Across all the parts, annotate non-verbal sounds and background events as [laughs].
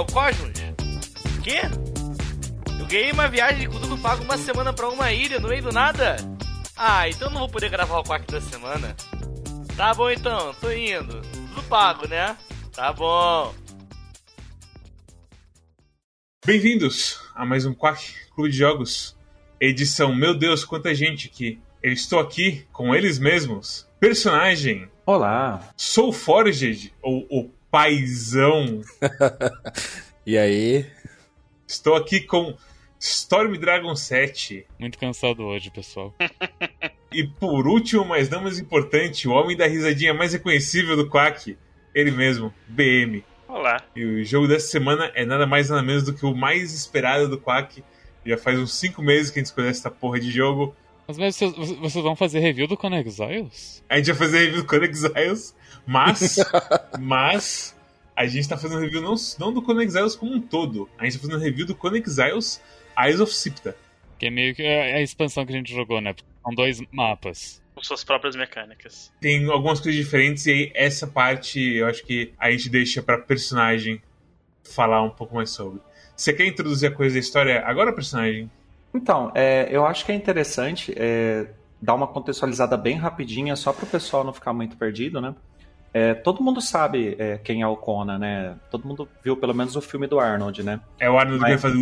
O Cosmos. Quê? Eu ganhei uma viagem com tudo pago uma semana pra uma ilha no meio do nada? Ah, então não vou poder gravar o Quack da semana. Tá bom então, tô indo. Tudo pago, né? Tá bom. Bem-vindos a mais um Quack Clube de Jogos. Edição, meu Deus, quanta gente aqui. Eu estou aqui com eles mesmos. Personagem. Olá. Sou Forged, ou o paizão. [laughs] e aí? Estou aqui com Storm Dragon 7. Muito cansado hoje, pessoal. [laughs] e por último, mas não menos importante, o homem da risadinha mais reconhecível do Quack, ele mesmo, BM. Olá. E o jogo dessa semana é nada mais nada menos do que o mais esperado do Quack. Já faz uns 5 meses que a gente escolheu essa porra de jogo. Mas, mas vocês, vocês, vão fazer review do Conan Exiles? A gente vai fazer review do Conan Exiles, mas. [laughs] mas. A gente tá fazendo review não, não do Conan Exiles como um todo. A gente tá fazendo review do Conan Exiles Eyes of Sipta. Que é meio que a expansão que a gente jogou, né? São dois mapas. Com suas próprias mecânicas. Tem algumas coisas diferentes e aí essa parte eu acho que a gente deixa pra personagem falar um pouco mais sobre. Você quer introduzir a coisa da história agora, personagem? Então, é, eu acho que é interessante é, dar uma contextualizada bem rapidinha, só para o pessoal não ficar muito perdido, né? É, todo mundo sabe é, quem é o Conan, né? Todo mundo viu pelo menos o filme do Arnold, né? É o Arnold Mas... que faz.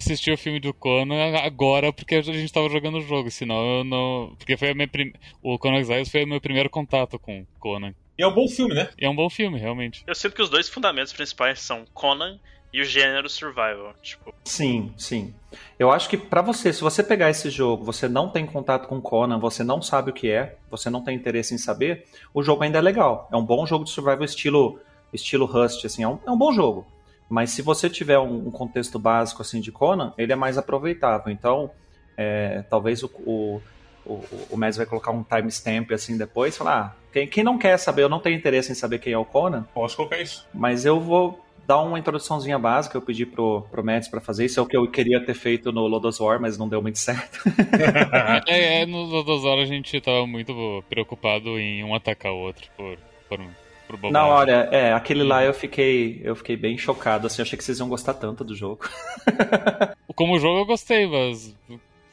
Assisti o filme do Conan agora porque a gente estava jogando o jogo, senão eu não. Porque foi a minha prim... o Conan Exiles foi o meu primeiro contato com Conan. E é um bom filme, né? E é um bom filme, realmente. Eu sinto que os dois fundamentos principais são Conan e o gênero survival, tipo. Sim, sim. Eu acho que para você, se você pegar esse jogo, você não tem contato com Conan, você não sabe o que é, você não tem interesse em saber, o jogo ainda é legal. É um bom jogo de survival estilo estilo Rust, assim, é um, é um bom jogo. Mas se você tiver um, um, contexto básico assim de Conan, ele é mais aproveitável. Então, é, talvez o, o, o, o Mes vai colocar um timestamp assim depois, falar, ah, quem, quem não quer saber, eu não tenho interesse em saber quem é o Conan. Posso colocar isso. Mas eu vou dar uma introduçãozinha básica, eu pedi pro, pro Mads para fazer, isso é o que eu queria ter feito no Lodos War, mas não deu muito certo. [laughs] é, é, no Lodos War a gente tava muito preocupado em um atacar o outro por, por, por bobagem. Não, olha, é, aquele lá eu fiquei, eu fiquei bem chocado, assim, eu achei que vocês iam gostar tanto do jogo. [laughs] Como jogo eu gostei, mas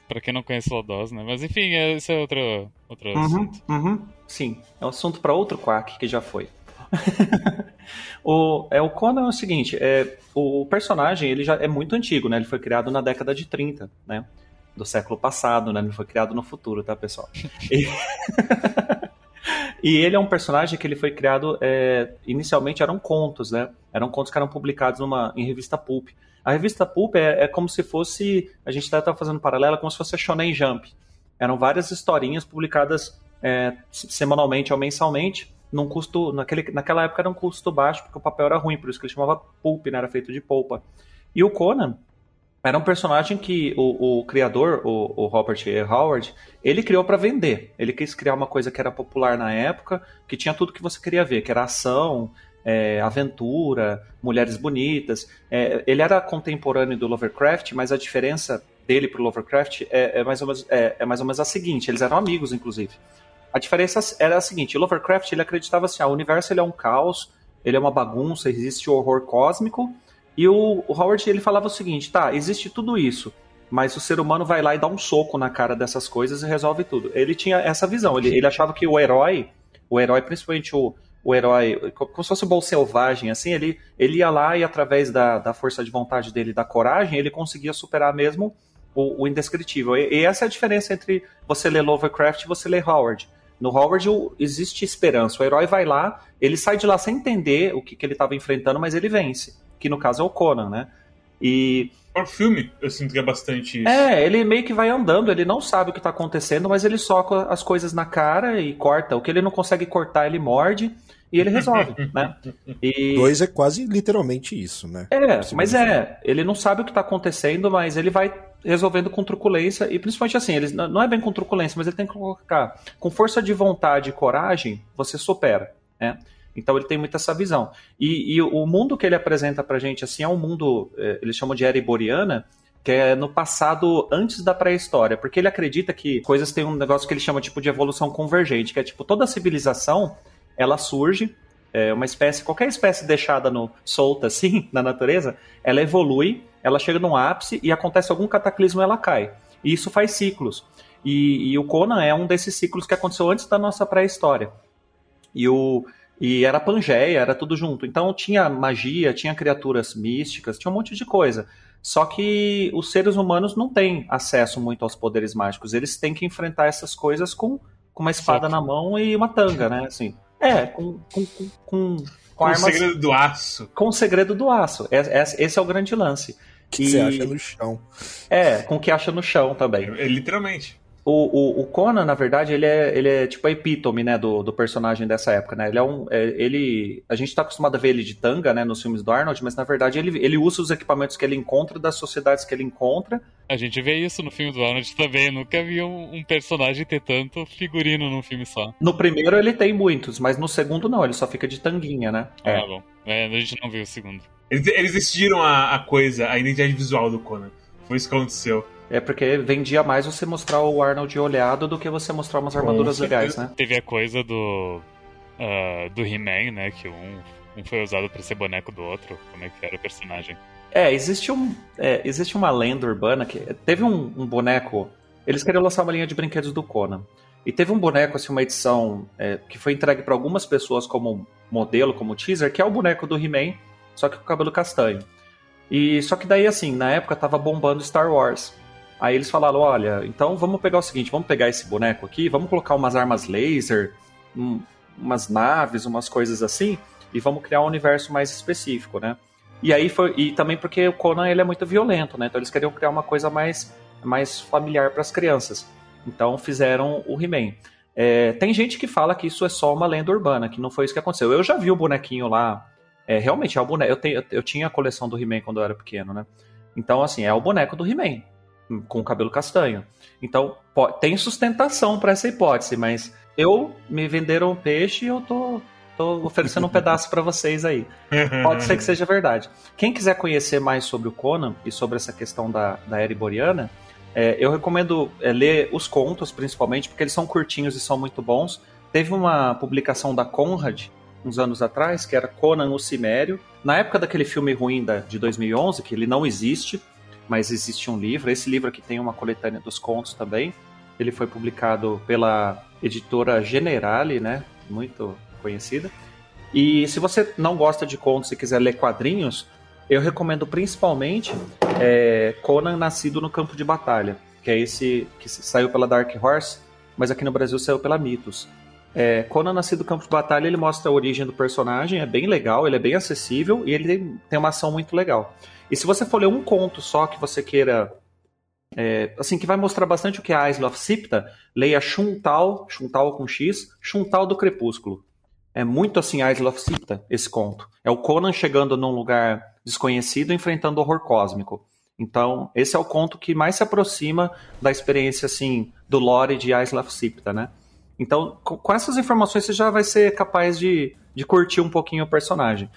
para quem não conhece Lodos, né? Mas enfim, esse é outro, outro uhum, assunto. Uhum, sim, é um assunto para outro Quack que já foi. [laughs] o, é, o Conan é o seguinte, é, o personagem ele já é muito antigo, né? Ele foi criado na década de 30, né? Do século passado, né? Ele foi criado no futuro, tá, pessoal? E, [laughs] e ele é um personagem que ele foi criado, é, inicialmente eram contos, né? Eram contos que eram publicados numa, em revista Pulp. A revista Pulp é, é como se fosse, a gente está fazendo paralela, como se fosse a Shonen Jump. Eram várias historinhas publicadas é, semanalmente ou mensalmente, num custo. Naquele, naquela época era um custo baixo, porque o papel era ruim, por isso que ele chamava pulp, né? Era feito de polpa. E o Conan era um personagem que o, o criador, o, o, Robert E. Howard, ele criou para vender. Ele quis criar uma coisa que era popular na época, que tinha tudo que você queria ver, que era ação, é, aventura, mulheres bonitas. É, ele era contemporâneo do Lovecraft, mas a diferença dele pro Lovecraft é, é mais ou menos, é, é mais ou menos a seguinte: eles eram amigos, inclusive. A diferença era a seguinte: Lovecraft ele acreditava assim, ah, o universo ele é um caos, ele é uma bagunça, existe o horror cósmico. E o, o Howard ele falava o seguinte: tá, existe tudo isso, mas o ser humano vai lá e dá um soco na cara dessas coisas e resolve tudo. Ele tinha essa visão. Ele, ele achava que o herói, o herói, principalmente o, o herói, como se fosse o bom selvagem, assim, ele, ele ia lá e através da, da força de vontade dele, da coragem, ele conseguia superar mesmo o, o indescritível. E, e, essa é a diferença entre você ler Lovecraft e você ler Howard. No Howard existe esperança. O herói vai lá, ele sai de lá sem entender o que, que ele estava enfrentando, mas ele vence. Que no caso é o Conan, né? E. O filme, eu sinto que é bastante isso. É, ele meio que vai andando, ele não sabe o que está acontecendo, mas ele soca as coisas na cara e corta. O que ele não consegue cortar, ele morde e ele resolve, [laughs] né? E... Dois é quase literalmente isso, né? É, mas é, ele não sabe o que está acontecendo, mas ele vai resolvendo com truculência, e principalmente assim, eles não é bem com truculência, mas ele tem que colocar com força de vontade e coragem, você supera, né? Então ele tem muito essa visão. E, e o mundo que ele apresenta pra gente assim é um mundo, é, eles chamam de era iboriana, que é no passado antes da pré-história, porque ele acredita que coisas têm um negócio que ele chama tipo de evolução convergente, que é tipo toda civilização, ela surge é, uma espécie, qualquer espécie deixada no, solta assim [laughs] na natureza, ela evolui, ela chega num ápice e acontece algum cataclismo ela cai. E isso faz ciclos. E, e o Conan é um desses ciclos que aconteceu antes da nossa pré-história. E, o, e era Pangeia, era tudo junto. Então tinha magia, tinha criaturas místicas, tinha um monte de coisa. Só que os seres humanos não têm acesso muito aos poderes mágicos. Eles têm que enfrentar essas coisas com, com uma espada na mão e uma tanga, né? Assim, é, com, com, com, com, com armas, o segredo do aço. Com o segredo do aço. É, é, esse é o grande lance. Que e... você acha no chão. É, com o que acha no chão também. É, literalmente. O, o, o, Conan, na verdade, ele é, ele é tipo a epítome, né, do, do personagem dessa época, né? Ele é um. É, ele, a gente tá acostumado a ver ele de tanga, né, nos filmes do Arnold, mas na verdade ele, ele usa os equipamentos que ele encontra das sociedades que ele encontra. A gente vê isso no filme do Arnold também. Eu nunca vi um, um personagem ter tanto figurino num filme só. No primeiro ele tem muitos, mas no segundo não, ele só fica de tanguinha, né? Ah, é. bom. É, a gente não viu o segundo. Eles, eles decidiram a, a coisa, a identidade visual do Conan. Foi isso que aconteceu. É porque vendia mais você mostrar o Arnold olhado do que você mostrar umas armaduras legais, né? Teve a coisa do. Uh, do He-Man, né? Que um, um foi usado para ser boneco do outro. Como é que era o personagem? É, existe, um, é, existe uma lenda urbana que. Teve um, um, boneco. Eles queriam lançar uma linha de brinquedos do Conan. E teve um boneco, assim, uma edição é, que foi entregue para algumas pessoas como modelo, como teaser, que é o boneco do He-Man, só que com cabelo castanho. E só que daí, assim, na época tava bombando Star Wars. Aí eles falaram: olha, então vamos pegar o seguinte, vamos pegar esse boneco aqui, vamos colocar umas armas laser, um, umas naves, umas coisas assim, e vamos criar um universo mais específico, né? E aí foi e também porque o Conan ele é muito violento, né? Então eles queriam criar uma coisa mais mais familiar para as crianças. Então fizeram o He-Man. É, tem gente que fala que isso é só uma lenda urbana, que não foi isso que aconteceu. Eu já vi o bonequinho lá. É, realmente é o boneco. Eu, tenho, eu tinha a coleção do He-Man quando eu era pequeno, né? Então, assim, é o boneco do He-Man com cabelo castanho. Então, tem sustentação para essa hipótese, mas eu me venderam um peixe e eu tô, tô oferecendo um pedaço para vocês aí. [laughs] Pode ser que seja verdade. Quem quiser conhecer mais sobre o Conan e sobre essa questão da, da era iboriana, é, eu recomendo é, ler os contos, principalmente, porque eles são curtinhos e são muito bons. Teve uma publicação da Conrad, uns anos atrás, que era Conan o Cimério. Na época daquele filme ruim da, de 2011, que ele não existe, mas existe um livro. Esse livro aqui tem uma coletânea dos contos também. Ele foi publicado pela editora Generale, né? Muito conhecida. E se você não gosta de contos e quiser ler quadrinhos, eu recomendo principalmente é, Conan Nascido no Campo de Batalha, que é esse que saiu pela Dark Horse, mas aqui no Brasil saiu pela Mitos. É, Conan Nascido no Campo de Batalha ele mostra a origem do personagem, é bem legal, ele é bem acessível e ele tem, tem uma ação muito legal. E se você for ler um conto só que você queira. É, assim, que vai mostrar bastante o que é a Isle of Sipta, leia Chuntal, Chuntal com X, Chuntal do Crepúsculo. É muito assim a Isle of Sipta, esse conto. É o Conan chegando num lugar desconhecido enfrentando horror cósmico. Então, esse é o conto que mais se aproxima da experiência, assim, do lore de Isle of Sipta, né? Então, com essas informações você já vai ser capaz de, de curtir um pouquinho o personagem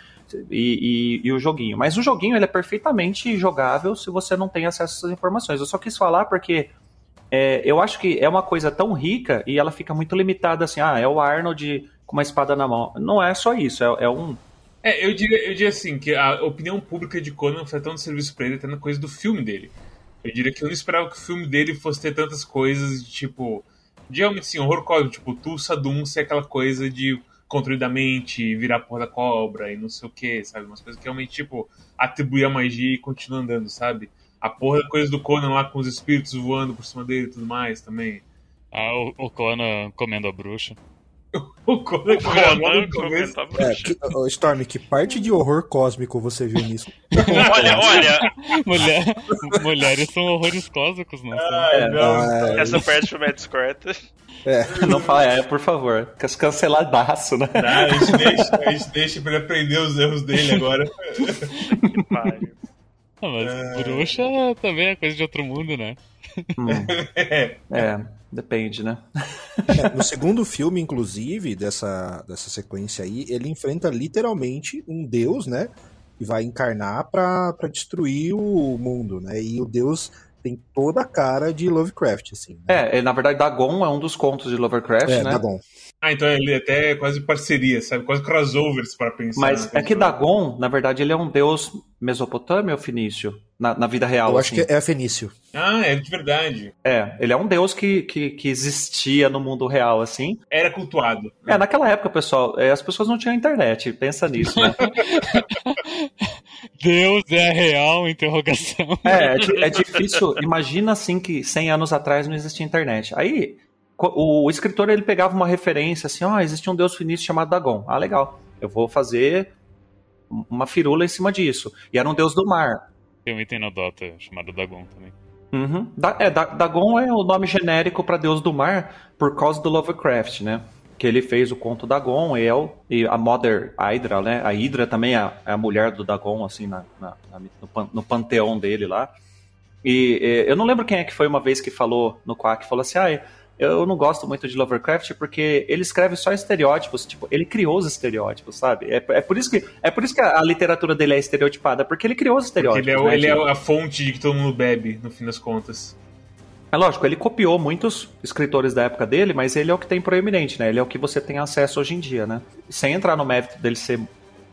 e, e, e, o joguinho. Mas o joguinho ele é perfeitamente jogável se você não tem acesso a essas informações. Eu só quis falar porque é, eu acho que é uma coisa tão rica e ela fica muito limitada assim, ah, é o Arnold com uma espada na mão. Não é só isso, é, é um. É, eu diria, eu diria assim, que a opinião pública de Conan foi tão de serviço pra ele, até na coisa do filme dele. Eu diria que eu não esperava que o filme dele fosse ter tantas coisas de tipo. De realmente sim, horror cósmico, tipo, Tulsa Doom ser aquela coisa de controle da mente, virar porra da cobra e não sei o que, sabe? Umas coisas que realmente, tipo, atribuir a magia e continua andando, sabe? A porra da coisa do Conan lá com os espíritos voando por cima dele e tudo mais também. Ah, o, o Conan comendo a bruxa. [laughs] o Conan bruxa. É, que, oh, Storm, que parte de horror cósmico você viu nisso? [laughs] olha, olha! [laughs] Mulher, mulheres são horrores cósmicos, não são? Ai, não. Essa parte foi mais discorda. É. Não fala, é, por favor. Canceladaço, né? Não, a, gente deixa, a gente deixa pra ele aprender os erros dele agora. que pariu. Ah, mas é... bruxa também é coisa de outro mundo, né? Hum. [laughs] É. depende, né? É, no segundo filme, inclusive, dessa, dessa sequência aí, ele enfrenta literalmente um deus, né? Que vai encarnar pra, pra destruir o mundo, né? E o deus tem toda a cara de Lovecraft, assim. Né? É, na verdade, Dagon é um dos contos de Lovecraft, é, né? Dagon. Ah, então ele até é quase parceria, sabe? Quase crossovers para pensar. Mas é que Dagon, na verdade, ele é um deus mesopotâmio ou fenício? Na, na vida real. Eu acho assim. que é fenício. Ah, é de verdade. É, ele é um deus que, que, que existia no mundo real, assim. Era cultuado. É, naquela época, pessoal, é, as pessoas não tinham internet, pensa nisso, né? [laughs] Deus é real? Interrogação. É, é, é difícil. Imagina assim que 100 anos atrás não existia internet. Aí o, escritor ele pegava uma referência assim, ó, existe um deus finício chamado Dagon. Ah, legal. Eu vou fazer uma firula em cima disso. E era um deus do mar. Tem um item na Dota chamado Dagon também. Uhum. Da- é, Da- Dagon é o nome genérico para deus do mar por causa do Lovecraft, né? Que ele fez o conto Dagon, El, e a Mother Hydra, né? A Hydra também é a, é a mulher do Dagon, assim, na, na- na- no, pan- no panteão dele lá. E eh, eu não lembro quem é que foi uma vez que falou no Quack, falou assim, ah, eu não gosto muito de Lovecraft porque ele escreve só estereótipos, tipo, ele criou os estereótipos, sabe? É, é por isso que é por isso que a, a literatura dele é estereotipada, porque ele criou os Porque estereótipos. ele é, né, ele é tipo- a fonte de que todo mundo bebe, no fim das contas. É lógico, ele copiou muitos escritores da época dele, mas ele é o que tem proeminente, né? Ele é o que você tem acesso hoje em dia, né? Sem entrar no mérito dele ser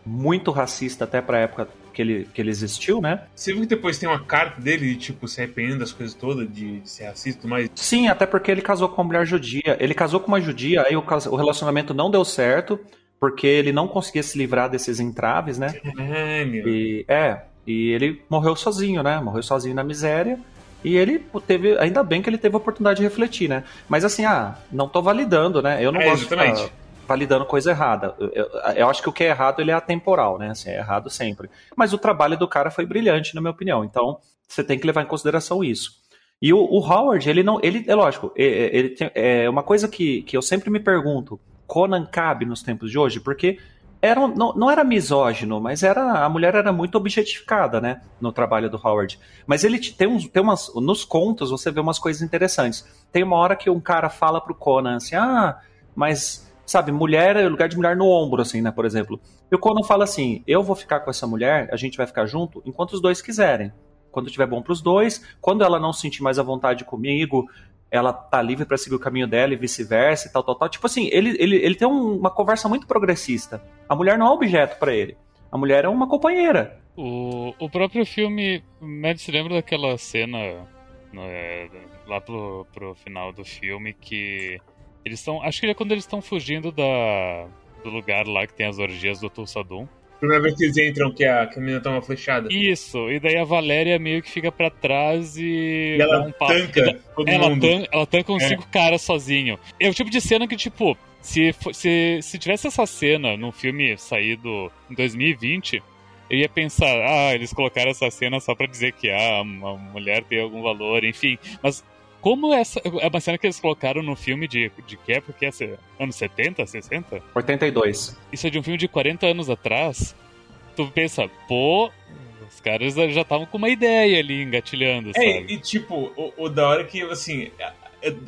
muito racista até pra época que ele, que ele existiu, né? Você viu que depois tem uma carta dele, tipo, se arrependendo das coisas todas, de, de ser racista e tudo mais? Sim, até porque ele casou com uma mulher judia. Ele casou com uma judia, aí o, o relacionamento não deu certo, porque ele não conseguia se livrar desses entraves, né? Caralho. E é, e ele morreu sozinho, né? Morreu sozinho na miséria. E ele teve, ainda bem que ele teve a oportunidade de refletir, né? Mas assim, ah, não tô validando, né? Eu não É, gosto de exatamente. Validando coisa errada. Eu, eu- eu acho que o que é errado ele é atemporal, né? Assim, é errado sempre. Mas o trabalho do cara foi brilhante, na minha opinião. Então, você tem que levar em consideração isso. E o, o Howard, ele não. Ele, é lógico, é, é- ele tem, é uma coisa que, que eu sempre me pergunto: Conan cabe nos tempos de hoje? Porque era, não, não era misógino, mas era a mulher era muito objetificada, né, no trabalho do Howard. Mas ele te- tem uns, tem umas, nos contos você vê umas coisas interessantes. Tem uma hora que um cara fala pro Conan assim, ah, mas sabe, mulher é lugar de mulher no ombro, assim, né, por exemplo. E o Conan fala assim, eu vou ficar com essa mulher, a gente vai ficar junto enquanto os dois quiserem. Quando tiver bom pros dois, quando ela não se sentir mais à vontade comigo, ela tá livre para seguir o caminho dela e vice-versa e tal, tal, tal. Tipo assim, ele, ele, ele tem um- uma conversa muito progressista. A mulher não é objeto para ele. A mulher é uma companheira. O, o próprio filme, Mad se lembra daquela cena né, lá pro, pro final do filme que eles estão, acho que é quando eles estão fugindo da do lugar lá que tem as orgias do Tulsadum. Primeira vez que eles entram, que a, que a menina toma uma flechada. Isso, e daí a Valéria meio que fica pra trás e, E ela um tanca todo Ela, mundo. tan ela tanca uns É. cinco caras sozinho. É o tipo de cena que, tipo, se, se, se tivesse essa cena num filme saído em 2020, eu ia pensar, ah, eles colocaram essa cena só pra dizer que ah, uma mulher tem algum valor, enfim. Mas como essa é uma cena que eles colocaram no filme de, de que época que é? Anos 70, 60? 82. Isso é de um filme de 40 anos atrás. Tu pensa, pô, os caras já estavam com uma ideia ali engatilhando, É, sabe? e tipo, o, o da hora que, assim, a-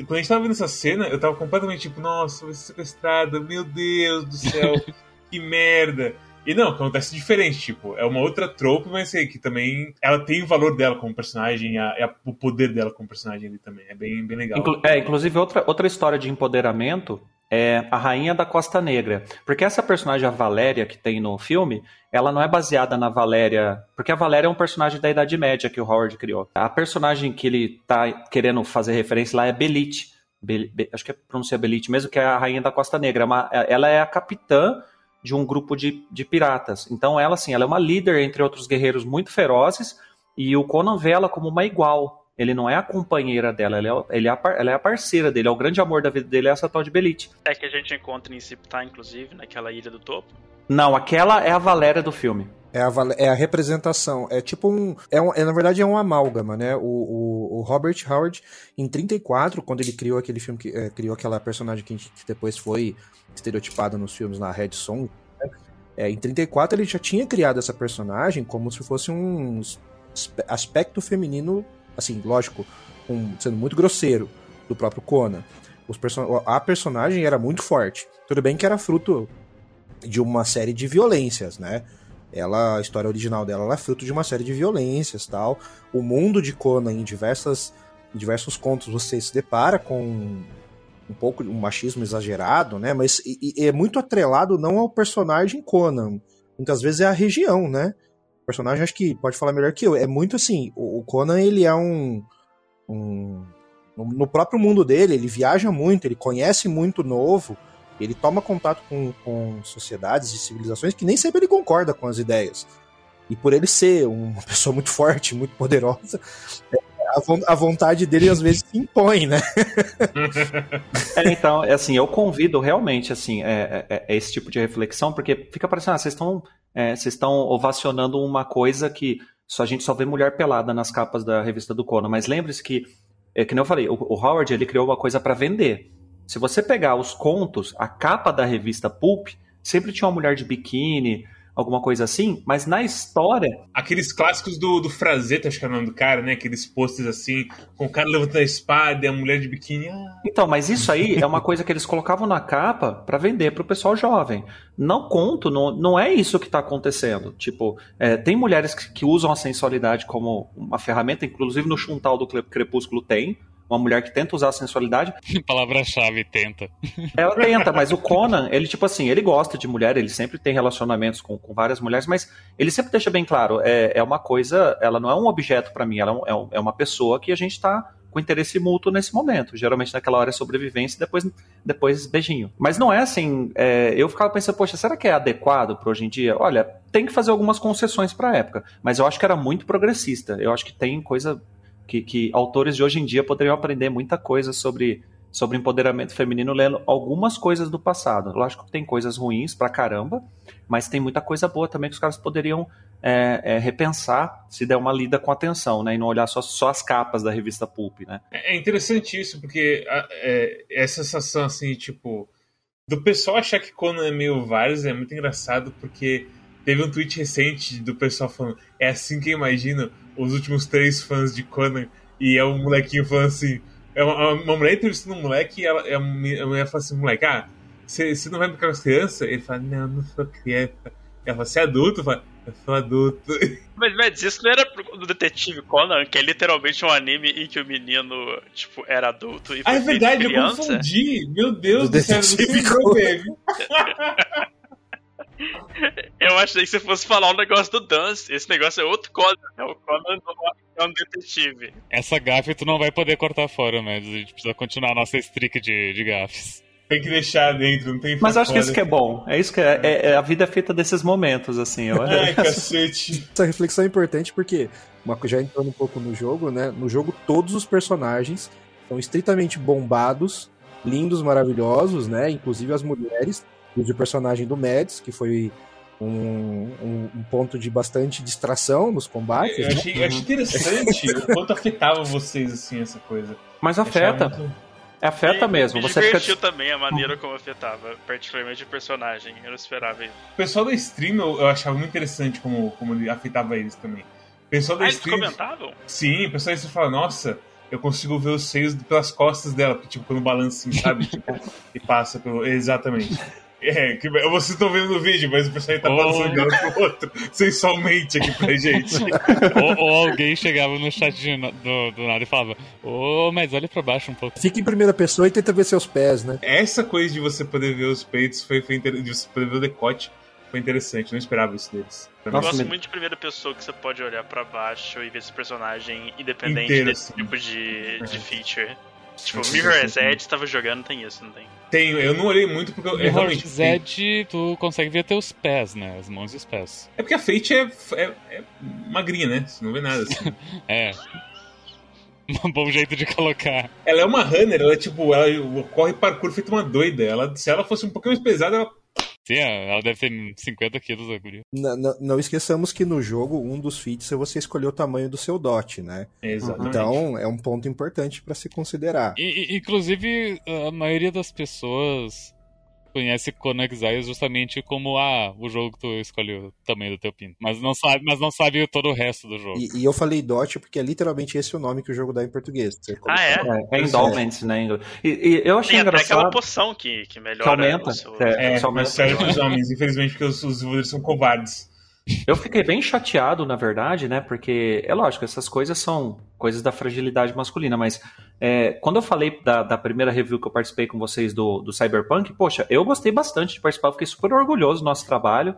quando a gente tava vendo essa cena, eu tava completamente tipo, nossa, vai ser sequestrada, meu Deus do céu, [laughs] que merda. E não, acontece diferente, tipo, é uma outra trope, mas sei que também ela tem o valor dela como personagem, a, a- o poder dela como personagem ali também. É bem, bem legal. Inclu- é, inclusive, outra, outra história de empoderamento é a Rainha da Costa Negra. Porque essa personagem, a Valéria, que tem no filme, ela não é baseada na Valéria. Porque a Valéria é um personagem da Idade Média que o Howard criou. A personagem que ele tá querendo fazer referência lá é Belite. Be- Be- acho que é pronuncia Belite mesmo, que é a Rainha da Costa Negra. Uma- ela é a capitã de um grupo de, de piratas. Então, ela, assim, ela é uma líder entre outros guerreiros muito ferozes. E o Conan vê ela como uma igual. Ele não é a companheira dela, ele é, ele é a, ela é a parceira dele. É o grande amor da vida dele, é essa tal de Belite. É que a gente encontra em Siptah, inclusive, naquela ilha do topo. Não, aquela é a Valéria do filme. É a, é a representação. É tipo um. É, um- é, na verdade, é um amálgama, né? O, o, o Robert Howard, em 34, quando ele criou aquele filme, que, é, criou aquela personagem que, que depois foi estereotipada nos filmes na Red Song. né? É, em 34, ele já tinha criado essa personagem como se fosse um aspe- aspecto feminino, assim, lógico, um- sendo muito grosseiro, do próprio Conan. Os perso- a personagem era muito forte. Tudo bem que era fruto de uma série de violências, né? Ela, a história original dela ela é fruto de uma série de violências, tal. O mundo de Conan em diversas em diversos contos você se depara com um pouco um machismo exagerado, né? Mas e, e é muito atrelado não ao personagem Conan. Muitas vezes é a região, né? O personagem acho que pode falar melhor que eu. É muito assim, o, o Conan ele é um, um no próprio mundo dele, ele viaja muito, ele conhece muito novo, ele toma contato com, com sociedades e civilizações que nem sempre ele concorda com as ideias. E por ele ser uma pessoa muito forte, muito poderosa, a, vontade dele às vezes se impõe, né? [laughs] é, então, é assim, eu convido realmente assim, é, é, é, esse tipo de reflexão, porque fica parecendo, ah, vocês estão é, vocês estão ovacionando uma coisa que só a gente só vê mulher pelada nas capas da revista do Conan, mas lembre-se que, é, que nem eu falei, o, o Howard ele criou uma coisa para vender. Se você pegar os contos, a capa da revista Pulp sempre tinha uma mulher de biquíni, alguma coisa assim, mas na história. Aqueles clássicos do, do Frazetta, acho que é o nome do cara, né? Aqueles posters assim, com o cara levantando a espada e a mulher de biquíni. Ah. Então, mas isso aí é uma coisa que eles colocavam na capa para vender pro pessoal jovem. Não conto, não, não é isso que tá acontecendo. Tipo, é, tem mulheres que, que, usam a sensualidade como uma ferramenta, inclusive no Chuntal do Crepúsculo tem uma mulher que tenta usar a sensualidade. [laughs] Palavra-chave, tenta. Ela [laughs] tenta, mas o Conan, ele, tipo assim, ele gosta de mulher, ele sempre tem relacionamentos com, com várias mulheres, mas ele sempre deixa bem claro, é, é uma coisa, ela não é um objeto para mim, ela é, um, é, é uma pessoa que a gente tá com interesse mútuo nesse momento. Geralmente naquela hora é sobrevivência e depois, depois beijinho. Mas não é assim. É, eu ficava pensando, poxa, será que é adequado para hoje em dia? Olha, tem que fazer algumas concessões para a época. Mas eu acho que era muito progressista. Eu acho que tem coisa que, que autores de hoje em dia poderiam aprender muita coisa sobre, sobre empoderamento feminino lendo algumas coisas do passado. Lógico que tem coisas ruins pra caramba, mas tem muita coisa boa também que os caras poderiam é, é, repensar se der uma lida com atenção, né? E não olhar só, só as capas da revista Pulp, né? É, é interessante isso, porque é, essa sensação, assim, tipo, do pessoal achar que Conan é meio vários é muito engraçado, porque teve um tweet recente do pessoal falando é assim que eu imagino os últimos três fãs de Conan e é um molequinho falando assim. É uma, uma mulher entrevistando um moleque e ela, é a mulher fala assim: moleque, ah, você não vai brincar com as crianças? Ele fala: não, não sou criança. Ela fala: você é adulto? Fala, eu sou adulto. [laughs] Mas, mas isso não era do Detetive Conan, que é literalmente um anime em que o menino, tipo, era adulto e Ah, é verdade, criança? eu confundi. Meu Deus do, do céu, não sei [laughs] [laughs] Eu achei que você fosse falar um negócio do Dance. Esse negócio é outro Conan. É o Conan é um detetive. Essa gafe tu não vai poder cortar fora, mas a gente precisa continuar a nossa streak de, de gafes. Tem que deixar dentro, não tem Mas acho que isso que é bom. É isso que é, é, é, a vida é feita desses momentos, assim. Eu... [laughs] Ai, cacete. Essa reflexão é importante porque, uma, já entrando um pouco no jogo, né? No jogo, todos os personagens são estritamente bombados, lindos, maravilhosos, né? Inclusive as mulheres de personagem do Mads, que foi um, um, um, ponto de bastante distração nos combates. Eu né? achei, eu achei interessante o quanto afetava vocês, assim, essa coisa. Mas afeta. Muito... Afeta me, mesmo. Me você divertiu fica... também a maneira como afetava, particularmente o personagem. Eu não esperava isso. O pessoal da stream eu, eu achava muito interessante como, como ele afetava eles também. O pessoal da ah, stream. Eles comentavam? Sim, o pessoal da stream fala, nossa, eu consigo ver os seios pelas costas dela, tipo, quando balança assim, sabe? [laughs] tipo, e passa pelo. Exatamente. É, que vocês estão vendo no vídeo, mas o pessoal tá oh. passando de um pro outro, sensualmente aqui pra gente. ou, ou, alguém chegava no chat de, do, do, nada e falava, ô, oh, mas olha pra baixo um pouco. Fica em primeira pessoa e tenta ver seus pés, né? Essa coisa de você poder ver os peitos foi, foi de você poder ver o decote foi interessante, não esperava isso deles. Eu gosto muito de primeira pessoa que você pode olhar para baixo e ver esse personagem independente Inteiro, desse assim. tipo de, de é. feature. Tipo, Mirror's Edge tava jogando, tem isso, não tem? Tenho, eu não olhei muito porque eu Mirror's Edge, tu consegue ver teus pés, né? As mãos e os pés. É porque a Fate é, é, é magrinha, né? Você não vê nada assim. [laughs] é. Um bom jeito de colocar. Ela é uma runner, ela é tipo, ela corre parkour feito uma doida. Ela, se ela fosse um pouquinho mais pesada, ela Sim, ela deve ter 50 quilos a guria. Não, não, esqueçamos que no jogo, um dos feats é você escolher o tamanho do seu dot, né? Exatamente. Então, é um ponto importante para se considerar. E, inclusive, a maioria das pessoas conhece Conan Exile justamente como ah, o jogo que tu escolheu o tamanho do teu pin. Mas não sabe, mas não sabe todo o resto do jogo. E, e eu falei DOT porque é literalmente esse o nome que o jogo dá em português. Ah, é? É, é Endowment, né? E, e, eu achei Tem engraçado. Tem aquela poção que, que melhora. Que aumenta. Seu... É, é serve pros homens, infelizmente, porque os, os desenvolvedores são covardes. Eu fiquei bem chateado, na verdade, né? Porque é lógico, essas coisas são coisas da fragilidade masculina, mas é, quando eu falei da, da, primeira review que eu participei com vocês do, do Cyberpunk, poxa, eu gostei bastante de participar, fiquei super orgulhoso do nosso trabalho.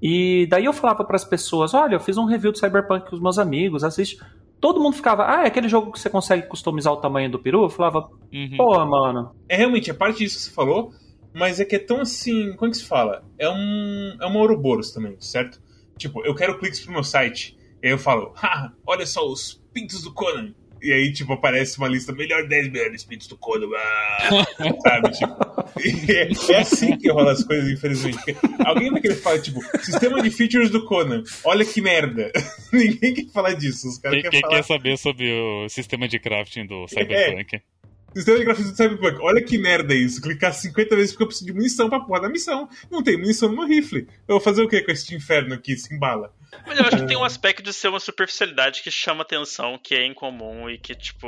E daí eu falava para as pessoas: olha, eu fiz um review do Cyberpunk com os meus amigos, assiste. Todo mundo ficava, ah, é aquele jogo que você consegue customizar o tamanho do peru? Eu falava, uhum. pô, mano. É realmente, a parte disso que você falou, mas é que é tão assim. Como é que se fala? É um. É uma Ouroboros também, certo? Tipo, eu quero cliques pro meu site. E aí eu falo, ah, olha só os pintos do Conan. E aí, tipo, aparece uma lista melhor 10 melhores pintos do Conan. Ah, [laughs] sabe? Tipo, é, é, assim que rola as coisas, infelizmente. Alguém vai querer falar, tipo, sistema de features do Conan. Olha que merda. [laughs] Ninguém quer falar disso. Os quem, quem falar... quer saber sobre o sistema de crafting do Cyberpunk? É. Sistema de grafismo do Cyberpunk. Olha que merda isso. Clicar 50 vezes porque eu preciso de munição pra porra da missão. Não tem munição no meu rifle. Eu vou fazer o que com esse inferno aqui, se embala? Mas eu acho que tem um aspecto de ser uma superficialidade que chama atenção, que é incomum e que, tipo,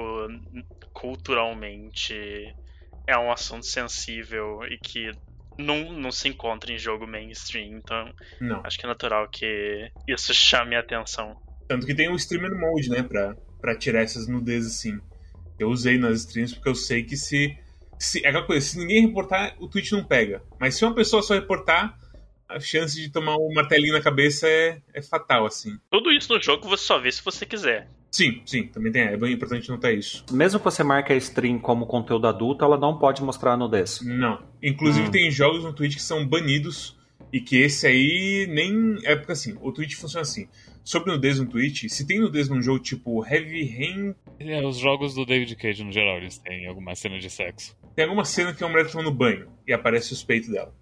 culturalmente é um assunto sensível e que não, não se encontra em jogo mainstream. Então, não. acho que é natural que isso chame a atenção. Tanto que tem o streamer mode, né, pra, pra tirar essas nudezes assim. Eu usei nas streams porque eu sei que se, se. É aquela coisa, se ninguém reportar, o Twitch não pega. Mas se uma pessoa só reportar, a chance de tomar um martelinho na cabeça é, é fatal, assim. Tudo isso no jogo você só vê se você quiser. Sim, sim, também tem. É bem importante notar isso. Mesmo que você marque a stream como conteúdo adulto, ela não pode mostrar a nudez. Não. Inclusive, hum. tem jogos no Twitch que são banidos e que esse aí nem. É porque assim, o Twitch funciona assim sobre nudez no Twitch, se tem nudez num jogo tipo Heavy Rain. É, os jogos do David Cage no geral, eles têm alguma cena de sexo. Tem alguma cena que é uma mulher tomando banho e aparece os peitos dela.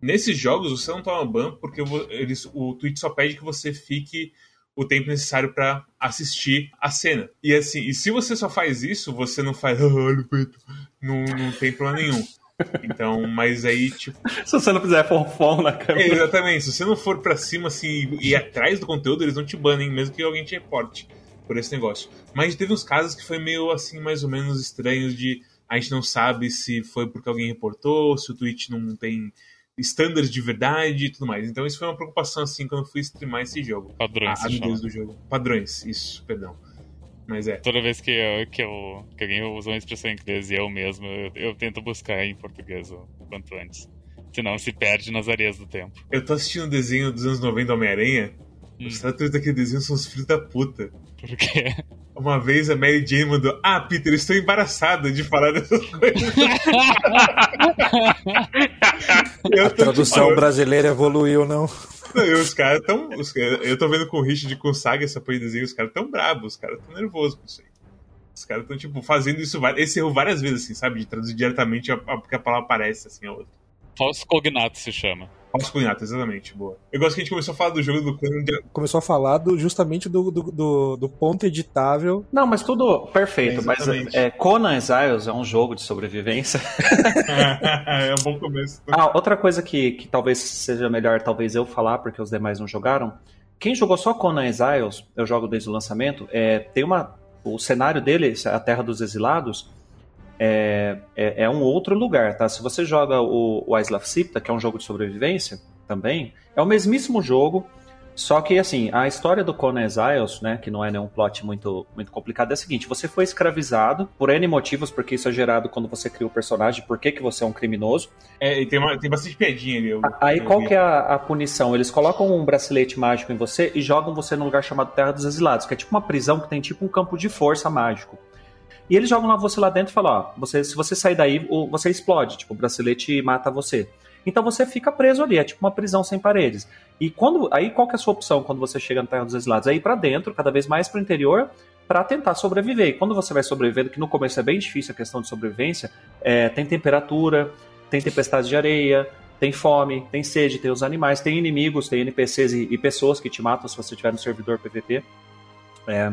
Nesses jogos você não toma banho porque eles, o Twitch só pede que você fique o tempo necessário para assistir a cena. E assim, e se você só faz isso, você não faz, [laughs] olha o peito, não, não tem problema nenhum. Então, mas aí, tipo. [laughs] Se você não fizer fonfon na câmera. É, exatamente. Se você não for pra cima, assim, e ir atrás do conteúdo, eles não te banem, mesmo que alguém te reporte por esse negócio. Mas teve uns casos que foi meio, assim, mais ou menos estranhos de. A gente não sabe se foi porque alguém reportou, se o Twitch não tem estándares de verdade e tudo mais. Então isso foi uma preocupação, assim, quando eu fui streamar esse jogo. Padrões. A, a do jogo. Padrões, isso, perdão. Mas é. Toda vez que, eu, que, eu, que alguém usa uma expressão em inglês e eu mesmo, eu, eu tento buscar em português o quanto antes. Senão se perde nas areias do tempo. Eu tô assistindo um desenho dos anos 90 do Homem-Aranha. Hum. Os tratores daquele desenho são os filhos da puta. Por quê? Uma vez a Mary Jane mandou: Ah, Peter, estou embaraçada de falar dessas coisas. [laughs] a tradução brasileira evoluiu, não? Não, os caras tão. Os, eu tô vendo com o Richard com Saga essa porra de desenho, os caras tão bravos, os caras tão nervosos com isso aí. Os caras tão, tipo, fazendo isso esse erro várias vezes, assim, sabe? De traduzir diretamente porque a palavra aparece, assim, a outra. Falso cognato se chama. Falso cognato, exatamente, boa. Eu gosto que a gente começou a falar do jogo do Conan. Começou a falar do, justamente do, do, do, do ponto editável. Não, mas tudo perfeito. É, mas é, Conan Exiles é um jogo de sobrevivência. [laughs] é um bom começo. Ah, outra coisa que, que talvez seja melhor talvez eu falar, porque os demais não jogaram. Quem jogou só Conan Exiles, eu jogo desde o lançamento, é, tem uma. O cenário dele, a Terra dos Exilados, é, é, é, um outro lugar, tá? Se você joga o, o Isla Sipta, que é um jogo de sobrevivência também, é o mesmíssimo jogo, só que assim, a história do Conan Exiles, né, que não é nenhum plot muito, muito complicado, é a seguinte: você foi escravizado por N motivos, porque isso é gerado quando você cria o personagem, por que, que você é um criminoso. É, e tem, uma, tem bastante piadinha ali. Eu, Aí eu qual que é a, a, punição? Eles colocam um bracelete mágico em você e jogam você num lugar chamado Terra dos Exilados, que é tipo uma prisão que tem tipo um campo de força mágico. E eles jogam lá você lá dentro e falam, ó, você, se você sair daí, você explode, tipo, o bracelete mata você. Então você fica preso ali, é tipo uma prisão sem paredes. E quando aí qual que é a sua opção quando você chega no Terra dos Exilados? É ir para dentro, cada vez mais para o interior, para tentar sobreviver. E quando você vai sobrevivendo, que no começo é bem difícil a questão de sobrevivência, é, tem temperatura, tem tempestade de areia, tem fome, tem sede, tem os animais, tem inimigos, tem NPCs e, e pessoas que te matam se você estiver no servidor PVP. É,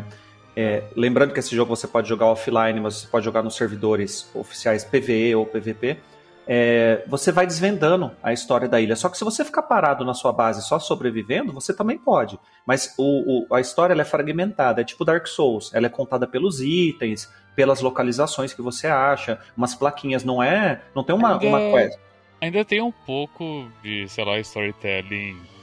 é, lembrando que esse jogo você pode jogar offline, mas você pode jogar nos servidores oficiais PVE ou PVP. É, você vai desvendando a história da ilha. Só que se você ficar parado na sua base só sobrevivendo, você também pode. Mas o, o, a história é fragmentada, é tipo Dark Souls. Ela é contada pelos itens, pelas localizações que você acha, umas plaquinhas. Não é, não tem uma, ainda, uma quest. Ainda tem um pouco de, sei lá, storytelling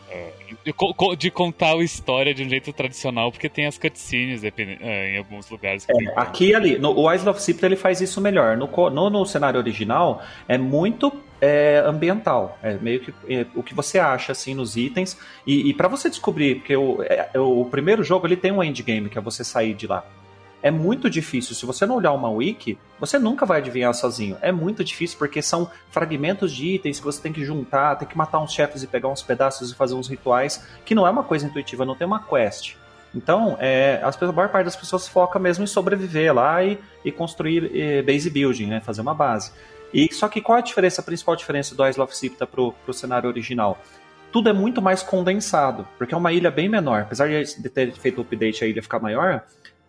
de, de, contar a história de um jeito tradicional, porque tem as cutscenes em alguns lugares. É, aqui e ali. No, o Isle of Sipta ele faz isso melhor. No, no, no cenário original, é muito é, ambiental. É meio que é, o que você acha assim nos itens. E, e para você descobrir, porque o, é, o primeiro jogo ele tem um endgame, que é você sair de lá é muito difícil. Se você não olhar uma wiki, você nunca vai adivinhar sozinho. É muito difícil porque são fragmentos de itens que você tem que juntar, tem que matar uns chefes e pegar uns pedaços e fazer uns rituais, que não é uma coisa intuitiva, não tem uma quest. Então, é, as, a maior parte das pessoas foca mesmo em sobreviver lá e, e construir e, base building, né, fazer uma base. E só que qual a diferença, a principal diferença do Isle of Sipta pro, pro cenário original? Tudo é muito mais condensado, porque é uma ilha bem menor. Apesar de ter feito o update a ilha ficar maior,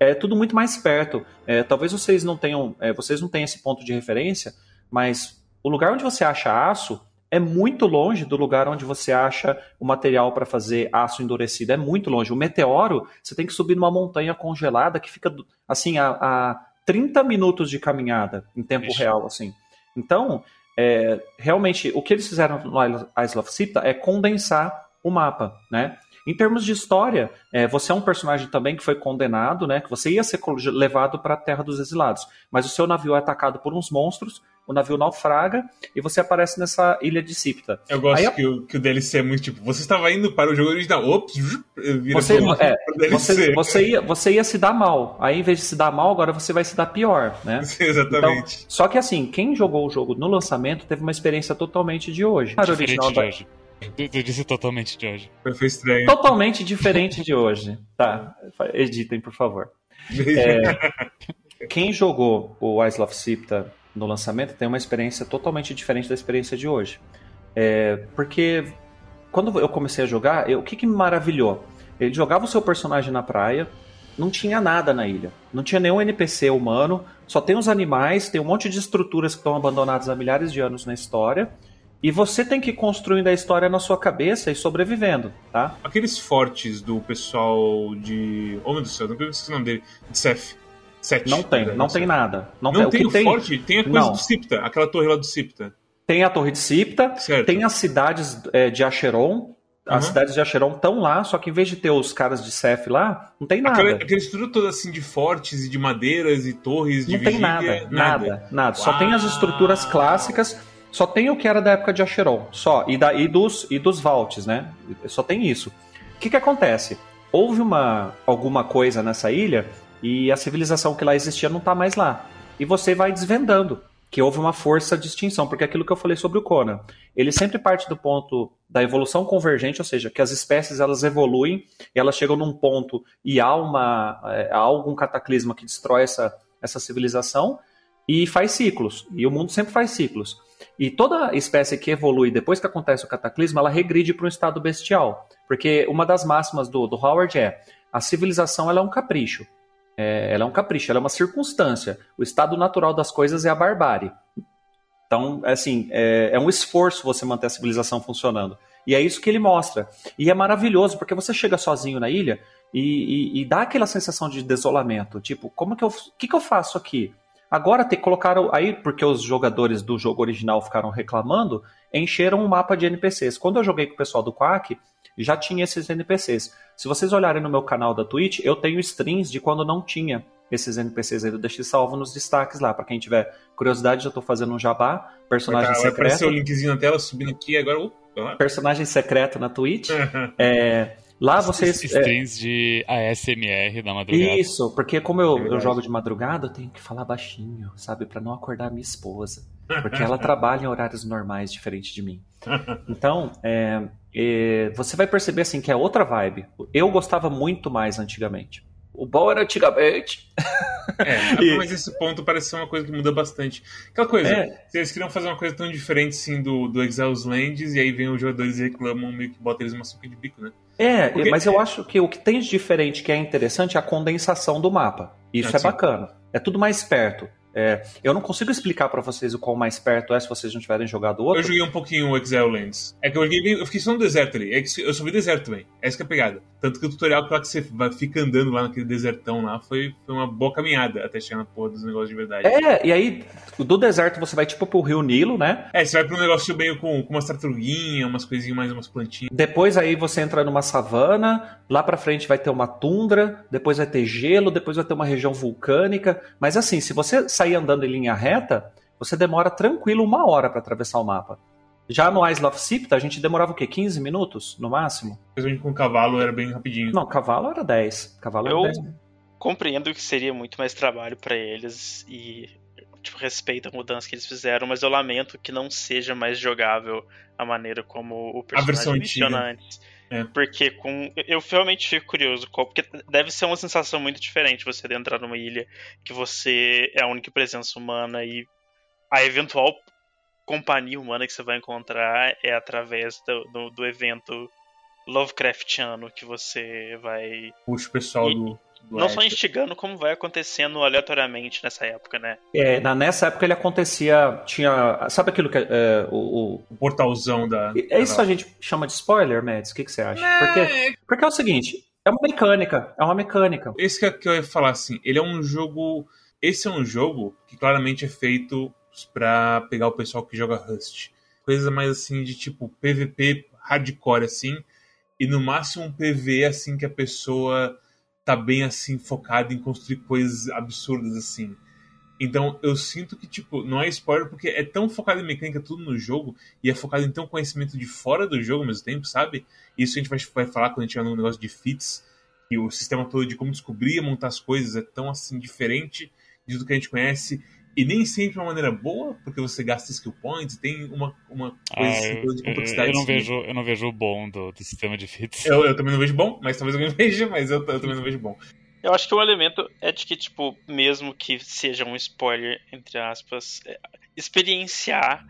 é tudo muito mais perto. É, talvez vocês não tenham, é, vocês não tenham esse ponto de referência, mas o lugar onde você acha aço é muito longe do lugar onde você acha o material para fazer aço endurecido. É muito longe. O meteoro, você tem que subir numa montanha congelada que fica assim a, a 30 minutos de caminhada em tempo Ixi. real, assim. Então, é, realmente, o que eles fizeram no Isle of Sipta é condensar o mapa, né? Em termos de história, é, você é um personagem também que foi condenado, né? Que você ia ser levado para a Terra dos Exilados, mas o seu navio é atacado por uns monstros, o navio naufraga e você aparece nessa ilha de Sipta. Eu gosto Aí, que, o, que o DLC é muito tipo, você estava indo para o jogo original, ops, vira você, é, você, você, ia, você ia se dar mal. Aí, em vez de se dar mal, agora você vai se dar pior, né? [laughs] Exatamente. Então, só que assim, quem jogou o jogo no lançamento teve uma experiência totalmente de hoje. Diferente original de hoje. Tu disse totalmente de hoje. Foi estranho. Totalmente diferente de hoje. Tá, editem, por favor. É, quem jogou o Isle of Sipta no lançamento tem uma experiência totalmente diferente da experiência de hoje. É, porque quando eu comecei a jogar, eu, o que, que me maravilhou? Ele jogava o seu personagem na praia, não tinha nada na ilha. Não tinha nenhum NPC humano, só tem os animais, tem um monte de estruturas que estão abandonadas há milhares de anos na história. E você tem que ir construindo a história na sua cabeça e sobrevivendo, tá? Aqueles fortes do pessoal de. Oh meu Deus do céu, não sei o nome dele. De Seth. Sete, não tem, não, não tem nada. Não, não tem, o, o tem... forte? Tem a coisa não. do Sipta, aquela torre lá do Sipta. Tem a torre de Sipta, certo. tem as cidades é, de Acheron, as uhum. cidades de Acheron estão lá, só que em vez de ter os caras de Seth lá, não tem nada. Aquela, aquela estrutura toda assim de fortes e de madeiras e torres de Não tem nada, nada, nada, nada. Só tem as estruturas clássicas, só tem o que era da época de Acheron, só. E, da, e, dos, e dos Vaults, né? Só tem isso. O que, que acontece? Houve uma, alguma coisa nessa ilha e a civilização que lá existia não está mais lá. E você vai desvendando que houve uma força de extinção, porque é aquilo que eu falei sobre o Conan, ele sempre parte do ponto da evolução convergente, ou seja, que as espécies elas evoluem, elas chegam num ponto e há, uma, é, há algum cataclisma que destrói essa, essa civilização e faz ciclos, e o mundo sempre faz ciclos. E toda espécie que evolui depois que acontece o cataclisma, ela regride para um estado bestial, porque uma das máximas do, do Howard é a civilização ela é um capricho. É, ela é um capricho, ela é uma circunstância. O estado natural das coisas é a barbárie. Então, assim, é, é um esforço você manter a civilização funcionando. E é isso que ele mostra. E é maravilhoso, porque você chega sozinho na ilha e, e, e dá aquela sensação de desolamento. Tipo, como que eu. O que, que eu faço aqui? Agora te colocaram aí, porque os jogadores do jogo original ficaram reclamando, encheram um mapa de NPCs. Quando eu joguei com o pessoal do Quack, já tinha esses NPCs. Se vocês olharem no meu canal da Twitch, eu tenho streams de quando não tinha esses NPCs aí. Eu deixei salvo nos destaques lá. Para quem tiver curiosidade, já tô fazendo um jabá. Personagem secreto. Vai aparecer o linkzinho na tela subindo aqui agora. Uh, personagem secreto na Twitch. [laughs] é, Lá vocês. É streams é... de ASMR da madrugada. Isso, porque como eu, é eu jogo de madrugada, eu tenho que falar baixinho, sabe? para não acordar minha esposa. [laughs] Porque ela trabalha em horários normais, diferente de mim. [laughs] Então, é, é, você vai perceber assim que é outra vibe. Eu gostava muito mais antigamente. O bom era antigamente. É, [laughs] e... mas esse ponto parece ser uma coisa que muda bastante. Aquela coisa, é. eles queriam fazer uma coisa tão diferente assim do, do Exiles Lands, e aí vem os jogadores e reclamam, meio que bota eles uma suca de bico, né? É, Porque... mas eu acho que o que tem de diferente que é interessante é a condensação do mapa. Isso ah, é sim. bacana. É tudo mais perto. É, eu não consigo explicar para vocês o qual mais perto é se vocês não tiverem jogado outro. Eu joguei um pouquinho o Exile Lands. É que eu, joguei, eu fiquei só no deserto ali. É que eu só vi deserto também. Essa que é a pegada. Tanto que o tutorial que, você fica andando lá naquele desertão lá foi, foi uma boa caminhada até chegar na porra dos negócios de verdade. É, e aí do deserto você vai tipo pro Rio Nilo, né? É, você vai pra um negócio meio com, com umas tartaruguinhas, umas coisinhas mais, umas plantinhas. Depois aí você entra numa savana, lá pra frente vai ter uma tundra, depois vai ter gelo, depois vai ter uma região vulcânica. Mas assim, se você sair andando em linha reta, você demora tranquilo uma hora para atravessar o mapa. Já no Isle of Sipta, a gente demorava o quê? 15 minutos, no máximo? Principalmente com o cavalo era bem rapidinho. Não, cavalo era 10. Cavalo Eu era 10. compreendo que seria muito mais trabalho pra eles e tipo, respeito a mudança que eles fizeram, mas eu lamento que não seja mais jogável a maneira como o personagem menciona antiga. antes. É. Porque com. Eu realmente fico curioso, qual- porque deve ser uma sensação muito diferente você entrar numa ilha que você é a única presença humana e a eventual companhia humana que você vai encontrar é através do, do, do evento Lovecraftiano que você vai. Puxa o pessoal E- do. Do Não só instigando, como vai acontecendo aleatoriamente nessa época, né? É, na- nessa época ele acontecia. Tinha. Sabe aquilo que. é, o, o- O portalzão da. é isso que a gente chama de spoiler, Mads? O que, que você acha? Porque, porque é o seguinte: é uma mecânica. É uma mecânica. Esse que, que eu ia falar assim, ele é um jogo. Esse é um jogo que claramente é feito pra pegar o pessoal que joga Rust. Coisa mais assim de tipo PVP hardcore assim. E no máximo um PV assim que a pessoa tá bem assim focada em construir coisas absurdas assim. Então eu sinto que, tipo, não é spoiler porque é tão focado em mecânica tudo no jogo e é focado em um conhecimento de fora do jogo ao mesmo tempo, sabe? Isso a gente vai, vai falar quando a gente tiver no negócio de fits, que o sistema todo de como descobrir e montar as coisas é tão assim diferente de tudo que a gente conhece e nem sempre de uma maneira boa, porque você gasta skill points, tem uma, uma coisa Ah, eu, de complexidade. eu não assim. vejo, eu não vejo o bom do, do sistema de fits. Eu, eu também não vejo bom, mas talvez alguém [laughs] veja, mas eu, eu também não vejo bom. Eu acho que o elemento é de que, tipo, mesmo que seja um spoiler, entre aspas, é, experienciar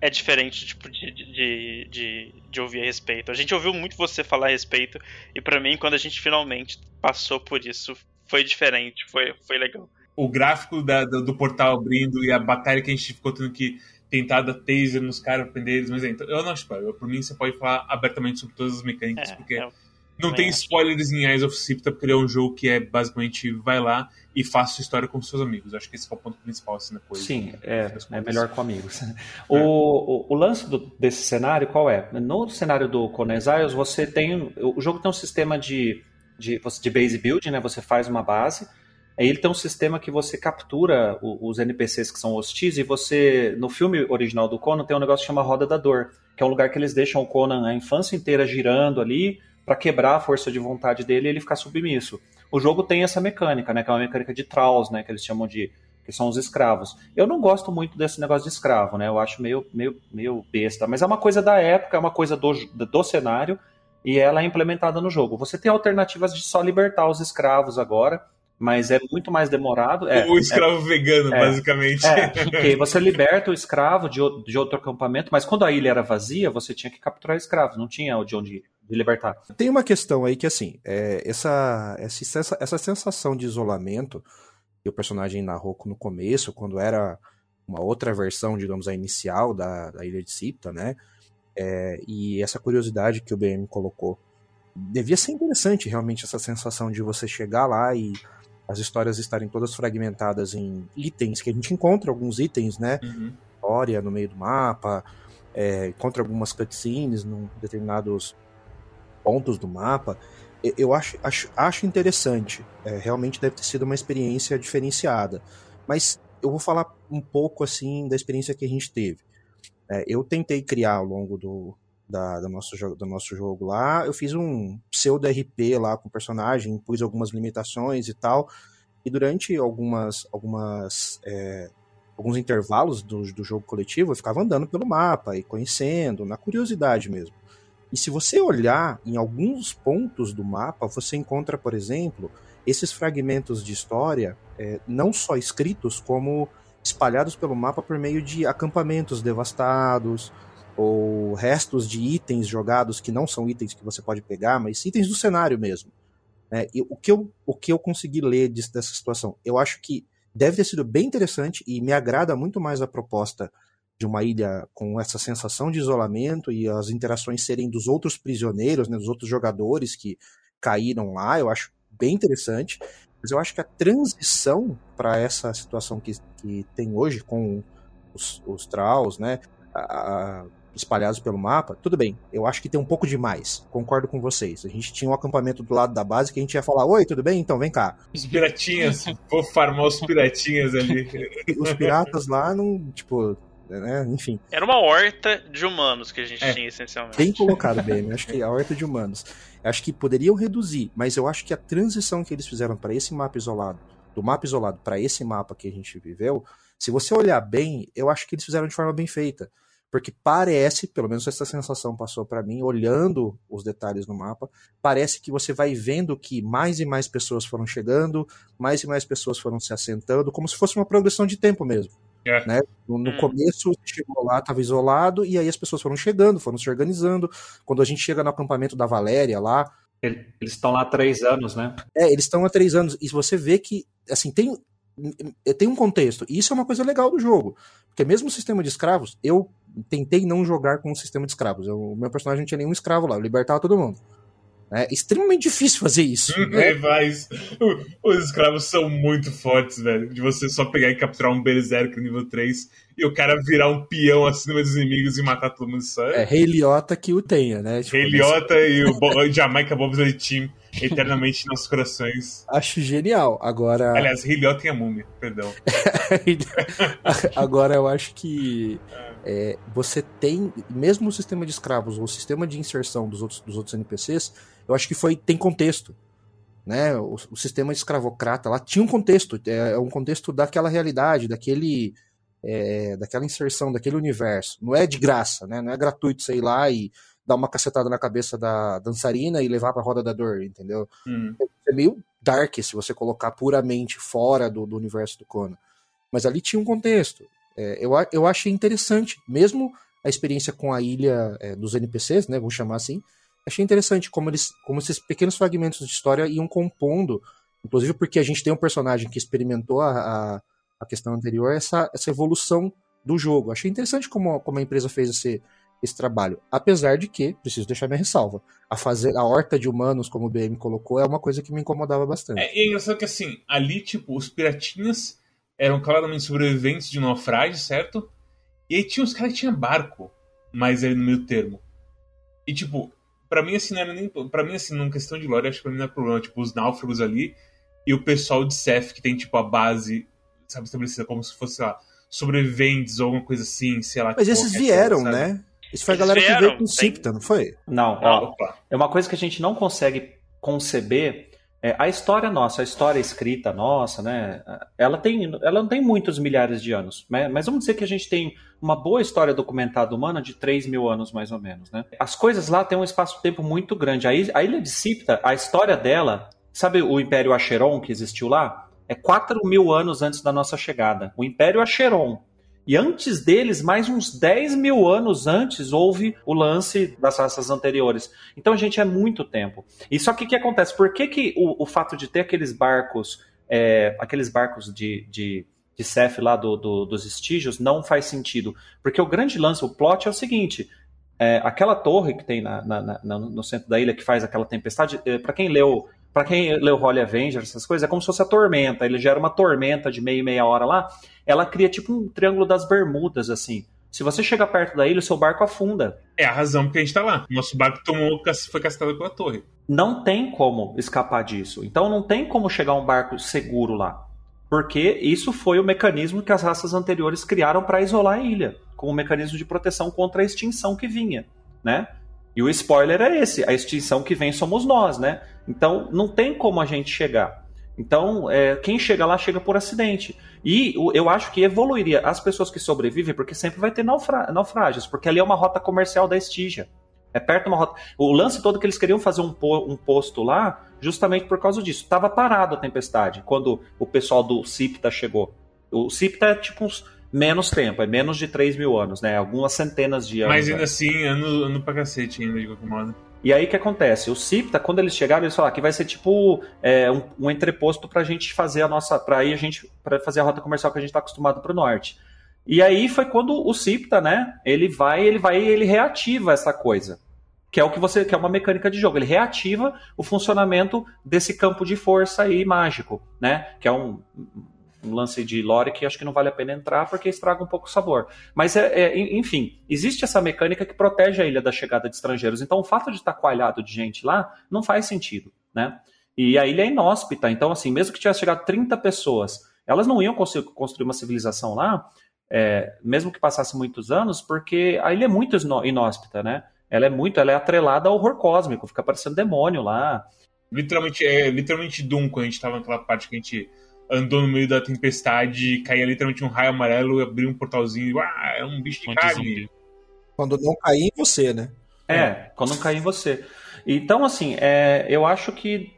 é diferente, tipo, de, de, de, de ouvir a respeito. A gente ouviu muito você falar a respeito, e pra mim, quando a gente finalmente passou por isso, foi diferente, foi, foi legal. O gráfico da- do, do portal abrindo e a batalha que a gente ficou tendo que tentar dar taser nos caras, prender eles, mas é, então, eu não spoiler. Por mim, você pode falar abertamente sobre todas as mecânicas, É, porque eu não tem acho. spoilers em Eyes of Sipta, porque ele é um jogo que é basicamente vai lá e faça sua história com seus amigos. Acho que esse é o ponto principal assim, da coisa. Sim, é, é melhor com amigos. [laughs] O, o, o lance do- desse cenário qual é? No cenário do Conan Exiles, você tem. O jogo tem um sistema de, de, de base building, né? Você faz uma base. Ele tem um sistema que você captura os NPCs que são hostis e você. No filme original do Conan tem um negócio que chama Roda da Dor, que é um lugar que eles deixam o Conan a infância inteira girando ali para quebrar a força de vontade dele e ele ficar submisso. O jogo tem essa mecânica, né? Que é uma mecânica de Trolls, né? Que eles chamam de que são os escravos. Eu não gosto muito desse negócio de escravo, né? Eu acho meio, meio, meio besta, mas é uma coisa da época, é uma coisa do, do cenário e ela é implementada no jogo. Você tem alternativas de só libertar os escravos agora, mas é muito mais demorado. É, o escravo vegano, é. basicamente. é, porque você liberta o escravo de, de outro acampamento, mas quando a ilha era vazia, você tinha que capturar escravos, não tinha de onde de libertar. Tem uma questão aí que, assim, é, essa, essa, essa sensação de isolamento que o personagem narrou no começo, quando era uma outra versão, digamos, a inicial da, da Ilha de Sipta, né? É, e essa curiosidade que o BM colocou. Devia ser interessante, realmente, essa sensação de você chegar lá e as histórias estarem todas fragmentadas em itens, que a gente encontra alguns itens, né? Uhum. história no meio do mapa, é, encontra algumas cutscenes em determinados pontos do mapa. Eu acho, acho, acho interessante. É, realmente deve ter sido uma experiência diferenciada. Mas eu vou falar um pouco assim da experiência que a gente teve. É, eu tentei criar ao longo do, da, do, nosso jogo, do nosso jogo lá. Eu fiz um pseudo RP lá com o personagem, pus algumas limitações e tal. E durante algumas, algumas é, alguns intervalos do, do jogo coletivo, eu ficava andando pelo mapa e conhecendo, na curiosidade mesmo. E se você olhar em alguns pontos do mapa, você encontra, por exemplo, esses fragmentos de história, é, não só escritos, como espalhados pelo mapa por meio de acampamentos devastados, ou restos de itens jogados que não são itens que você pode pegar, mas itens do cenário mesmo. É, e o, que eu, o que eu consegui ler disso- dessa situação? Eu acho que deve ter sido bem interessante e me agrada muito mais a proposta de uma ilha com essa sensação de isolamento e as interações serem dos outros prisioneiros, né, dos outros jogadores que caíram lá, eu acho bem interessante. Mas eu acho que a transição para essa situação que, que tem hoje com os, os né, a, espalhados pelo mapa, tudo bem, eu acho que tem um pouco demais, concordo com vocês. A gente tinha um acampamento do lado da base que a gente ia falar, oi, tudo bem? Então vem cá. Os piratinhas, vou farmar os piratinhas ali. [laughs] os piratas lá não, tipo, né? Enfim. Era uma horta de humanos que a gente é, tinha, essencialmente. Bem colocado, bem. Acho que a horta de humanos. Acho que poderiam reduzir, mas eu acho que a transição que eles fizeram para esse mapa isolado, do mapa isolado para esse mapa que a gente viveu, se você olhar bem, eu acho que eles fizeram de forma bem feita. Porque parece, pelo menos essa sensação passou para mim, olhando os detalhes no mapa, parece que você vai vendo que mais e mais pessoas foram chegando, mais e mais pessoas foram se assentando, como se fosse uma progressão de tempo mesmo. É. Né? No, no hum. começo, chegou lá, estava isolado, e aí as pessoas foram chegando, foram se organizando. Quando a gente chega no acampamento da Valéria lá. Eles estão lá há três anos, né? É, eles estão há três anos. E você vê que, assim, tem, tem um contexto. E isso é uma coisa legal do jogo. Porque mesmo o sistema de escravos, eu tentei não jogar com o sistema de escravos. Eu, o meu personagem não tinha nenhum escravo lá, eu libertava todo mundo. É extremamente difícil fazer isso. [laughs] né? Mas os escravos são muito fortes, velho. De você só pegar e capturar um Berserker nível 3 e o cara virar um peão meio dos inimigos e matar todo mundo só. É Rei Liotta que o tenha, né? Tipo, Rei Liotta e o Bo [laughs] Jamaica Bobsley Team eternamente em nossos corações. Acho genial. Agora. Aliás, Rei Liotta e a múmia, perdão. [laughs] Agora eu acho que. É, você tem, mesmo o sistema de escravos ou o sistema de inserção dos outros, dos outros NPCs, eu acho que foi tem contexto. Né? O, o sistema escravocrata lá tinha um contexto, é, é um contexto daquela realidade, daquele, é, daquela inserção, daquele universo. Não é de graça, né? não é gratuito sei lá e dar uma cacetada na cabeça da dançarina e levar pra roda da dor, entendeu? Hum. É meio dark se você colocar puramente fora do, do universo do Conan. Mas ali tinha um contexto. É, eu, eu achei interessante, mesmo a experiência com a ilha é, dos NPCs, né, vou chamar assim, achei interessante como eles, como esses pequenos fragmentos de história iam compondo, inclusive porque a gente tem um personagem que experimentou a, a, a questão anterior, essa, essa evolução do jogo. Achei interessante como, como a empresa fez esse, esse trabalho. Apesar de que, preciso deixar minha ressalva, a fazer a horta de humanos, como o BM colocou, é uma coisa que me incomodava bastante. É, é engraçado que assim, ali, tipo, os piratinhas eram claramente sobreviventes de naufrágio, certo? E aí tinha uns caras que tinham barco, mas ali no meio termo. E tipo, para mim, assim, não era nem. Pra mim, assim, numa questão de lore, acho que pra mim não é problema. Tipo, os náufragos ali e o pessoal de Seth que tem, tipo, a base, sabe, estabelecida como se fosse, sei lá, sobreviventes ou alguma coisa assim, sei lá. Mas esses vieram, coisa, né? Isso foi a galera vieram, que veio com o Sipta, não foi? Não, ó, é uma coisa que a gente não consegue conceber é, a história nossa, a história escrita nossa, né? Ela, tem, ela não tem muitos milhares de anos, né? mas vamos dizer que a gente tem uma boa história documentada humana de 3 mil anos, mais ou menos, né? As coisas lá têm um espaço-tempo muito grande. A a ilha de Sipta, a história dela, sabe o Império Acheron que existiu lá? É 4 mil anos antes da nossa chegada. O Império Acheron, e antes deles, mais uns 10 mil anos antes, houve o lance das raças anteriores. Então, gente, é muito tempo. E só que o que acontece? Por que, que o, o fato de ter aqueles barcos, é, aqueles barcos de, de, de Seth lá do, do, dos estígios não faz sentido? Porque o grande lance, o plot é o seguinte: é, aquela torre que tem na, na, na, no centro da ilha que faz aquela tempestade, é, para quem leu para quem leu Holy Avenger, essas coisas, é como se fosse a tormenta. Ele gera uma tormenta de meia e meia hora lá. Ela cria tipo um triângulo das Bermudas, assim. Se você chega perto da ilha, o seu barco afunda. É a razão porque a gente tá lá. Nosso barco tomou, foi castado pela torre. Não tem como escapar disso. Então não tem como chegar um barco seguro lá. Porque isso foi o mecanismo que as raças anteriores criaram para isolar a ilha, como um mecanismo de proteção contra a extinção que vinha, né? E o spoiler é esse: a extinção que vem somos nós, né? Então não tem como a gente chegar. Então, é, quem chega lá chega por acidente. E eu acho que evoluiria as pessoas que sobrevivem, porque sempre vai ter naufrágios, porque ali é uma rota comercial da Estígia. É perto de uma rota. O lance todo que eles queriam fazer um, po um posto lá, justamente por causa disso. Estava parado a tempestade quando o pessoal do Cipta chegou. O Cipta é tipo uns menos tempo, é menos de 3 mil anos, né? Algumas centenas de anos. Mas ainda né? assim, ano, ano pra cacete ainda, de qualquer modo. E aí o que acontece? O CIPTA, quando eles chegaram, eles falaram que vai ser tipo é, um, um entreposto para a gente fazer a nossa. para ir a gente. para fazer a rota comercial que a gente está acostumado para o norte. E aí foi quando o CIPTA, né? Ele vai, ele vai, ele reativa essa coisa. Que é o que você. que é uma mecânica de jogo. Ele reativa o funcionamento desse campo de força aí mágico, né? Que é um, um lance de lore que acho que não vale a pena entrar porque estraga um pouco o sabor. Mas, é, é, enfim, existe essa mecânica que protege a ilha da chegada de estrangeiros. Então, o fato de estar coalhado de gente lá não faz sentido, né? E a ilha é inóspita. Então, assim, mesmo que tivesse chegado 30 pessoas, elas não iam conseguir construir uma civilização lá, é, mesmo que passasse muitos anos, porque a ilha é muito inóspita, né? Ela é muito, ela é atrelada ao horror cósmico, fica parecendo demônio lá. Literalmente, é literalmente Doom, quando a gente tava naquela parte que a gente andou no meio da tempestade, caía literalmente um raio amarelo, abriu um portalzinho e ah, é um bicho de carne. Quando não cair em você, né? É, quando não cair em você. Então, assim, é, eu acho que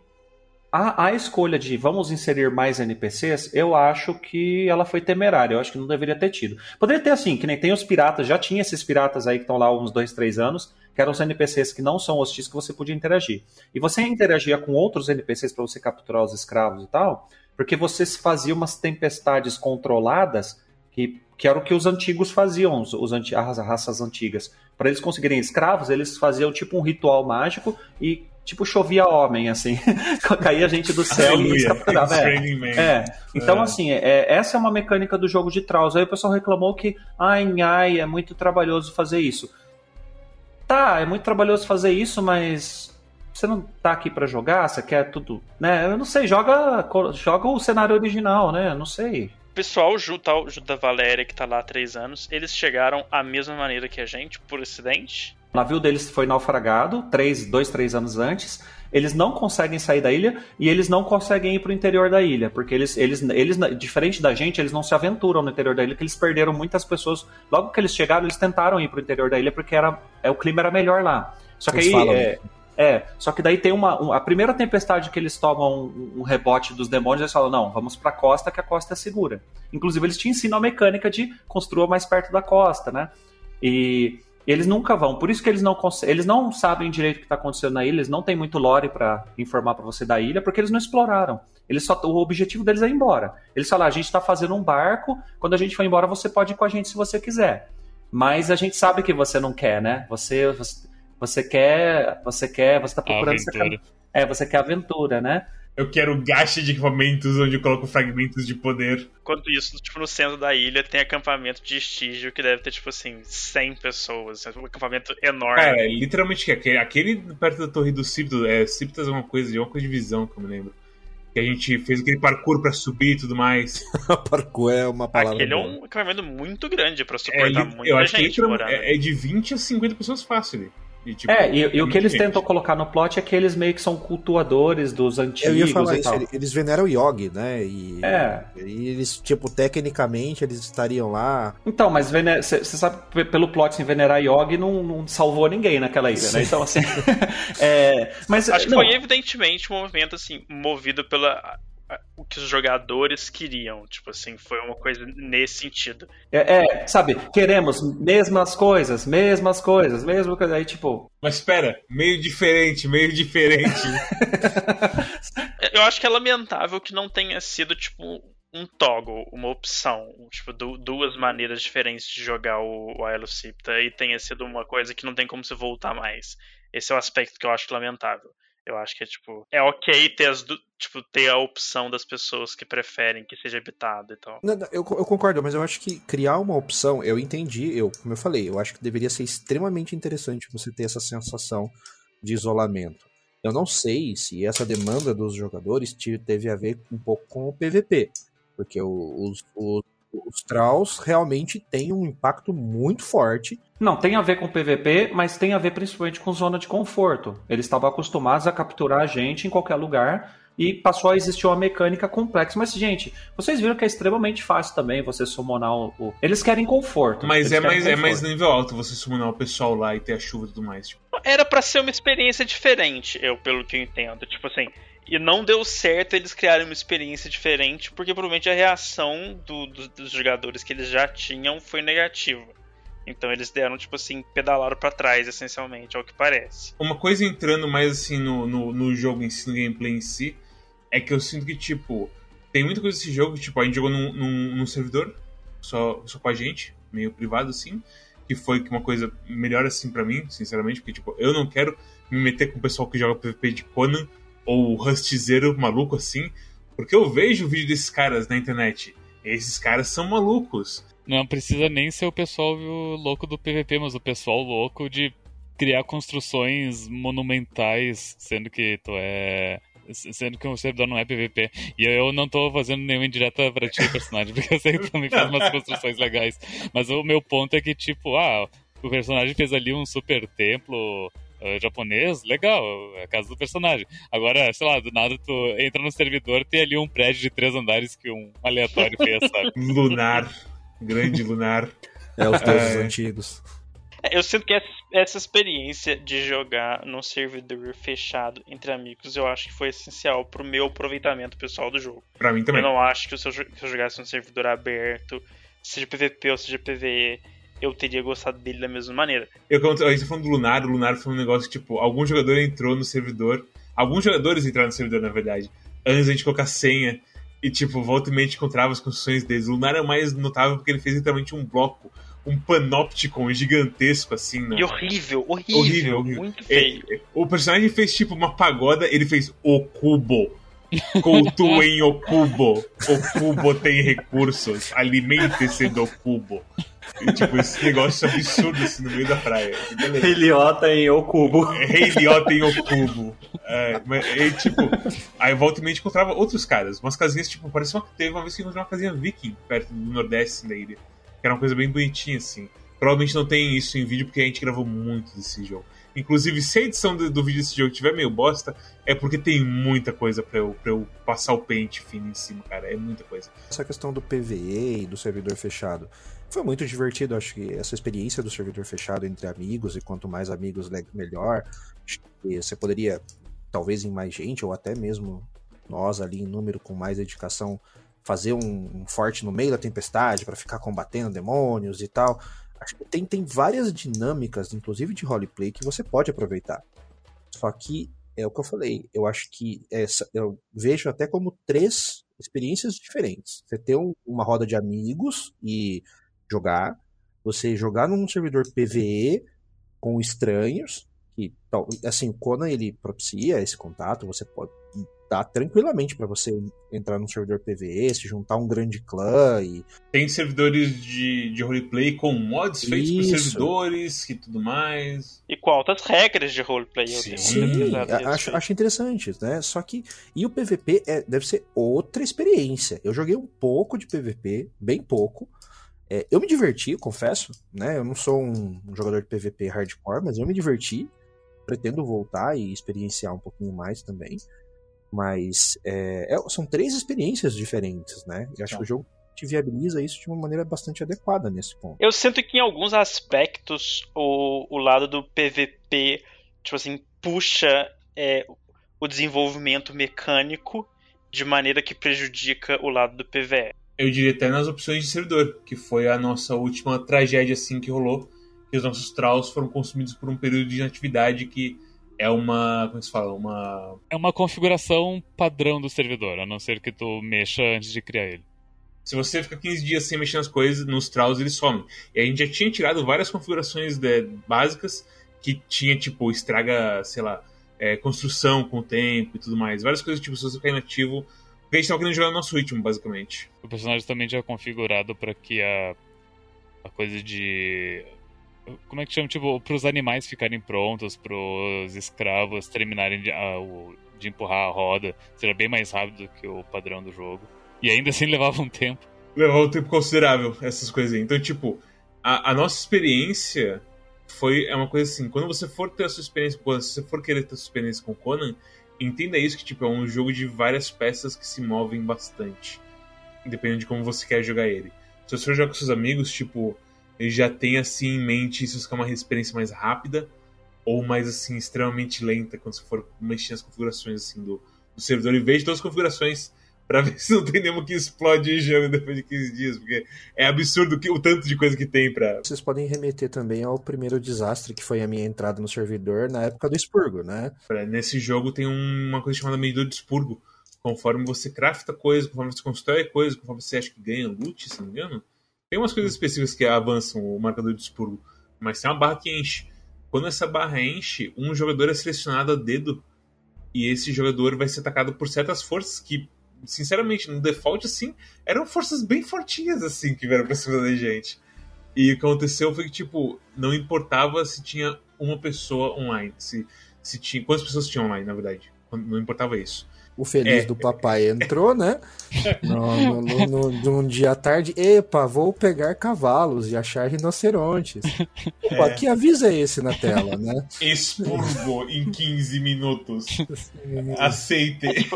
a, a, escolha de vamos inserir mais NPCs, eu acho que ela foi temerária. Eu acho que não deveria ter tido. Poderia ter assim, que nem tem os piratas, já tinha esses piratas aí que estão lá uns dois, três anos, que eram os NPCs que não são hostis que você podia interagir. E você interagia com outros NPCs para você capturar os escravos e tal, porque você fazia umas tempestades controladas que, que era o que os antigos faziam, os, os as raças antigas. Para eles conseguirem escravos, eles faziam tipo um ritual mágico e tipo chovia homem, assim. [laughs] Caía gente do céu Aleluia. e eles capturavam. É. é. Então, é. assim, é, essa é uma mecânica do jogo de Traus. Aí o pessoal reclamou que, ai, ai, é muito trabalhoso fazer isso. Tá, é muito trabalhoso fazer isso, mas você não tá aqui para jogar, você quer tudo, né? Eu não sei, joga, joga o cenário original, né? Eu não sei. O pessoal, o tal da Valéria, que tá lá há três anos, eles chegaram à mesma maneira que a gente, por acidente? O navio deles foi naufragado, três, dois, três anos antes. Eles não conseguem sair da ilha e eles não conseguem ir para o interior da ilha, porque eles, eles, eles, diferente da gente, eles não se aventuram no interior da ilha, porque eles perderam muitas pessoas. Logo que eles chegaram, eles tentaram ir para o interior da ilha porque era, é, o clima era melhor lá. Só que eles aí. É, é, só que daí tem uma. Um, a primeira tempestade que eles tomam um, um, rebote dos demônios, eles falam: não, vamos pra costa, que a costa é segura. Inclusive, eles te ensinam a mecânica de construa mais perto da costa, né? E, eles nunca vão. Por isso que eles não eles não sabem direito o que está acontecendo na ilha, eles não têm muito lore para informar para você da ilha, porque eles não exploraram. Eles só, o objetivo deles é ir embora. Eles falam: a gente está fazendo um barco, quando a gente for embora, você pode ir com a gente se você quiser. Mas a gente sabe que você não quer, né? Você, você você quer, você quer, você tá procurando essa, é, você quer aventura, né? Eu quero gacha de equipamentos onde eu coloco fragmentos de poder. Enquanto isso, tipo, no centro da ilha tem acampamento de estígio que deve ter, tipo assim, 100 pessoas. É um acampamento enorme. Cara, é, literalmente, aquele, aquele perto da torre do Ciptas, é, Ciptas é uma coisa, de uma coisa de visão, que eu me lembro. Que a gente fez aquele parkour pra subir e tudo mais. [laughs] parkour é uma palavra. Aquele boa. é um acampamento muito grande pra suportar é, muita eu acho gente que é, é de 20 a 50 pessoas fácil ali. E, tipo, é, e, e o que eles gente. tentam colocar no plot é que eles meio que são cultuadores dos antigos. Eu ia falar isso, eles veneram o Yogi, né? E, é. E eles, tipo, tecnicamente eles estariam lá. Então, mas você sabe, pelo plot, assim, venerar Yogi não, não salvou ninguém naquela ilha, né? Sim. né? Então, assim. [laughs] é, mas, Acho que foi evidentemente um movimento, assim, movido pela o que os jogadores queriam. Tipo assim, foi uma coisa nesse sentido. É, é sabe, queremos mesmas coisas, mesmas coisas, mesmo coisa. Aí, tipo. Mas espera, meio diferente, meio diferente. [laughs] Eu acho que é lamentável que não tenha sido, tipo, um toggle, uma opção, tipo, duas maneiras diferentes de jogar o, o Isle of Sipta e tenha sido uma coisa que não tem como se voltar mais. Esse é o aspecto que eu acho lamentável. Eu acho que é tipo. É ok ter, as, tipo, ter a opção das pessoas que preferem que seja habitado e tal. Não, não, eu, eu, concordo, mas eu acho que criar uma opção, eu entendi, eu, como eu falei, eu acho que deveria ser extremamente interessante você ter essa sensação de isolamento. Eu não sei se essa demanda dos jogadores teve a ver um pouco com o PVP. Porque os, os, os Trolls realmente têm um impacto muito forte. Não, tem a ver com PVP, mas tem a ver principalmente com zona de conforto. Eles estavam acostumados a capturar a gente em qualquer lugar e passou a existir uma mecânica complexa. Mas, gente, vocês viram que é extremamente fácil também você summonar o. Eles querem conforto. Mas é mais, é mais nível alto você summonar o pessoal lá e ter a chuva e tudo mais. Tipo. Era para ser uma experiência diferente, eu, pelo que eu entendo. Tipo assim, e não deu certo eles criarem uma experiência diferente, porque provavelmente a reação do, do, dos jogadores que eles já tinham foi negativa. Então eles deram, tipo assim, pedalaram para trás, essencialmente, ao que parece. Uma coisa entrando mais assim no, no, no jogo em si, no gameplay em si, é que eu sinto que, tipo, tem muita coisa desse jogo, tipo, a gente jogou num, num, num servidor, só, só com a gente, meio privado assim, que foi uma coisa melhor assim para mim, sinceramente, porque, tipo, eu não quero me meter com o pessoal que joga PvP de Conan ou Rustzeiro maluco assim, porque eu vejo o vídeo desses caras na internet. Esses caras são malucos. Não precisa nem ser o pessoal louco do PVP, mas o pessoal louco de criar construções monumentais, sendo que tu é. Sendo que o servidor não é PVP. E eu não tô fazendo nenhuma indireta pra ti, personagem, [laughs] porque eu sei que também faz umas construções legais. Mas o meu ponto é que, tipo, ah, o personagem fez ali um super templo uh, japonês, legal, é a casa do personagem. Agora, sei lá, do nada tu entra no servidor tem ali um prédio de três andares que um aleatório fez, sabe? [laughs] Lunar. Grande lunar. É, os deuses é. antigos. Eu sinto que essa experiência de jogar num servidor fechado entre amigos, eu acho que foi essencial pro meu aproveitamento pessoal do jogo. Pra mim também. Eu não acho que se eu, se eu jogasse num servidor aberto, seja PVP ou seja PVE, eu teria gostado dele da mesma maneira. Eu, a gente tá falando do Lunar, o Lunar foi um negócio que, tipo, algum jogador entrou no servidor, alguns jogadores entraram no servidor, na verdade, antes da gente colocar senha, e, tipo, volta e meia encontrava as construções deles. O Lunar é o mais notável porque ele fez literalmente um bloco, um panopticon gigantesco, assim, né? E horrível, horrível, horrível, horrível. muito feio. É, o personagem fez, tipo, uma pagoda, ele fez o cubo. Cultuem o cubo. O cubo tem recursos. Alimente-se do cubo. E, tipo, esse negócio absurdo assim no meio da praia. Rei Liotta em O Cubo. Rei Liotta em O Cubo. É, mas, e, tipo, aí volta e meia encontrava outros caras. Umas casinhas, tipo, parecia uma. Teve uma vez que encontrei uma casinha viking perto do nordeste da ilha. Que era uma coisa bem bonitinha, assim. Provavelmente não tem isso em vídeo porque a gente gravou muito desse jogo. Inclusive, se a edição do, do vídeo desse jogo tiver meio bosta, é porque tem muita coisa pra eu, pra eu passar o pente fino em cima, cara. É muita coisa. Essa questão do PVE e do servidor fechado. Foi muito divertido, acho que essa experiência do servidor fechado entre amigos, e quanto mais amigos, melhor. você poderia, talvez em mais gente, ou até mesmo nós ali em número com mais dedicação, fazer um, um forte no meio da tempestade para ficar combatendo demônios e tal. Acho que tem, tem várias dinâmicas, inclusive de roleplay, que você pode aproveitar. Só que é o que eu falei, eu acho que essa, eu vejo até como três experiências diferentes. Você ter um, uma roda de amigos e jogar, você jogar num servidor PVE com estranhos, que assim, o Conan ele propicia esse contato, você pode dar tranquilamente para você entrar num servidor PVE, se juntar um grande clã e tem servidores de, de roleplay com mods feitos por servidores e tudo mais. E com altas regras de roleplay. Sim, Sim acho, acho interessante, né? Só que e o PVP é, deve ser outra experiência. Eu joguei um pouco de PVP, bem pouco. É, eu me diverti, confesso, né? Eu não sou um, um, jogador de PVP hardcore, mas eu me diverti. Pretendo voltar e experienciar um pouquinho mais também. Mas é, é, são três experiências diferentes, né? E acho tá. que o jogo te viabiliza isso de uma maneira bastante adequada nesse ponto. Eu sinto que em alguns aspectos o, o lado do PVP, tipo assim, puxa é, o desenvolvimento mecânico de maneira que prejudica o lado do PVE eu diria até nas opções de servidor, que foi a nossa última tragédia assim que rolou, que os nossos traus foram consumidos por um período de inatividade que é uma, como se fala, uma é uma configuração padrão do servidor, a não ser que tu mexa antes de criar ele. Se você fica 15 dias sem mexer nas coisas, nos traus eles somem. E a gente já tinha tirado várias configurações de, básicas que tinha tipo estraga, sei lá, é, construção com o tempo e tudo mais. Várias coisas tipo se você ficar inativo porque a gente tava querendo jogar no nosso ritmo, basicamente. O personagem também já é configurado para que a, a coisa de. Como é que chama? Tipo, pros animais ficarem prontos, pros escravos terminarem de, a, de empurrar a roda, seja bem mais rápido que o padrão do jogo. E ainda assim [laughs] levava um tempo. Levava um tempo considerável, essas coisas aí. Então, tipo, a, a nossa experiência foi é uma coisa assim, quando você for ter a sua experiência com Conan, se você for querer ter a sua experiência com Conan, entenda isso que tipo é um jogo de várias peças que se movem bastante, dependendo de como você quer jogar ele. Se você for jogar com seus amigos, tipo, já tem assim em mente se você quer uma experiência mais rápida ou mais assim extremamente lenta quando você for mexer nas configurações assim do, do servidor e veja todas as configurações pra ver [laughs] se não tem nenhuma que explode em jogo depois de 15 dias, porque é absurdo o tanto de coisa que tem pra. Vocês podem remeter também ao primeiro desastre que foi a minha entrada no servidor na época do expurgo, né? Nesse jogo tem uma coisa chamada medidor de expurgo. Conforme você crafta coisas, conforme você constrói coisas, conforme você acha que ganha loot, se não me engano. Tem umas coisas específicas que avançam o marcador de expurgo, mas tem uma barra que enche. Quando essa barra enche, um jogador é selecionado a dedo e esse jogador vai ser atacado por certas forças que, sinceramente, no default, assim, eram forças bem fortinhas, assim, que vieram pra cima da gente. E o que aconteceu foi que, tipo, não importava se tinha uma pessoa online, se, se tinha, quantas pessoas tinham online, na verdade. Não importava isso. O feliz É. do papai entrou, né? [laughs] No, no, no- num dia à tarde. Epa, vou pegar cavalos e achar rinocerontes. [laughs] Opa, É. que aviso é esse na tela, né? Expurgo em 15 minutos. [laughs] Aceite.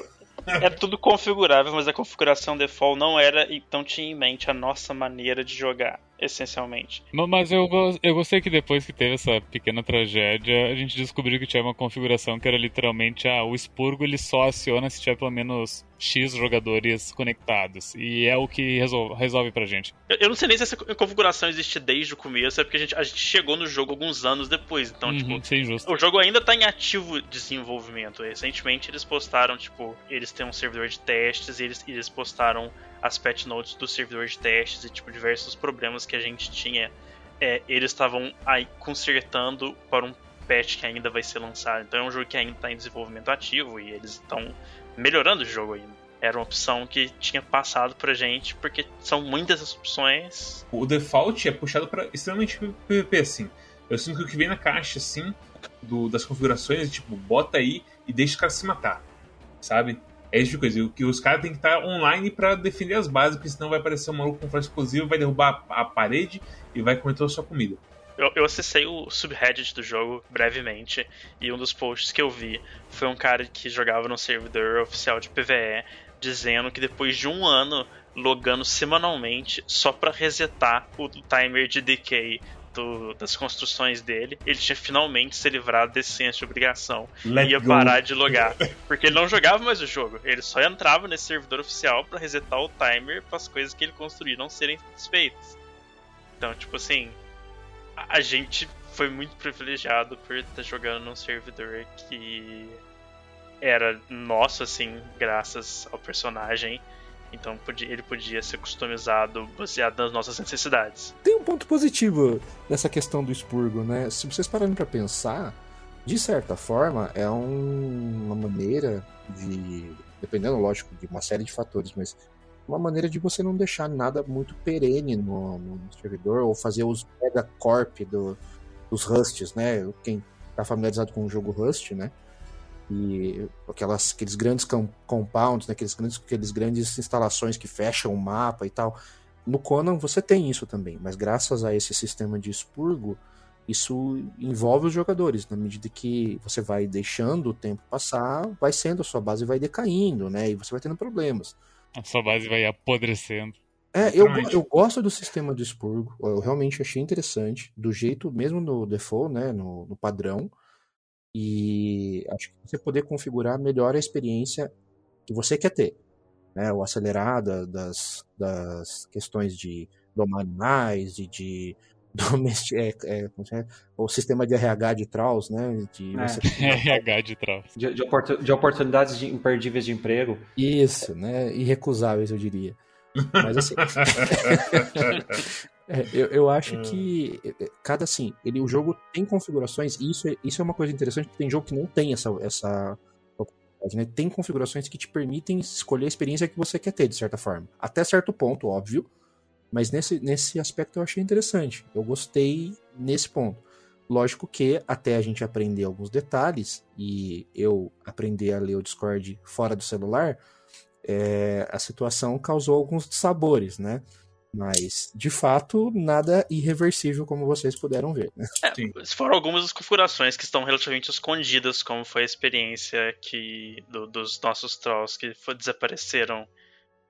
É tudo configurável, mas a configuração default não era, então tinha em mente a nossa maneira de jogar, essencialmente. Ma- Mas eu, eu gostei que depois que teve essa pequena tragédia, a gente descobriu que tinha uma configuração que era literalmente ah, o expurgo ele só aciona se tiver pelo menos X jogadores conectados. E é o que resolve, resolve pra gente. Eu, eu não sei nem se essa configuração existe desde o começo, é porque a gente, a gente chegou no jogo alguns anos depois. Então, Uhum, tipo, justo. o jogo ainda tá em ativo desenvolvimento. Recentemente eles postaram, tipo, eles têm um servidor de testes e eles, eles postaram as patch notes do servidor de testes e, tipo, diversos problemas que a gente tinha. É, eles estavam aí consertando para um patch que ainda vai ser lançado. Então é um jogo que ainda tá em desenvolvimento ativo e eles estão melhorando o jogo ainda. Era uma opção que tinha passado pra gente, porque são muitas as opções. O default é puxado para extremamente PVP, assim. Eu sinto que o que vem na caixa, assim, do- das configurações, tipo, bota aí e deixa os caras se matar. Sabe? É esse tipo de coisa. Que os caras têm que estar online pra defender as bases, porque senão vai aparecer um maluco com flash explosivo, vai derrubar a, a parede e vai comer toda a sua comida. Eu, eu acessei o subreddit do jogo brevemente e um dos posts que eu vi foi um cara que jogava no servidor oficial de PVE dizendo que depois de um ano logando semanalmente só pra resetar o timer de decay do- das construções dele, ele tinha finalmente se livrado desse senso de obrigação Let ia go. parar de logar. [laughs] Porque ele não jogava mais o jogo. Ele só entrava nesse servidor oficial pra resetar o timer para as coisas que ele construiu não serem satisfeitas. Então, tipo assim, a a gente foi muito privilegiado por estar jogando num servidor que era nosso, assim, graças ao personagem. Então ele podia ser customizado baseado nas nossas necessidades. Tem um ponto positivo nessa questão do expurgo, né? Se vocês pararem pra pensar, de certa forma, é um- uma maneira de. Dependendo, lógico, de uma série de fatores, mas uma maneira de você não deixar nada muito perene no, no servidor ou fazer os megacorp do, dos Rusts, né? Quem tá familiarizado com o jogo Rust, né? E aquelas, aqueles grandes com- compounds, né? aqueles, grandes, aqueles grandes instalações que fecham o mapa e tal. No Conan você tem isso também, mas graças a esse sistema de expurgo, isso envolve os jogadores. Na medida que você vai deixando o tempo passar, vai sendo a sua base vai decaindo, né? E você vai tendo problemas. A sua base vai apodrecendo. É, eu, eu gosto do sistema de expurgo. Eu realmente achei interessante. Do jeito, mesmo no default, né? No, no padrão. E acho que você poder configurar melhor a experiência que você quer ter. Né? O acelerada das, das questões de domar animais e de [laughs] domesti é, é, é? o sistema de RH de Trolls, né? De É. você- [laughs] RH de trás. De, de de oportunidades de imperdíveis de emprego. Isso, né? Irrecusáveis, eu diria. Mas assim. [laughs] É, eu, eu acho Hum. que é, é, cada assim, ele, o jogo tem configurações, e isso é, isso é uma coisa interessante, porque tem jogo que não tem essa, essa né? Tem configurações que te permitem escolher a experiência que você quer ter, de certa forma. Até certo ponto, óbvio. Mas nesse, nesse aspecto eu achei interessante. Eu gostei nesse ponto. Lógico que até a gente aprender alguns detalhes e eu aprender a ler o Discord fora do celular, é, a situação causou alguns sabores, né? Mas, de fato, nada irreversível, como vocês puderam ver. Né? Sim. Foram algumas das configurações que estão relativamente escondidas, como foi a experiência que do- dos nossos trolls que foi- desapareceram.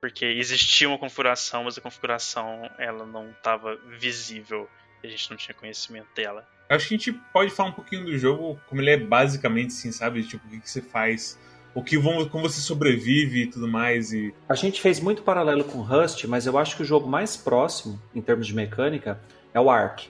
Porque existia uma configuração, mas a configuração ela não estava visível. E a gente não tinha conhecimento dela. Acho que a gente pode falar um pouquinho do jogo, como ele é basicamente assim, sabe? Tipo, o que, que você faz o que vão, como você sobrevive e tudo mais. E... A gente fez muito paralelo com Rust, mas eu acho que o jogo mais próximo, em termos de mecânica, é o Ark.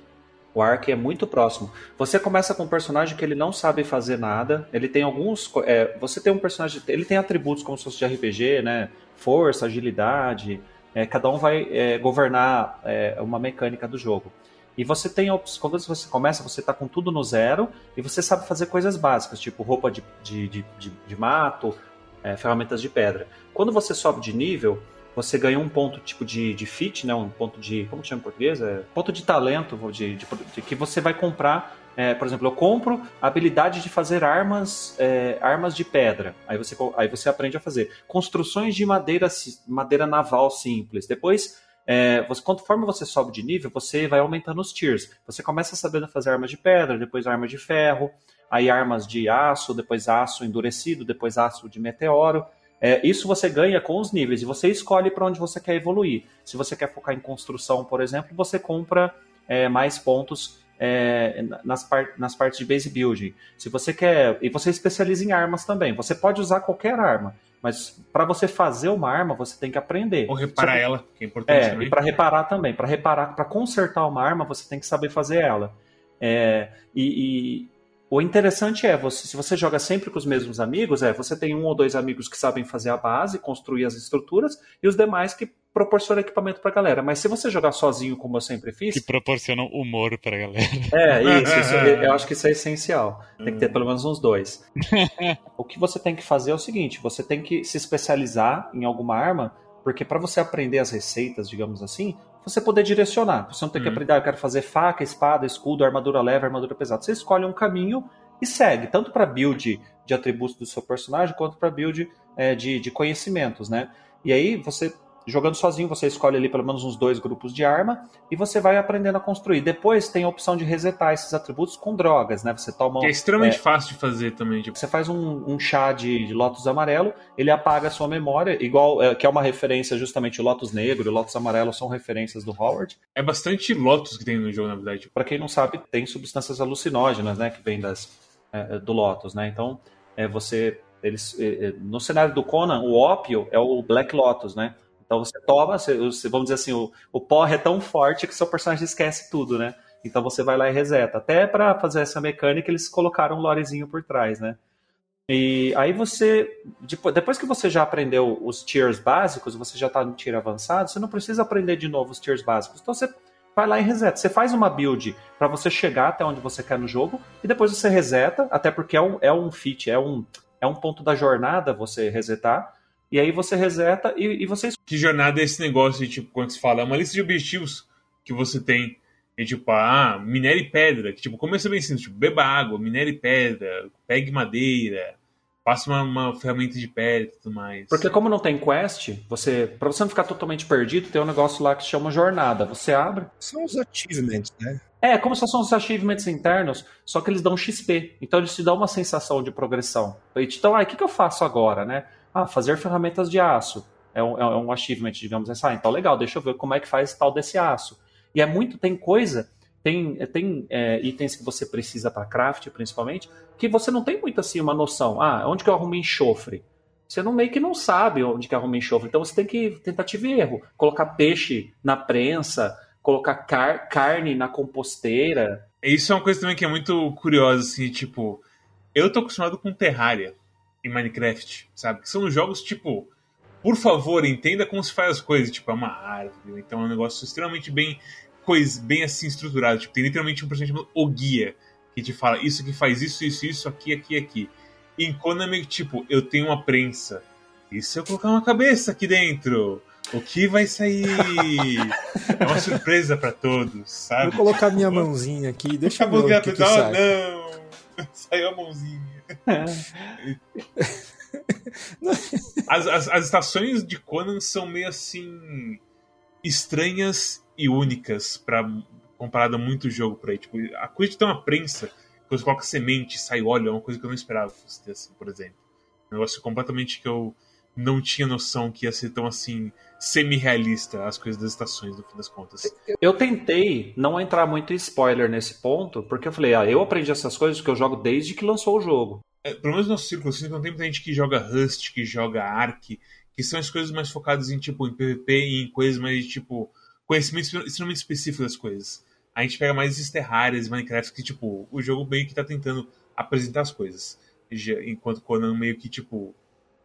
O Ark é muito próximo. Você começa com um personagem que ele não sabe fazer nada. Ele tem alguns. É, você tem um personagem. Ele tem atributos como se fosse de RPG, né? Força, agilidade. É, cada um vai é, governar é, uma mecânica do jogo. E você tem quando você começa, você está com tudo no zero e você sabe fazer coisas básicas, tipo roupa de, de, de, de, de mato, é, ferramentas de pedra. Quando você sobe de nível, você ganha um ponto tipo de, de fit, né? Um ponto de. Como chama em português? É, ponto de talento de, de, de que você vai comprar. É, por exemplo, eu compro a habilidade de fazer armas, é, armas de pedra. Aí você, aí você aprende a fazer construções de madeira, madeira naval simples. Depois é, você, conforme você sobe de nível, você vai aumentando os tiers. Você começa sabendo fazer armas de pedra, depois armas de ferro, aí armas de aço, depois aço endurecido, depois aço de meteoro. É, isso você ganha com os níveis e você escolhe para onde você quer evoluir. Se você quer focar em construção, por exemplo, você compra é, mais pontos é, nas, par nas partes de base building. Se você quer. E você especializa em armas também. Você pode usar qualquer arma. Mas para você fazer uma arma, você tem que aprender. Ou reparar que, ela, que é importante é, também. E para reparar também. Para reparar, para consertar uma arma, você tem que saber fazer ela. É, e, o interessante é, você, se você joga sempre com os mesmos amigos, é você tem um ou dois amigos que sabem fazer a base, construir as estruturas, e os demais que proporcionam equipamento pra galera. Mas se você jogar sozinho, como eu sempre fiz. Que proporcionam humor pra galera. [laughs] É, isso, isso [laughs] eu acho que isso é essencial. Tem que ter pelo menos uns dois. [laughs] o que você tem que fazer é o seguinte: você tem que se especializar em alguma arma, porque para você aprender as receitas, digamos assim, você poder direcionar. Você não tem que uhum. aprender, ah, eu quero fazer faca, espada, escudo, armadura leve, armadura pesada. Você escolhe um caminho e segue, tanto para build de atributos do seu personagem, quanto para build é, de, de conhecimentos, né? E aí você Jogando sozinho, você escolhe ali pelo menos uns dois grupos de arma e você vai aprendendo a construir. Depois tem a opção de resetar esses atributos com drogas, né? Você toma. Que é extremamente é, fácil de fazer também. Tipo. Você faz um, um chá de, de Lotus amarelo, ele apaga a sua memória, igual é, que é uma referência justamente o Lotus negro e o Lotus amarelo são referências do Howard. É bastante Lotus que tem no jogo, na verdade. Para quem não sabe, tem substâncias alucinógenas, né? Que vem das, é, do Lotus, né? Então, é, você. Eles, é, é, no cenário do Conan, o ópio é o Black Lotus, né? Então você toma, você, vamos dizer assim, o, o porre é tão forte que seu personagem esquece tudo, né? Então você vai lá e reseta. Até para fazer essa mecânica, eles colocaram um lorezinho por trás, né? E aí você, depois que você já aprendeu os tiers básicos, você já está no tier avançado, você não precisa aprender de novo os tiers básicos. Então você vai lá e reseta. Você faz uma build para você chegar até onde você quer no jogo e depois você reseta, até porque é um, é um fit, é um, é um ponto da jornada você resetar. E aí você reseta e, e você. Que jornada é esse negócio de, tipo, quando se fala? É uma lista de objetivos que você tem. E, tipo, ah, minere pedra. Que, tipo, começa bem simples. Tipo, beba água, minere pedra, pegue madeira, faça uma, uma, ferramenta de pedra e tudo mais. Porque como não tem quest, você, para você não ficar totalmente perdido, tem um negócio lá que se chama jornada. Você abre. São os achievements, né? É, como se fossem os achievements internos, só que eles dão XP. Então eles te dão uma sensação de progressão. Então, ah, o que, que eu faço agora, né? Ah, fazer ferramentas de aço. É um, é um achievement, digamos assim. Ah, então legal, deixa eu ver como é que faz tal desse aço. E é muito, tem coisa, tem, tem é, itens que você precisa para craft, principalmente, que você não tem muito assim uma noção. Ah, onde que eu arrumo enxofre? Você não meio que não sabe onde que arruma enxofre. Então você tem que tentativa e erro. Colocar peixe na prensa, colocar car carne na composteira. Isso é uma coisa também que é muito curiosa, assim, tipo, eu tô acostumado com Terraria em Minecraft, sabe? Que são jogos tipo, por favor, entenda como se faz as coisas, tipo, é uma árvore, então é um negócio extremamente bem coisa, bem assim estruturado, tipo, tem literalmente um personagem chamado O Guia, que te fala isso que faz isso, isso, isso, aqui, aqui, aqui. E em Konami, tipo, eu tenho uma prensa. E se eu colocar uma cabeça aqui dentro? O que vai sair? [laughs] é uma surpresa para todos, sabe? Vou colocar minha mãozinha aqui, deixa eu ver o que, que, sai. Não, [laughs] saiu a mãozinha. As, as, as, estações de Conan são meio assim estranhas e únicas para comparado a muito jogo por aí. Tipo, a coisa de ter uma prensa que você coloca semente, sai óleo, é uma coisa que eu não esperava que fosse ter assim, por exemplo. Um negócio completamente que eu não tinha noção que ia ser tão assim semi-realista as coisas das estações, no fim das contas. Eu tentei não entrar muito em spoiler nesse ponto, porque eu falei, ah, eu aprendi essas coisas que eu jogo desde que lançou o jogo. é, pelo menos no nosso círculo, assim, não tem muita gente que joga Rust, que joga Ark, que são as coisas mais focadas em, tipo, em PVP e em coisas mais, tipo, conhecimento extremamente específico das coisas. A gente pega mais esses Terrarias, Minecraft, que, tipo, o jogo meio que tá tentando apresentar as coisas. Enquanto Conan meio que, tipo,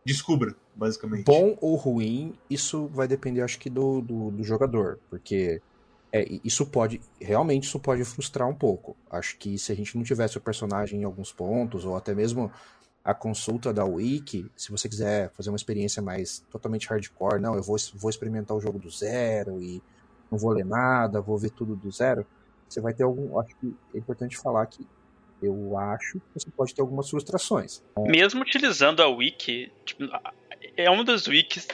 descubra, basicamente. Bom ou ruim, isso vai depender, acho que, do, do, do jogador. Porque é, isso pode, realmente isso pode frustrar um pouco. Acho que se a gente não tivesse o personagem em alguns pontos, ou até mesmo a consulta da Wiki, se você quiser fazer uma experiência mais totalmente hardcore, não, eu vou, vou experimentar o jogo do zero e não vou ler nada, vou ver tudo do zero, você vai ter algum. Acho que é importante falar que eu acho que você pode ter algumas frustrações. Mesmo utilizando a Wiki, tipo, é uma das wikis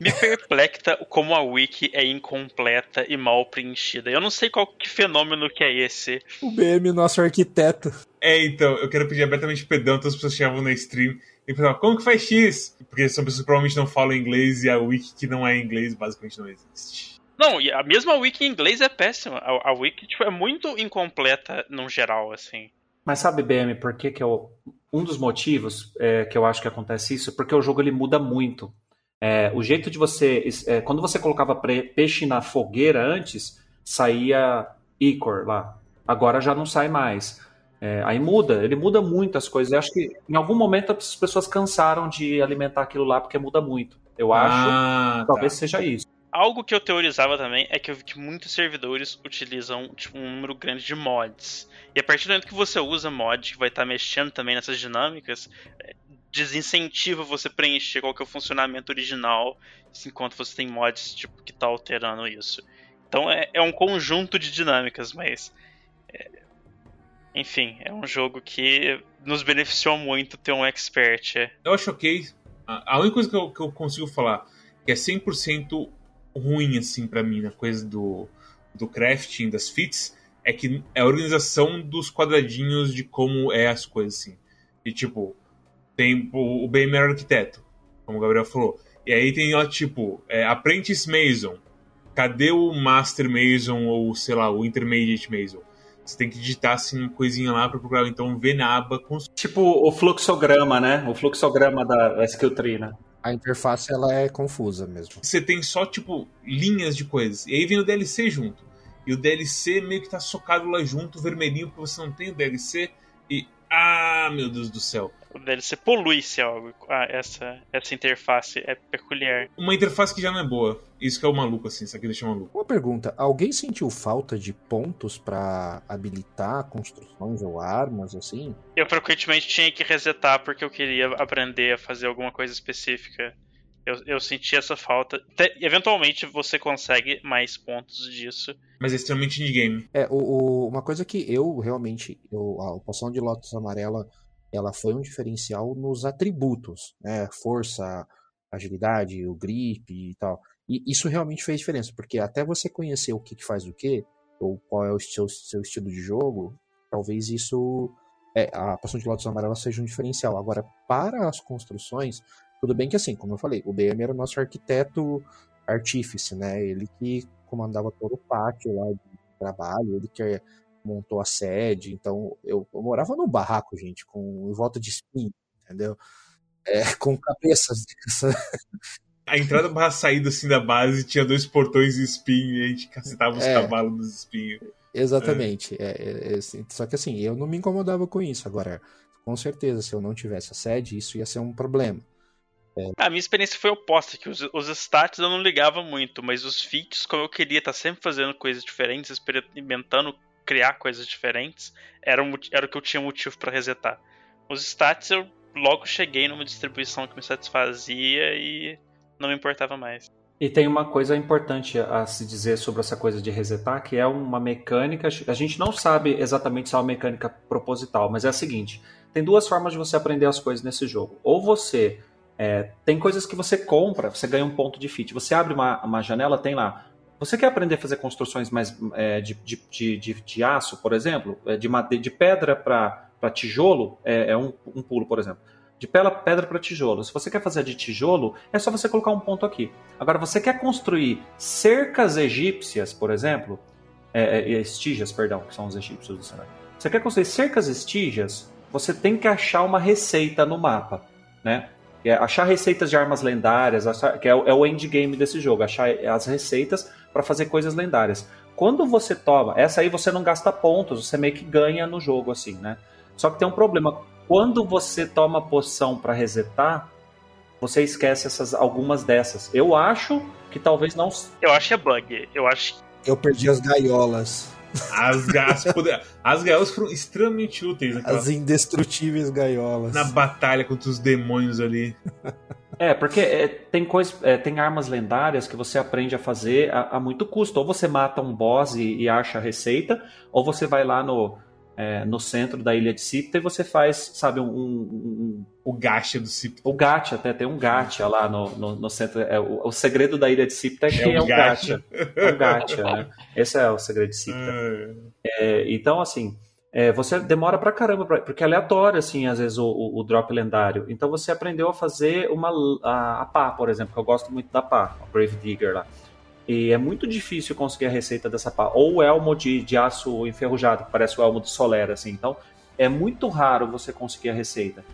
me perplexa [laughs] como a wiki é incompleta e mal preenchida. Eu não sei qual que fenômeno que é esse. O BM, nosso arquiteto. É, então, eu quero pedir abertamente perdão, todas as pessoas chegavam na stream e pensavam, como que faz X? Porque são pessoas que provavelmente não falam inglês e a wiki que não é inglês basicamente não existe. Não, e a mesma wiki em inglês é péssima. A, a wiki tipo, é muito incompleta no geral, assim. Mas sabe, BM, por que, que eu. Um dos motivos é, que eu acho que acontece isso é porque o jogo ele muda muito. É, o jeito de você. É, quando você colocava peixe na fogueira antes, saía Icor lá. Agora já não sai mais. É, aí muda, ele muda muito as coisas. Eu acho que em algum momento as pessoas cansaram de alimentar aquilo lá porque muda muito. Eu acho ah, tá. talvez seja isso. Algo que eu teorizava também é que eu vi que muitos servidores utilizam tipo, um número grande de mods. E a partir do momento que você usa mod, que vai estar mexendo também nessas dinâmicas, desincentiva você preencher qual que é o funcionamento original, enquanto você tem mods tipo, que tá alterando isso. Então é, é um conjunto de dinâmicas, mas. É, enfim, é um jogo que nos beneficiou muito ter um expert. É. Eu acho ok. A única coisa que eu, que eu consigo falar que é 100% ruim, assim, para mim, na coisa do, do crafting, das fits, é que é a organização dos quadradinhos de como é as coisas, assim. E, tipo, tem o, o BM arquiteto, como o Gabriel falou. E aí tem lá, tipo, é, Apprentice Mason. Cadê o Master Mason ou, sei lá, o Intermediate Mason? Você tem que digitar assim uma coisinha lá para procurar, então ver na aba. Tipo o fluxograma, né? O fluxograma da skill tree, né? A interface ela é confusa mesmo. Você tem só, tipo, linhas de coisas. E aí vem o DLC junto. E o DLC meio que tá socado lá junto, vermelhinho, porque você não tem o DLC. E. Ah, meu Deus do céu o DLC polui-se algo. Ah, essa, essa interface é peculiar. Uma interface que já não é boa. Isso que é o maluco, assim, isso aqui deixa maluco. Uma pergunta: alguém sentiu falta de pontos para habilitar construções ou armas, assim? Eu frequentemente tinha que resetar porque eu queria aprender a fazer alguma coisa específica. Eu, eu senti essa falta. eventualmente você consegue mais pontos disso. Mas é extremamente in-game. É, o, o, uma coisa que eu realmente. Eu, a poção de Lotus Amarela ela foi um diferencial nos atributos, né? Força, agilidade, o grip e tal. E isso realmente fez diferença, porque até você conhecer o que, que faz o que, ou qual é o seu, seu estilo de jogo, talvez isso. É, a poção de Lotus Amarela seja um diferencial. Agora, para as construções, tudo bem que assim, como eu falei, o BM era o nosso arquiteto artífice, né? Ele que comandava todo o pátio lá de trabalho, ele que montou a sede. Então, eu, eu morava num barraco, gente, com em volta de espinho, entendeu? É, [laughs] com cabeças. A entrada barra saída assim da base tinha dois portões de espinho e a gente cacetava os é, cavalos nos espinhos. Exatamente. É. É, é assim, só que assim, eu não me incomodava com isso. Agora, com certeza, se eu não tivesse a sede, isso ia ser um problema. É. A minha experiência foi oposta, que os, os stats eu não ligava muito, mas os feats, como eu queria estar sempre fazendo coisas diferentes, experimentando criar coisas diferentes, era, o, era o que eu tinha motivo para resetar. Os stats eu logo cheguei numa distribuição que me satisfazia e não me importava mais. E tem uma coisa importante a se dizer sobre essa coisa de resetar, que é uma mecânica. A gente não sabe exatamente se é uma mecânica proposital, mas é a seguinte: tem duas formas de você aprender as coisas nesse jogo. Ou você é, tem coisas que você compra, você ganha um ponto de fit. Você abre uma, uma janela, tem lá você quer aprender a fazer construções mais é, de, de, de, de, aço, por exemplo? É, de, de pedra para tijolo é, é um, um, pulo, por exemplo. De pedra para tijolo. Se você quer fazer de tijolo, é só você colocar um ponto aqui. Agora, você quer construir cercas egípcias, por exemplo, é, é, estígias, perdão, que são os egípcios do cenário. Você quer construir cercas estígias, você tem que achar uma receita no mapa, né? É achar receitas de armas lendárias, achar, que é o, é o endgame desse jogo, achar as receitas para fazer coisas lendárias. Quando você toma, essa aí você não gasta pontos, você meio que ganha no jogo assim, né? Só que tem um problema. Quando você toma poção para resetar, você esquece essas algumas dessas. Eu acho que talvez não. Eu acho que é bug. Eu acho. Eu perdi as gaiolas. As, as, as gaiolas foram extremamente úteis. Naquela... As indestrutíveis gaiolas. Na batalha contra os demônios ali. É, porque é, tem, coisa, é, tem armas lendárias que você aprende a fazer a, a muito custo. Ou você mata um boss e, e, acha a receita, ou você vai lá no, é, no centro da ilha de Sipta e você faz, sabe, um. um, um o gacha do Sipta. O gacha, até tem um gacha lá no, no, no centro. É, o, o, segredo da ilha de Sipta é que é, é um gacha. É um gacha, né? Esse é o segredo de Sipta. É, então, assim. É, você demora pra caramba, pra, porque é aleatório, assim, às vezes, o, o, o, drop lendário. Então você aprendeu a fazer uma a, a pá, por exemplo, que eu gosto muito da pá, a Brave Digger lá. E é muito difícil conseguir a receita dessa pá. Ou o elmo de, de aço enferrujado, que parece o elmo de Solera, assim. Então, é muito raro você conseguir a receita.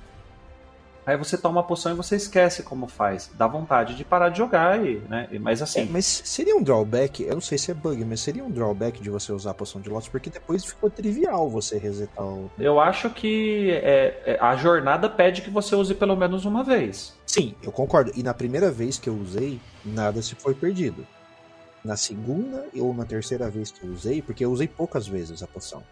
Aí você toma uma poção e você esquece como faz. Dá vontade de parar de jogar, e, né? Mas assim. É, mas seria um drawback, eu não sei se é bug, mas seria um drawback de você usar a poção de Lotus, porque depois ficou trivial você resetar o. Eu acho que é, é, a jornada pede que você use pelo menos uma vez. Sim, eu concordo. E na primeira vez que eu usei, nada se foi perdido na segunda ou na terceira vez que eu usei, porque eu usei poucas vezes a poção.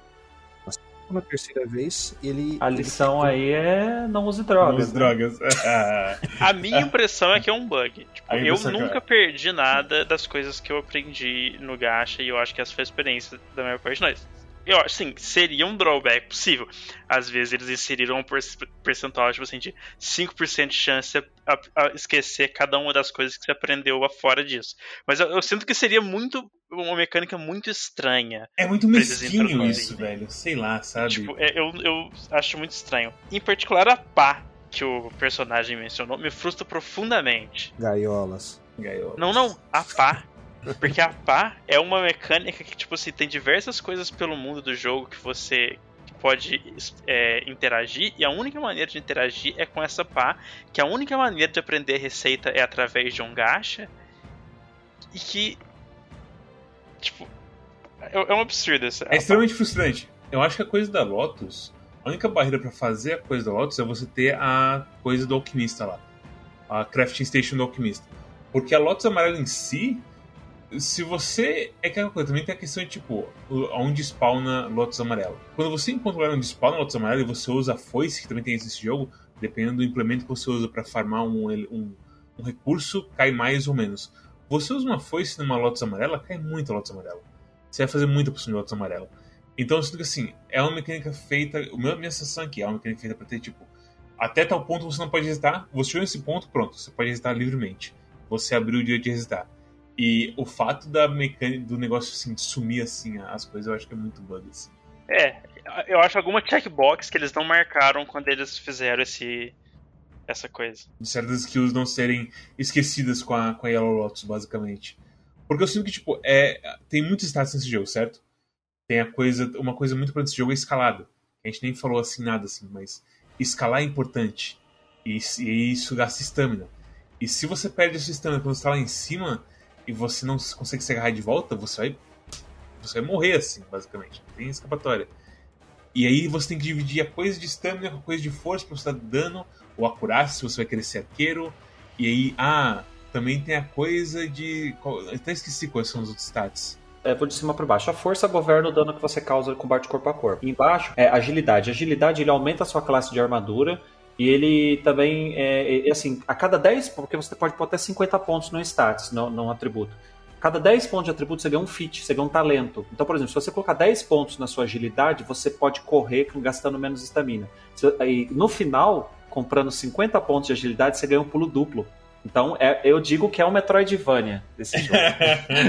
Na segunda ou na terceira vez, ele. A lição ele... aí é não use drogas. Não use né? drogas. [laughs] a minha impressão é que é um bug. Tipo, eu nunca perdi nada das coisas que eu aprendi no Gacha e eu acho que essa foi a experiência da maior parte de nós eu acho assim, seria um drawback possível. Às vezes eles inseriram um percentual tipo assim, de 5% de chance a, a, esquecer cada uma das coisas que você aprendeu fora disso. Mas eu, eu, sinto que seria muito uma mecânica muito estranha. É muito mesquinho isso, velho. Sei lá, sabe? Tipo, é, eu, eu acho muito estranho. Em particular a pá que o personagem mencionou me frustra profundamente. Gaiolas. Gaiolas. Não, não, a pá porque a pá é uma mecânica que, tipo assim, tem diversas coisas pelo mundo do jogo que você pode é, interagir, e a única maneira de interagir é com essa pá, que a única maneira de aprender receita é através de um gacha, e que. Tipo. É, é um absurdo. Essa, é extremamente frustrante. Eu acho que a coisa da Lotus, a única barreira para fazer a coisa da Lotus é você ter a coisa do alquimista lá. A crafting station do alquimista. Porque a Lotus amarela em si, se você. É aquela coisa, também tem a questão de tipo, onde spawna Lotus Amarelo. Quando você encontra um lugar onde spawna Lotus Amarelo e você usa a foice, que também tem esse jogo, dependendo do implemento que você usa para farmar um, um, um, recurso, cai mais ou menos. Você usa uma foice numa Lotus Amarela, cai muito a Lotus Amarela. Você vai fazer muita poção de Lotus Amarela. Então eu sinto que assim, é uma mecânica feita. A minha sensação aqui é uma mecânica feita pra ter tipo. Até tal ponto você não pode hesitar. Você chegou nesse ponto, pronto, você pode hesitar livremente. Você abriu o dia de hesitar. E o fato da mecânica do negócio assim, de sumir assim as coisas, eu acho que é muito bug. Assim. É, eu acho alguma checkbox que eles não marcaram quando eles fizeram esse essa coisa. De certas skills não serem esquecidas com a, com a Yellow Lotus, basicamente. Porque eu sinto que, tipo, é, tem muitos status nesse jogo, certo? Tem a coisa, uma coisa muito importante desse jogo é escalada. A gente nem falou assim nada assim, mas escalar é importante. E, e isso gasta estamina. E se você perde essa estamina quando você está lá em cima, e você não consegue se agarrar de volta, você vai. Você vai morrer assim, basicamente. Não tem escapatória. E aí você tem que dividir a coisa de stamina com a coisa de força pra você dar dano, ou acurar se você vai querer ser arqueiro. E aí, ah, também tem a coisa de. Eu até esqueci quais são os outros stats. É, vou de cima para baixo. A força governa o dano que você causa no combate corpo a corpo. Embaixo é agilidade. Agilidade ele aumenta a sua classe de armadura e ele também, é, é, assim, a cada 10, porque você pode pôr até 50 pontos no status, no atributo. Cada 10 pontos de atributo você ganha um feat, você ganha um talento. Então, por exemplo, se você colocar 10 pontos na sua agilidade, você pode correr gastando menos estamina. E no final, comprando 50 pontos de agilidade, você ganha um pulo duplo. Então, é, eu digo que é um Metroidvania desse jogo.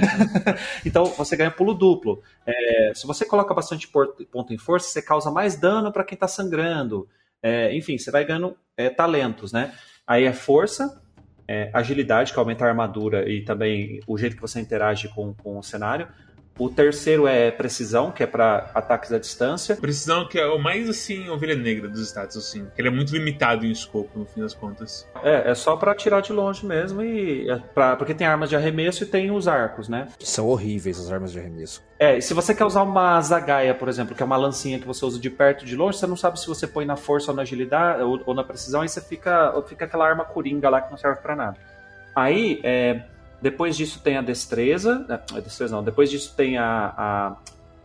[laughs] então, você ganha pulo duplo. É, se você coloca bastante ponto em força, você causa mais dano para quem está sangrando. É, enfim, você vai ganhando é, talentos, né? Aí é força, é, agilidade, que aumenta a armadura e também o jeito que você interage com, com o cenário. O terceiro é precisão, que é para ataques à distância. Precisão que é o mais assim, ovelha negra dos status, assim. Ele é muito limitado em escopo, no fim das contas. É, é só para atirar de longe mesmo e é pra, porque tem armas de arremesso e tem os arcos, né? São horríveis as armas de arremesso. É, e se você quer usar uma zagaia, por exemplo, que é uma lancinha que você usa de perto e de longe, você não sabe se você põe na força ou na agilidade ou, ou na precisão, aí você fica, fica aquela arma coringa lá que não serve para nada. Aí, é, depois disso tem a destreza. A destreza não. Depois disso tem a, a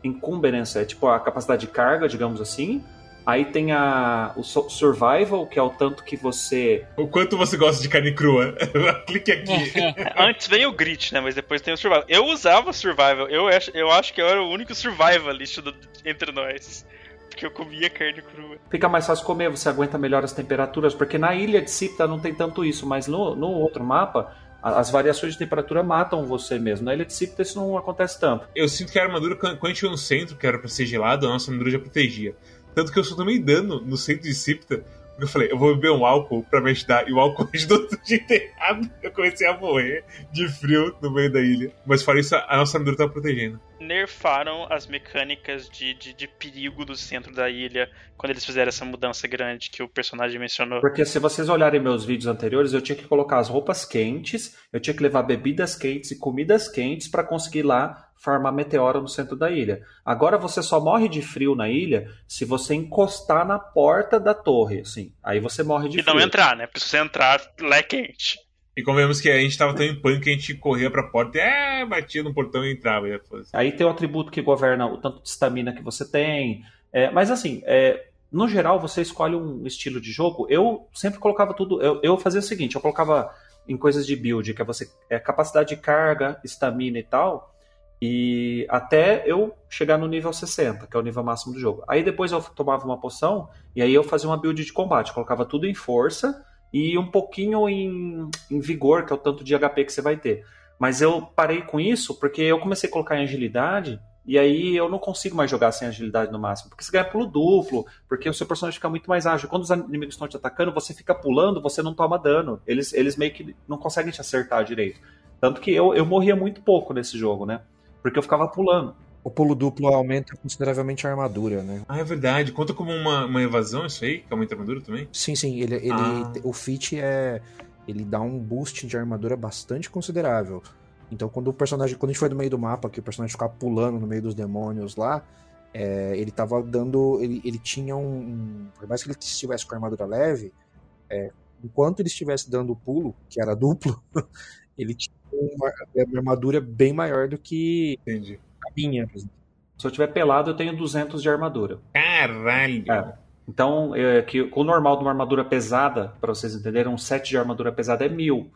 incumbência, é tipo a capacidade de carga, digamos assim. Aí tem a, o survival, que é o tanto que você. O quanto você gosta de carne crua. [laughs] Clique aqui. [laughs] Antes vem o grit, né? Mas depois tem o survival. Eu usava survival. Eu acho, eu acho que eu era o único survivalist do, entre nós. Porque eu comia carne crua. Fica mais fácil comer, você aguenta melhor as temperaturas. Porque na ilha de Cipta não tem tanto isso, mas no, no outro mapa as variações de temperatura matam você mesmo. Na ilha de Cipta isso não acontece tanto. Eu sinto que a armadura, quando a gente ia no centro, que era pra ser gelado, a nossa armadura já protegia. Tanto que eu só tomei dano no centro de Cipta eu falei, eu vou beber um álcool pra me ajudar. E o álcool [laughs] ajudou do jeito errado. Eu comecei a morrer de frio no meio da ilha. Mas fora isso, a nossa armadura tá protegendo. Nerfaram as mecânicas de, de, de, perigo do centro da ilha quando eles fizeram essa mudança grande que o personagem mencionou. Porque se vocês olharem meus vídeos anteriores, eu tinha que colocar as roupas quentes, eu tinha que levar bebidas quentes e comidas quentes para conseguir lá farmar meteoro no centro da ilha. Agora você só morre de frio na ilha se você encostar na porta da torre, assim. Aí você morre de e frio. E não entrar, né? Porque se você entrar, lá é quente. E convenhamos que a gente tava tão em pânico que a gente corria pra porta e é, batia no portão e entrava. E Aí tem o atributo que governa o tanto de estamina que você tem. É, mas assim, é, no geral, você escolhe um estilo de jogo. Eu sempre colocava tudo. Eu, eu fazia o seguinte: eu colocava em coisas de build, que é você é capacidade de carga, estamina e tal. E até eu chegar no nível 60, que é o nível máximo do jogo. Aí depois eu tomava uma poção e aí eu fazia uma build de combate. Colocava tudo em força e um pouquinho em, em vigor, que é o tanto de HP que você vai ter. Mas eu parei com isso porque eu comecei a colocar em agilidade e aí eu não consigo mais jogar sem agilidade no máximo. Porque você ganha pulo duplo, porque o seu personagem fica muito mais ágil. Quando os inimigos estão te atacando, você fica pulando, você não toma dano. Eles, eles meio que não conseguem te acertar direito. Tanto que eu, eu morria muito pouco nesse jogo, né? Porque eu ficava pulando. O pulo duplo aumenta consideravelmente a armadura, né? Ah, é verdade. Conta como uma, uma evasão isso aí, que aumenta a armadura também? Sim, sim. Ele, ele, ah. O feat é. Ele dá um boost de armadura bastante considerável. Então, quando o personagem. Quando a gente foi no meio do mapa, que o personagem ficava pulando no meio dos demônios lá, é, ele tava dando. Ele, ele tinha um, um, Por mais que ele estivesse com a armadura leve, é, enquanto ele estivesse dando o pulo, que era duplo, [laughs] ele tinha uma, uma armadura bem maior do que Entendi. a minha. Se eu tiver pelado, eu tenho 200 de armadura. Caralho! É. Então, é, que, o normal de uma armadura pesada, para vocês entenderem, um set de armadura pesada é 1000.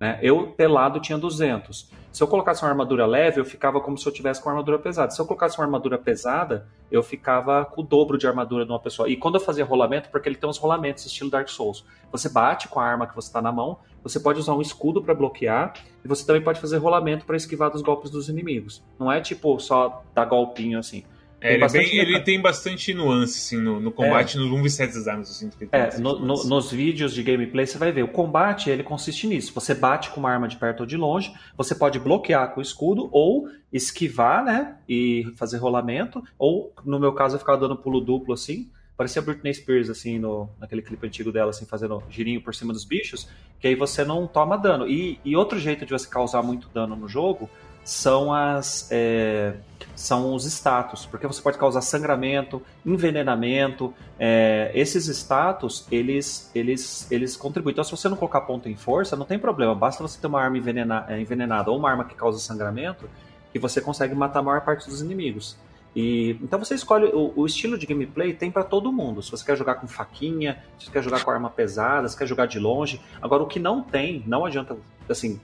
Né? Eu, pelado, tinha 200. Se eu colocasse uma armadura leve, eu ficava como se eu tivesse com uma armadura pesada. Se eu colocasse uma armadura pesada, eu ficava com o dobro de armadura de uma pessoa. E quando eu fazia rolamento, porque ele tem uns rolamentos estilo Dark Souls, você bate com a arma que você está na mão, você pode usar um escudo para bloquear, e você também pode fazer rolamento para esquivar dos golpes dos inimigos. Não é tipo só dar golpinho assim. É, ele, é bem, ele, [laughs] tem bastante nuance assim, no, no combate, é. no 1v7 das armas. Assim, é, no, no, nos vídeos de gameplay você vai ver. O combate ele consiste nisso. Você bate com uma arma de perto ou de longe, você pode bloquear com o escudo ou esquivar, né? E fazer rolamento. Ou, no meu caso, eu ficava dando pulo duplo assim. Parecia Britney Spears, assim, no, naquele clipe antigo dela, assim, fazendo girinho por cima dos bichos, que aí você não toma dano. E, e outro jeito de você causar muito dano no jogo são as é, são os status, porque você pode causar sangramento, envenenamento. É, esses status eles eles eles contribuem. Então, se você não colocar ponto em força, não tem problema. Basta você ter uma arma envenena, é, envenenada ou uma arma que causa sangramento, que você consegue matar a maior parte dos inimigos. E, então você escolhe o, o estilo de gameplay tem para todo mundo. Se você quer jogar com faquinha, se você quer jogar com arma pesada, se quer jogar de longe. Agora o que não tem, não adianta assim,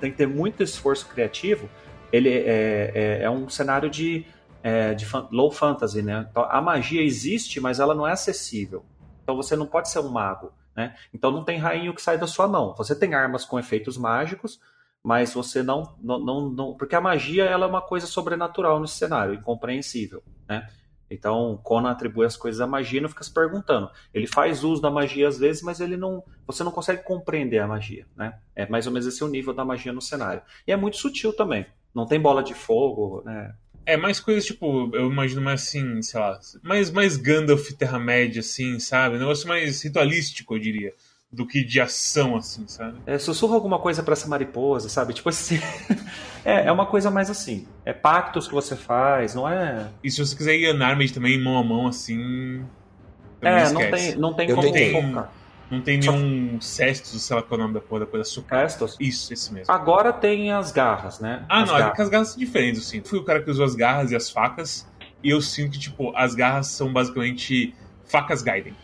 tem que ter muito esforço criativo, ele é, é, é um cenário de, é, de low fantasy, né? Então, a magia existe, mas ela não é acessível. Então você não pode ser um mago, né? Então não tem rainho que sai da sua mão. Você tem armas com efeitos mágicos, mas você não, não, não, não porque a magia ela é uma coisa sobrenatural nesse cenário, incompreensível, né? Então, Conan atribui as coisas à magia e não fica se perguntando. Ele faz uso da magia às vezes, mas ele não. Você não consegue compreender a magia, né? É mais ou menos esse o nível da magia no cenário. E é muito sutil também. Não tem bola de fogo, né? É mais coisas tipo, eu imagino mais assim, sei lá, mais, mais Gandalf Terra-média, assim, sabe? Um negócio mais ritualístico, eu diria. Do que de ação, assim, sabe? É, sussurra alguma coisa pra essa mariposa, sabe? Tipo assim. [laughs] é, é uma coisa mais assim. É pactos que você faz, não é. E se você quiser ir unarmed também, mão a mão, assim. É, não tem, não tem Eu como tentei. focar. Não tem Só- nenhum Cestus, sei lá qual é o nome da porra, da coisa açúcar. Estos. Isso, esse mesmo. Agora tem as garras, né? Ah, As não, é garras. que as garras são diferentes, eu sinto. Fui o cara que usou as garras e as facas, e eu sinto que, tipo, as garras são basicamente facas Gaiden.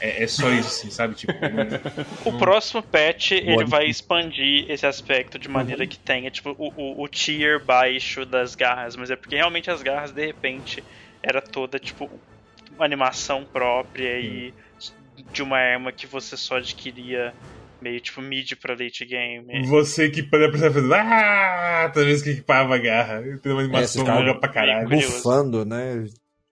É, é só isso, assim, sabe? Tipo, O Hum. próximo patch ele vai expandir esse aspecto de maneira que tenha tipo o, o, o tier baixo das garras, mas é porque realmente as garras de repente era toda tipo uma animação própria e de uma arma que você só adquiria meio tipo mid pra late game. você que pensar fazendo ah, toda vez que equipava a garra. Tem uma animação É, cara- longa pra caralho. Bufando, né?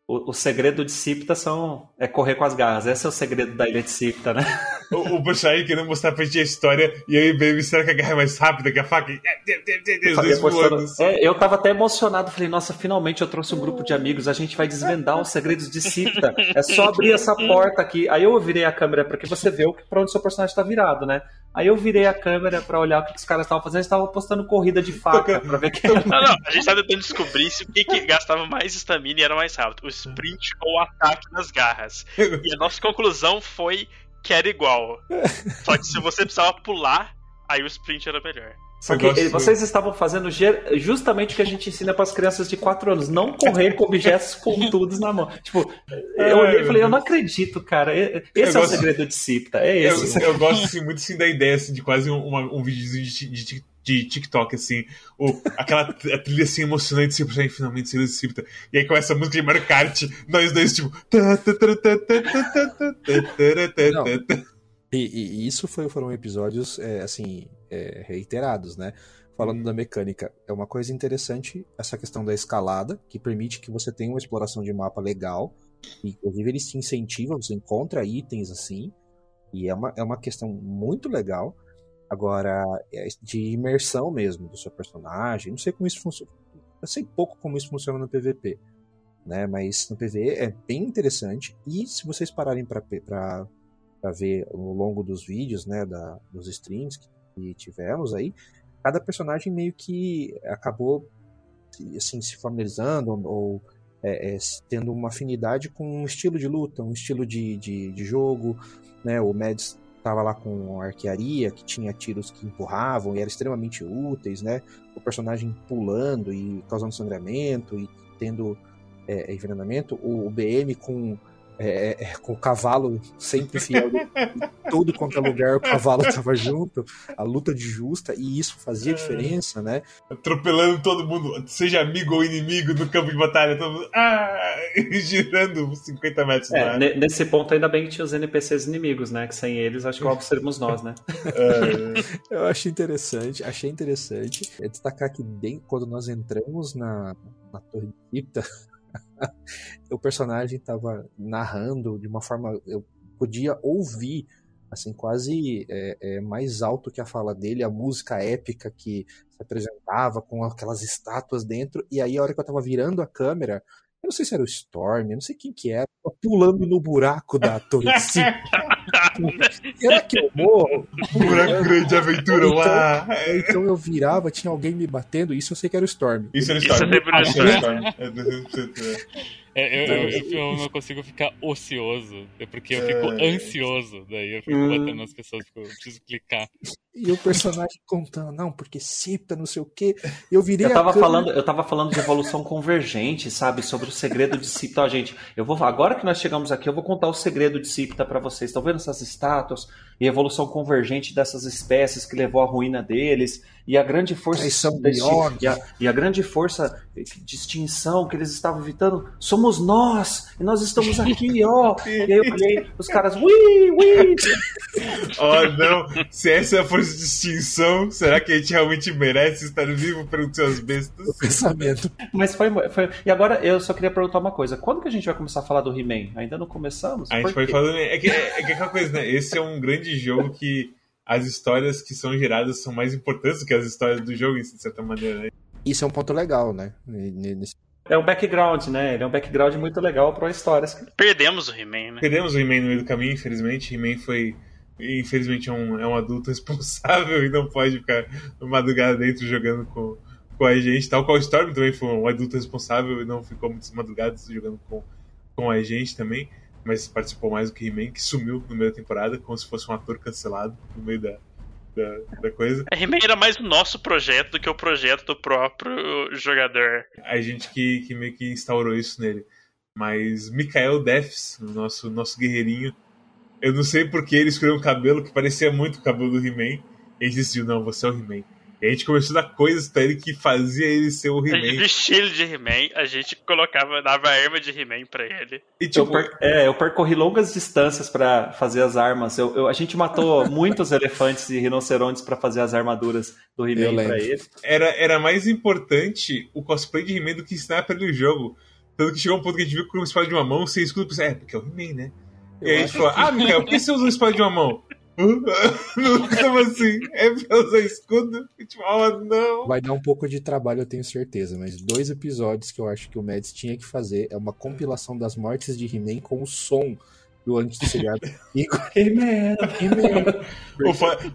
O, o segredo de Sipta são, é correr com as garras. Esse é o segredo da ilha de Sipta, né? [laughs] O, o personagem querendo mostrar pra gente a história, e aí, baby, será que a garra é mais rápida que a faca? E- dois voando. assim. É, eu tava até emocionado. Falei, nossa, finalmente eu trouxe um grupo de amigos. A gente vai desvendar os segredos de Sipta. É só abrir essa porta aqui. Aí eu virei a câmera porque você vê o que- pra onde seu personagem tá virado, né? Aí eu virei a câmera pra olhar o que os caras estavam fazendo. Eles estavam postando corrida de faca [laughs] pra ver quem Não, não, a gente tá tentando descobrir se o que, que gastava mais estamina e era mais rápido, o sprint ou o ataque das garras. E a nossa conclusão foi que era igual. Só que se você precisava pular, aí o sprint era melhor. Porque Eu gosto- eh, vocês estavam fazendo justamente o que a gente ensina para as crianças de 4 anos, não correr com objetos [laughs] pontudos na mão. Tipo, eu olhei e falei, eu não acredito, cara. Esse Eu é o gosto- segredo de Cipta, é Eu, esse. eu gosto assim, muito assim, da ideia assim, de quase um, uma- um videozinho de, de, de TikTok, assim, ou aquela trilha assim emocionante, assim, pra finalmente se recipta. E aí começa a música de Mario Kart, nós dois, tipo. Não. E, e isso foi, foram episódios, é, assim, é, reiterados, né? Falando hum. da mecânica, é uma coisa interessante essa questão da escalada, que permite que você tenha uma exploração de mapa legal. Inclusive, eles te incentivam, você encontra itens assim. E é uma, é uma questão muito legal. Agora, é de imersão mesmo do seu personagem. Não sei como isso funciona. Eu sei pouco como isso funciona no PVP. Né? Mas no PVE é bem interessante. E se vocês pararem para ver ao longo dos vídeos, né, da, dos streams que, que tivemos aí, cada personagem meio que acabou assim se familiarizando ou é, é, tendo uma afinidade com um estilo de luta, um estilo de, de, de jogo, né? O Mads estava lá com arquearia, que tinha tiros que empurravam e eram extremamente úteis, né? O personagem pulando e causando sangramento e tendo é, envenenamento. O, o BM com é, é, com o cavalo sempre fiel em todo quanto é lugar, o cavalo [laughs] estava junto, a luta de justa, e isso fazia diferença, né? Atropelando todo mundo, seja amigo ou inimigo no campo de batalha, todo mundo. Ah! [laughs] Girando uns 50 metros É, nesse ponto ainda bem que tinha os NPCs inimigos, né? Que sem eles, acho que óbvio seríamos nós, né? Ah, [laughs] Eu achei interessante, achei interessante é destacar que bem quando nós entramos na, na Torre de Cripta, [laughs] o personagem estava narrando de uma forma eu podia ouvir assim quase é, é, mais alto que a fala dele a música épica que se apresentava com aquelas estátuas dentro e aí a hora que eu tava virando a câmera eu não sei se era o Storm, eu não sei quem que era, pulando no buraco da Torre. [laughs] Será que eu morro? um buraco grande de aventura Então- lá. Então eu virava, tinha alguém me batendo, isso eu sei que era o Storm. Isso era Isso Storm. é sempre o isso Storm. Storm. É, 200%, É, eu, eu, Então, eu- eu não consigo ficar ocioso, é porque eu fico É. ansioso. Daí eu fico Hum. batendo nas pessoas, eu preciso clicar. E o personagem contando, não, porque Cipta, não sei o quê. Eu virei Eu tava, câmera- falando, eu tava falando de evolução convergente, sabe? Sobre o segredo de Cipta. Ó, gente, eu vou, agora que nós chegamos aqui, eu vou contar o segredo de Cipta pra vocês. Estão vendo essas estátuas e a evolução convergente dessas espécies que levou à ruína deles? E a grande força e, a, e a grande força de extinção que eles estavam evitando somos nós! E nós estamos aqui, [laughs] ó! E aí eu olhei, os caras, ui, ui! [laughs] Oh, não. Se essa é a força de extinção, será que a gente realmente merece estar vivo perante seus bestas? o pensamento. Mas foi, foi. E agora eu só queria perguntar uma coisa: quando que a gente vai começar a falar do He-Man? Ainda não começamos? A gente quê? falar. É que, é que é aquela coisa, né? Esse é um grande jogo que as histórias que são geradas são mais importantes do que as histórias do jogo, de certa maneira, né? Isso é um ponto legal, né? Nesse... É um background, né? Ele é um background muito legal para histórias. Perdemos o He-Man, né? Perdemos o He-Man no meio do caminho, infelizmente. He-Man foi. Infelizmente é um, é um adulto [laughs] responsável e não pode ficar madrugada dentro jogando com, com a gente. Tal qual o Storm também foi um adulto responsável e não ficou muitas madrugadas jogando com, com a gente também. Mas participou mais do que He-Man, que sumiu no meio da temporada, como se fosse um ator cancelado no meio da, da, da coisa. A He-Man era mais o nosso projeto do que o projeto do próprio jogador. A gente que, que meio que instaurou isso nele. Mas Mikael Defs, nosso, nosso guerreirinho, eu não sei porque ele escolheu um cabelo que parecia muito o cabelo do He-Man. E gente decidiu, não, você é o He-Man. E a gente começou a dar coisas pra ele que fazia ele ser o He-Man. A gente vestia ele de He-Man, a gente colocava, dava arma de He-Man pra ele. E, tipo, eu, per é, eu percorri longas distâncias para fazer as armas. Eu, eu, a gente matou [laughs] muitos elefantes e rinocerontes para fazer as armaduras do He-Man pra ele. Era, era mais importante o cosplay de He-Man do que ensinar pra ele o jogo. Tanto que chegou um ponto que a gente viu com uma espada de uma mão, você escuta e pensa, é, porque é o He-Man, né? Eu e aí a gente falou, ah, Mikael, por que você usa uma espada de uma mão? [laughs] Como assim? É pra usar escudo? Tipo, oh, não. Vai dar um pouco de trabalho, eu tenho certeza, mas dois episódios que eu acho que o Mads tinha que fazer é uma compilação das mortes de He-Man com o som do antes do seriado. [laughs] He-Man, He-Man.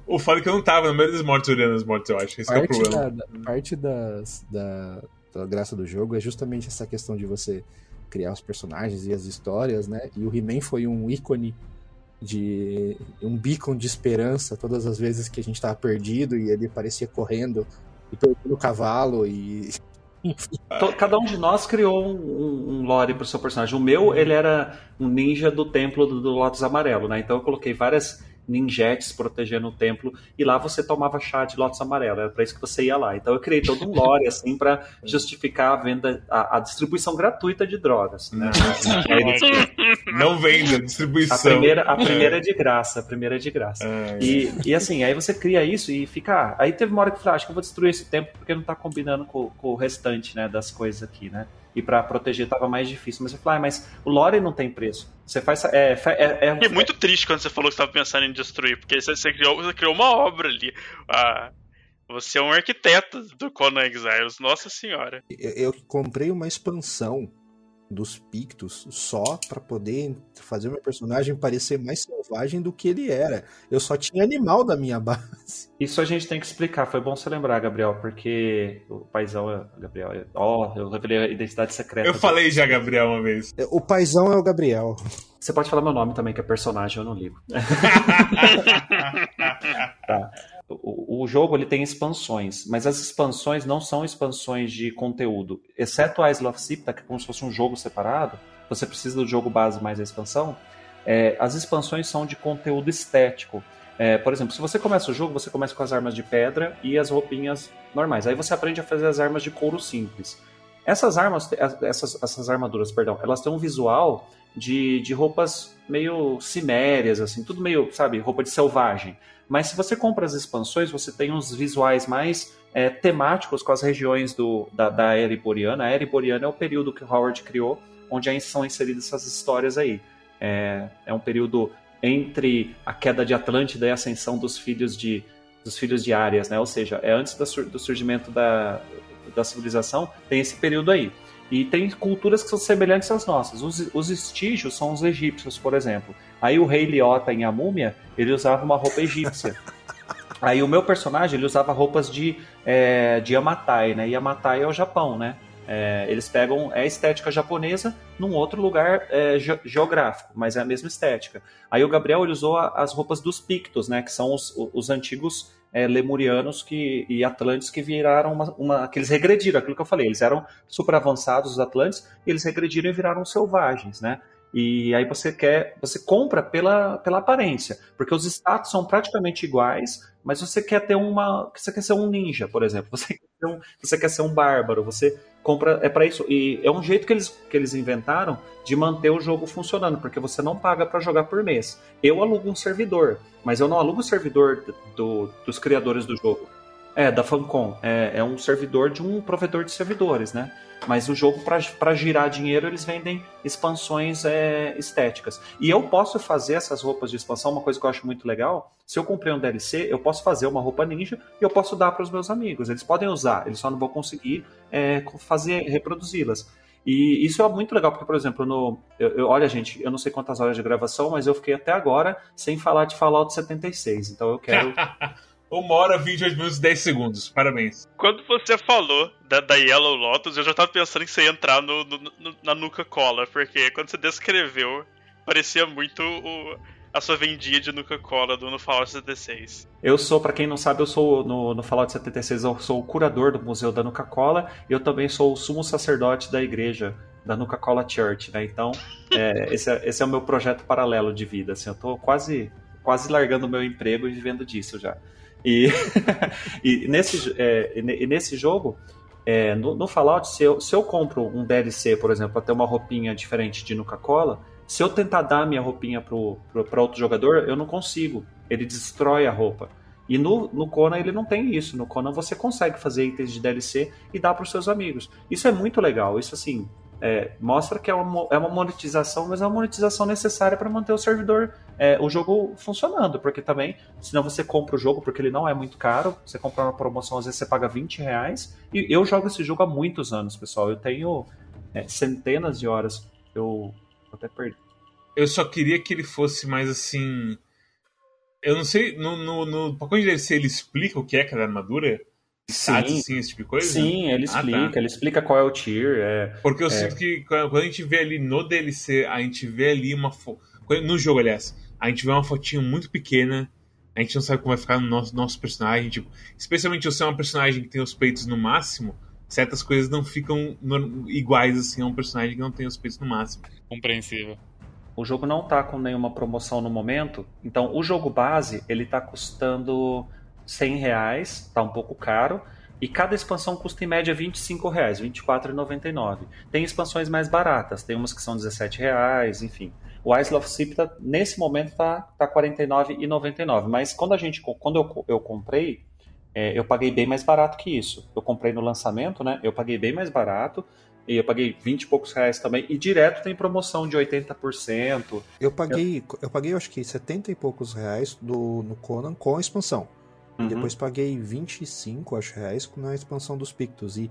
o fato é que eu não tava no meio das mortes olhando as mortes, eu acho. Esse parte é o problema. Da, parte das, da, da graça do jogo é justamente essa questão de você criar os personagens e as histórias, né? E o He-Man foi um ícone de um beacon de esperança todas as vezes que a gente estava perdido e ele parecia correndo e perdendo o cavalo e [laughs] Cada um de nós criou um, um lore para o seu personagem. O meu, ele era um ninja do templo do, do Lotus Amarelo, né? Então eu coloquei várias ninjetes protegendo o templo, e lá você tomava chá de lótus amarelo, era para isso que você ia lá. Então eu criei todo um lore, assim, para justificar a venda, a, a, distribuição gratuita de drogas. Né? [laughs] Não venda, distribuição. A primeira, a primeira é de graça, a primeira é de graça. É, e, e assim, aí você cria isso e fica. Ah, aí teve uma hora que eu falei, ah, acho que eu vou destruir esse templo porque não tá combinando com, com o restante, né, das coisas aqui, né? E para proteger estava mais difícil. Mas você fala, ah, mas o lore não tem preço. Você faz. É, é, é, é muito triste quando você falou que estava pensando em destruir, porque você, você, criou, você criou uma obra ali. Ah, você é um arquiteto do Conan Exiles, nossa senhora. Eu, eu comprei uma expansão dos Pictos só para poder fazer meu personagem parecer mais selvagem do que ele era. Eu só tinha animal da minha [laughs] base. Isso a gente tem que explicar. Foi bom você lembrar, Gabriel, porque o paizão é Gabriel. É, ó, oh, eu revelei a identidade secreta. Eu falei já Gabriel uma vez. É, o paizão é o Gabriel. Você pode falar meu nome também, que é personagem, eu não ligo. [laughs] tá o, o, jogo ele tem expansões, mas as expansões não são expansões de conteúdo. Exceto a Isle of Sipta, que é como se fosse um jogo separado, você precisa do jogo base mais a expansão. É, as expansões são de conteúdo estético. É, por exemplo, se você começa o jogo, você começa com as armas de pedra e as roupinhas normais. Aí você aprende a fazer as armas de couro simples. Essas armas, essas, essas armaduras, perdão, elas têm um visual de, de roupas meio cimérias, assim, tudo meio, sabe, roupa de selvagem. Mas se você compra as expansões, você tem uns visuais mais é, temáticos com as regiões do, da, da Era Iboriana. A Era Iboriana é o período que Howard criou, onde são inseridas essas histórias aí. É, é um período entre a queda de Atlântida e a ascensão dos filhos de dos filhos de Arias, né? Ou seja, é antes do surgimento da, da civilização, tem esse período aí. E tem culturas que são semelhantes às nossas. Os, os estígios são os egípcios, por exemplo. Aí o rei Liota em A Múmia, ele usava uma roupa egípcia. Aí o meu personagem, ele usava roupas de, é, de Yamatai, né? Yamatai é o Japão, né? É, eles pegam é a estética japonesa num outro lugar é, ge geográfico, mas é a mesma estética. Aí o Gabriel usou a, as roupas dos Pictos, né? Que são os, os antigos é, lemurianos que, e atlantes que viraram uma, uma, que eles regrediram, aquilo que eu falei, eles eram super avançados os atlantes, eles regrediram e viraram selvagens, né? E aí você quer, você compra pela, pela aparência, porque os status são praticamente iguais, mas você quer ter uma, você quer ser um ninja, por exemplo, [laughs] você quer ser um, você quer ser um bárbaro, você compra é para isso e é um jeito que eles, que eles inventaram de manter o jogo funcionando, porque você não paga para jogar por mês. Eu alugo um servidor, mas eu não alugo o servidor do, dos criadores do jogo. É, da Fancom. É, é um servidor de um provedor de servidores, né? Mas o jogo, para girar dinheiro, eles vendem expansões é, estéticas. E eu posso fazer essas roupas de expansão, uma coisa que eu acho muito legal. Se eu comprei um DLC, eu posso fazer uma roupa ninja e eu posso dar para os meus amigos. Eles podem usar, eles só não vão conseguir é, fazer reproduzi-las. E isso é muito legal, porque, por exemplo, no. Eu, eu, olha, gente, eu não sei quantas horas de gravação, mas eu fiquei até agora sem falar de Fallout 76. Então eu quero. [laughs] Uma hora, 28 minutos e 10 segundos. Parabéns. Quando você falou da, da Yellow Lotus, eu já tava pensando em você entrar no, no, no, na Nuka Cola, porque quando você descreveu, parecia muito o, a sua vendinha de Nuka Cola do, no Fallout 76. Eu sou, para quem não sabe, eu sou no, no Fallout 76, eu sou o curador do Museu da Nuka Cola e eu também sou o sumo sacerdote da igreja da Nuka Cola Church, né? Então, [laughs] é, esse, é, esse é o meu projeto paralelo de vida, assim, eu tô quase, quase largando o meu emprego e vivendo disso já. E, [laughs] e, nesse, é, e nesse jogo, é, no, no, Fallout, se eu, se eu compro um DLC, por exemplo, para ter uma roupinha diferente de Nuka-Cola, se eu tentar dar minha roupinha para outro jogador, eu não consigo. Ele destrói a roupa. E no, no Conan ele não tem isso. No Conan você consegue fazer itens de DLC e dar para os seus amigos. Isso é muito legal. Isso assim é, mostra que é uma, é uma monetização, mas é uma monetização necessária para manter o servidor, é, o jogo funcionando, porque também, senão você compra o jogo porque ele não é muito caro, você compra uma promoção, às vezes você paga 20 reais, e eu jogo esse jogo há muitos anos, pessoal, eu tenho é, centenas de horas, eu até perdi. Eu só queria que ele fosse mais assim... Eu não sei, no, no, no pacote de DLC ele explica o que é cada armadura? Sim, assim, esse tipo de coisa? Sim, ele explica, ah, tá. ele explica qual é o tier. É, Porque eu é... sinto que quando a gente vê ali no DLC, a gente vê ali uma foto. No jogo, aliás, a gente vê uma fotinho muito pequena. A gente não sabe como vai ficar no nosso, nosso personagem. Tipo, especialmente se você é um personagem que tem os peitos no máximo, certas coisas não ficam no, iguais assim a um personagem que não tem os peitos no máximo. Compreensível. O jogo não tá com nenhuma promoção no momento, então o jogo base ele tá custando 100 reais, está um pouco caro. E cada expansão custa em média 25 reais, 24,99. Tem expansões mais baratas, tem umas que são 17 reais, enfim. O Isle of Sip tá, nesse momento tá, tá 49,99. Mas quando a gente, quando eu, eu comprei, é, eu paguei bem mais barato que isso. Eu comprei no lançamento, né? Eu paguei bem mais barato. E eu paguei 20 e poucos reais também. E direto tem promoção de 80%. Eu paguei, eu, eu paguei acho que 70 e poucos reais do, no Conan com a expansão. Uhum. Depois paguei 25, acho, reais na expansão dos Pictos. E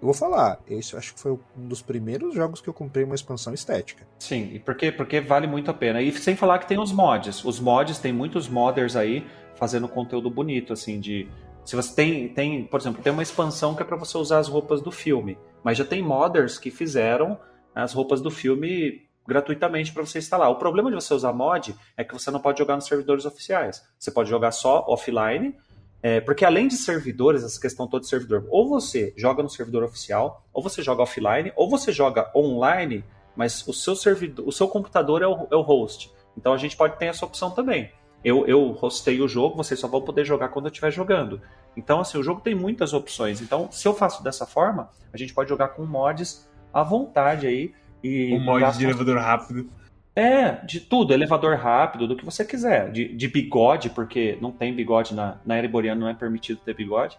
eu vou falar, esse acho que foi um dos primeiros jogos que eu comprei uma expansão estética. Sim, e por quê? Porque vale muito a pena. E sem falar que tem os mods. Os mods, tem muitos modders aí fazendo conteúdo bonito, assim, de. Se você tem, tem, por exemplo, tem uma expansão que é para você usar as roupas do filme, mas já tem modders que fizeram as roupas do filme gratuitamente para você instalar. O problema de você usar mod é que você não pode jogar nos servidores oficiais. Você pode jogar só offline é, porque além de servidores, essa questão toda de servidor, ou você joga no servidor oficial, ou você joga offline, ou você joga online, mas o seu servidor, o seu computador é o, é o host. Então a gente pode ter essa opção também. Eu, eu hostei o jogo, vocês só vão poder jogar quando eu estiver jogando. Então, assim, o jogo tem muitas opções. Então, se eu faço dessa forma, a gente pode jogar com mods à vontade aí. E um mod de elevador rápido. É, de tudo, elevador rápido, do que você quiser. De, de bigode, porque não tem bigode na, na Ereboriana, não é permitido ter bigode.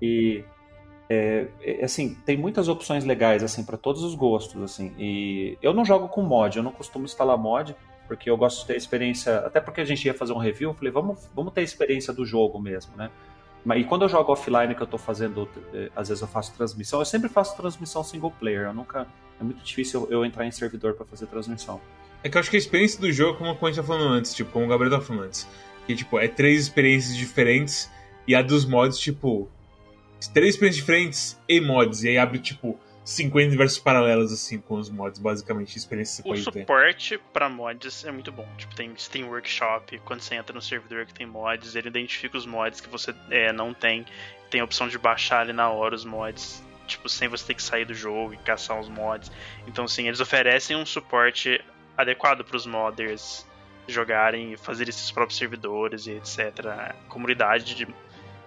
E é, é, assim, tem muitas opções legais assim para todos os gostos, assim. E eu não jogo com mod, eu não costumo instalar mod, porque eu gosto de ter experiência, até porque a gente ia fazer um review, eu falei, vamos, vamos ter experiência do jogo mesmo, né? E quando eu jogo offline que eu tô fazendo, é, às vezes eu faço transmissão, eu sempre faço transmissão single player, eu nunca é muito difícil eu entrar em servidor para fazer transmissão. É que eu acho que a experiência do jogo, como a gente tá falando antes, tipo, como o Gabriel tá falando antes, que tipo, é três experiências diferentes e a dos mods, tipo, três experiências diferentes e mods, e aí abre, tipo, 50 universos paralelos, assim, com os mods, basicamente, experiência que você o pode ter. O suporte pra mods é muito bom. Tipo, tem, tem workshop, quando você entra no servidor que tem mods, ele identifica os mods que você é, não tem, tem a opção de baixar ali na hora os mods, tipo, sem você ter que sair do jogo e caçar os mods. Então, assim, eles oferecem um suporte adequado para os modders jogarem e fazer esses próprios servidores e etc. A comunidade de,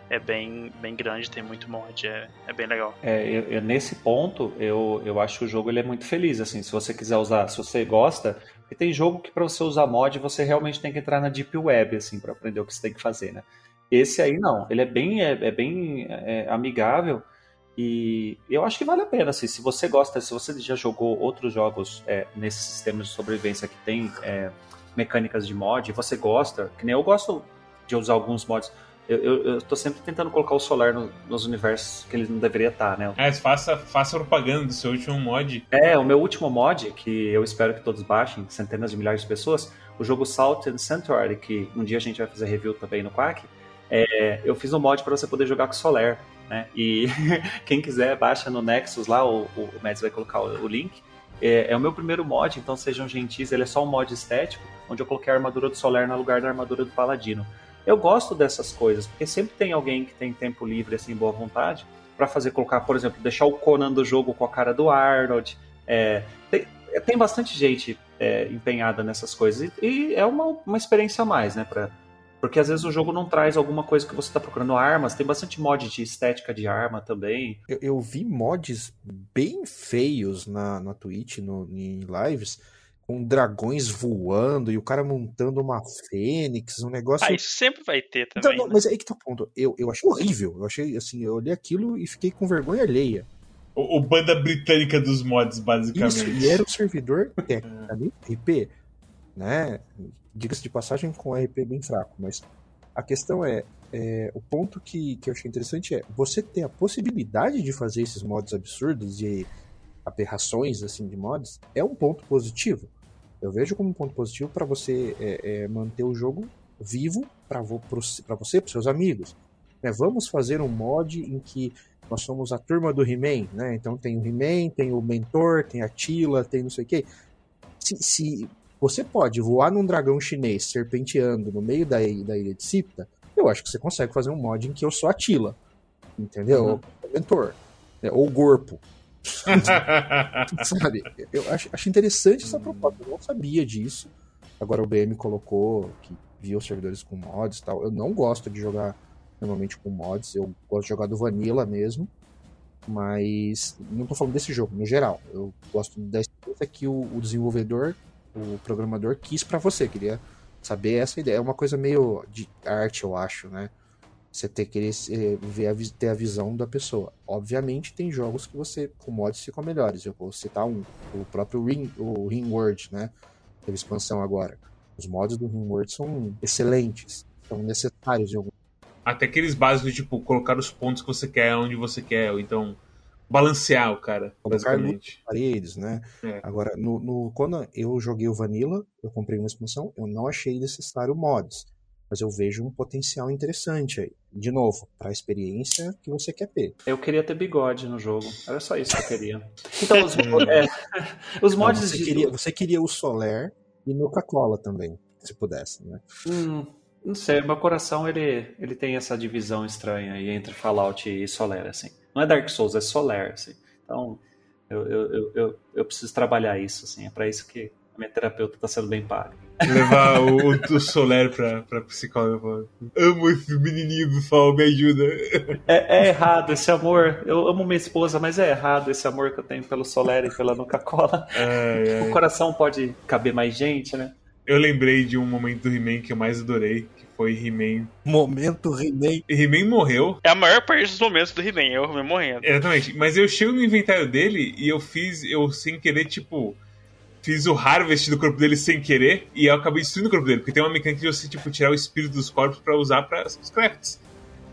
é bem, bem grande, tem muito mod, é, é bem legal. É, eu, eu, nesse ponto, eu, eu acho que o jogo ele é muito feliz, assim, se você quiser usar, se você gosta, porque tem jogo que para você usar mod, você realmente tem que entrar na Deep Web, assim, para aprender o que você tem que fazer, né? Esse aí não, ele é bem, é, é bem é, amigável e eu acho que vale a pena. Assim, se você gosta, se você já jogou outros jogos é, nesse sistema de sobrevivência que tem é, mecânicas de mod, e você gosta, que nem eu gosto de usar alguns mods. Eu, eu, eu tô sempre tentando colocar o Solar no, nos universos que ele não deveria estar, né? É, faça, faça propaganda do seu último mod. É, o meu último mod, que eu espero que todos baixem, centenas de milhares de pessoas, o jogo Salt and Sanctuary, que um dia a gente vai fazer review também no Quack, é, eu fiz um mod para você poder jogar com Solar, né? E [laughs] quem quiser, baixa no Nexus lá, o, o Mads vai colocar o, o link. É, é, o meu primeiro mod, então sejam gentis, ele é só um mod estético, onde eu coloquei a armadura do Solar no lugar da armadura do Paladino. Eu gosto dessas coisas, porque sempre tem alguém que tem tempo livre, assim, boa vontade, para fazer, colocar, por exemplo, deixar o Conan do jogo com a cara do Arnold. É, tem, tem, bastante gente é, empenhada nessas coisas, e, e, é uma, uma experiência a mais, né, pra, porque às vezes o jogo não traz alguma coisa que você está procurando. Armas, tem bastante mod de estética de arma também. Eu, eu vi mods bem feios na, na Twitch, no, em lives, com dragões voando e o cara montando uma fênix, um negócio. Ah, isso sempre vai ter então, também. Então, né? Mas aí que tá o ponto. Eu, eu achei horrível. Eu achei assim, eu olhei aquilo e fiquei com vergonha alheia. O, o banda britânica dos mods, basicamente. Isso, e era o servidor técnico ali, RP, né? Diga-se de passagem com RP bem fraco, mas a questão é, é, o ponto que, que eu achei interessante é você ter a possibilidade de fazer esses mods absurdos e aberrações assim de mods é um ponto positivo. Eu vejo como um ponto positivo para você é, é, manter o jogo vivo para vo, você, para seus amigos. Né? Vamos fazer um mod em que nós somos a turma do He-Man, né? Então tem o He-Man, tem o Mentor, tem a Tila, tem não sei o quê. Se, se, você pode voar num dragão chinês serpenteando no meio da, da ilha de Sipta, eu acho que você consegue fazer um mod em que eu sou a Tila. Entendeu? Uhum. Mentor. Né? Ou Gorpo. [laughs] Sabe? Eu acho, acho interessante essa proposta. Eu não sabia disso. Agora o BM colocou que viu os servidores com mods e tal. Eu não gosto de jogar normalmente com mods. Eu gosto de jogar do Vanilla mesmo. Mas não estou falando desse jogo, no geral. Eu gosto da experiência que o, o desenvolvedor, o programador, quis para você. Queria saber essa ideia. É uma coisa meio de arte, eu acho, né? Você ter que ver a, ter a visão da pessoa. Obviamente tem jogos que você com mods ficam melhores. Eu vou citar um, o próprio Ring, o Ringworld, né? Teve expansão agora. Os mods do Ringworld são excelentes, são necessários em algum até aqueles básicos, tipo, colocar os pontos que você quer onde você quer, ou então balancear o cara, basicamente. paredes, né? É. Agora, no, no, quando eu joguei o Vanilla, eu comprei uma expansão, eu não achei necessário mods mas eu vejo um potencial interessante aí. De novo, para a experiência que você quer ter. Eu queria ter bigode no jogo. Era só isso que eu queria. [laughs] Então, os, é, [laughs] os mods. Não, você, de... queria, você queria o Soler e Coca-Cola também, se pudesse, né? Hum, não sei, meu coração ele, ele tem essa divisão estranha aí entre Fallout e Soler, assim. Não é Dark Souls, é Soler, assim. Então, eu, eu, eu, eu, preciso trabalhar isso, assim. É para isso que a minha terapeuta está sendo bem paga. Levar o, o Soler pra, pra psicóloga. Amo esse menininho do sol, me ajuda. É, é, errado esse amor. Eu amo minha esposa, mas é errado esse amor que eu tenho pelo Soler e pela Nuca-Cola. O coração pode caber mais gente, né? Eu lembrei de um momento do He-Man que eu mais adorei, foi He-Man. Momento He-Man. He-Man morreu. É a maior parte dos momentos do He-Man, é o He-Man morrendo. Exatamente. Mas eu chego no inventário dele e eu fiz, eu sem querer, tipo fiz o harvest do corpo dele sem querer e eu acabei destruindo o corpo dele, porque tem uma mecânica de você, tipo, tirar o espírito dos corpos para usar para os crafts.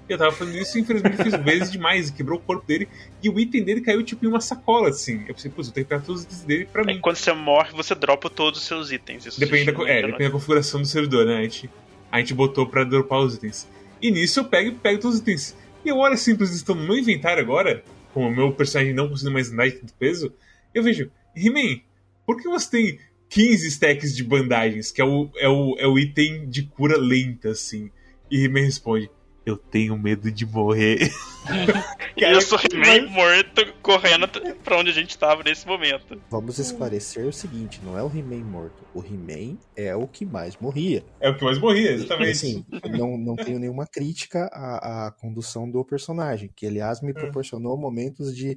E eu tava fazendo isso e infelizmente fiz vezes demais e quebrou o corpo dele e o item dele caiu, tipo, em uma sacola, assim. Eu pensei, pô, eu tenho que pegar todos os itens dele pra mim. quando você morre, você dropa todos os seus itens. Isso depende da, é, depende da configuração do servidor, né? A gente, a gente botou pra dropar os itens. E nisso eu pego e pego todos os itens. E eu olho assim, eles estão no meu inventário agora, com o meu personagem não conseguindo mais andar de peso, eu vejo, He-Man, por que você tem 15 stacks de bandagens, que é o, é o, é o item de cura lenta, assim? E me responde: Eu tenho medo de morrer. [laughs] eu sou meio morto correndo pra onde a gente tava nesse momento. Vamos esclarecer o seguinte: não é o He-Man morto. O He-Man é o que mais morria. É o que mais morria, exatamente. Assim, não, não tenho nenhuma crítica à, à condução do personagem, que aliás me proporcionou momentos de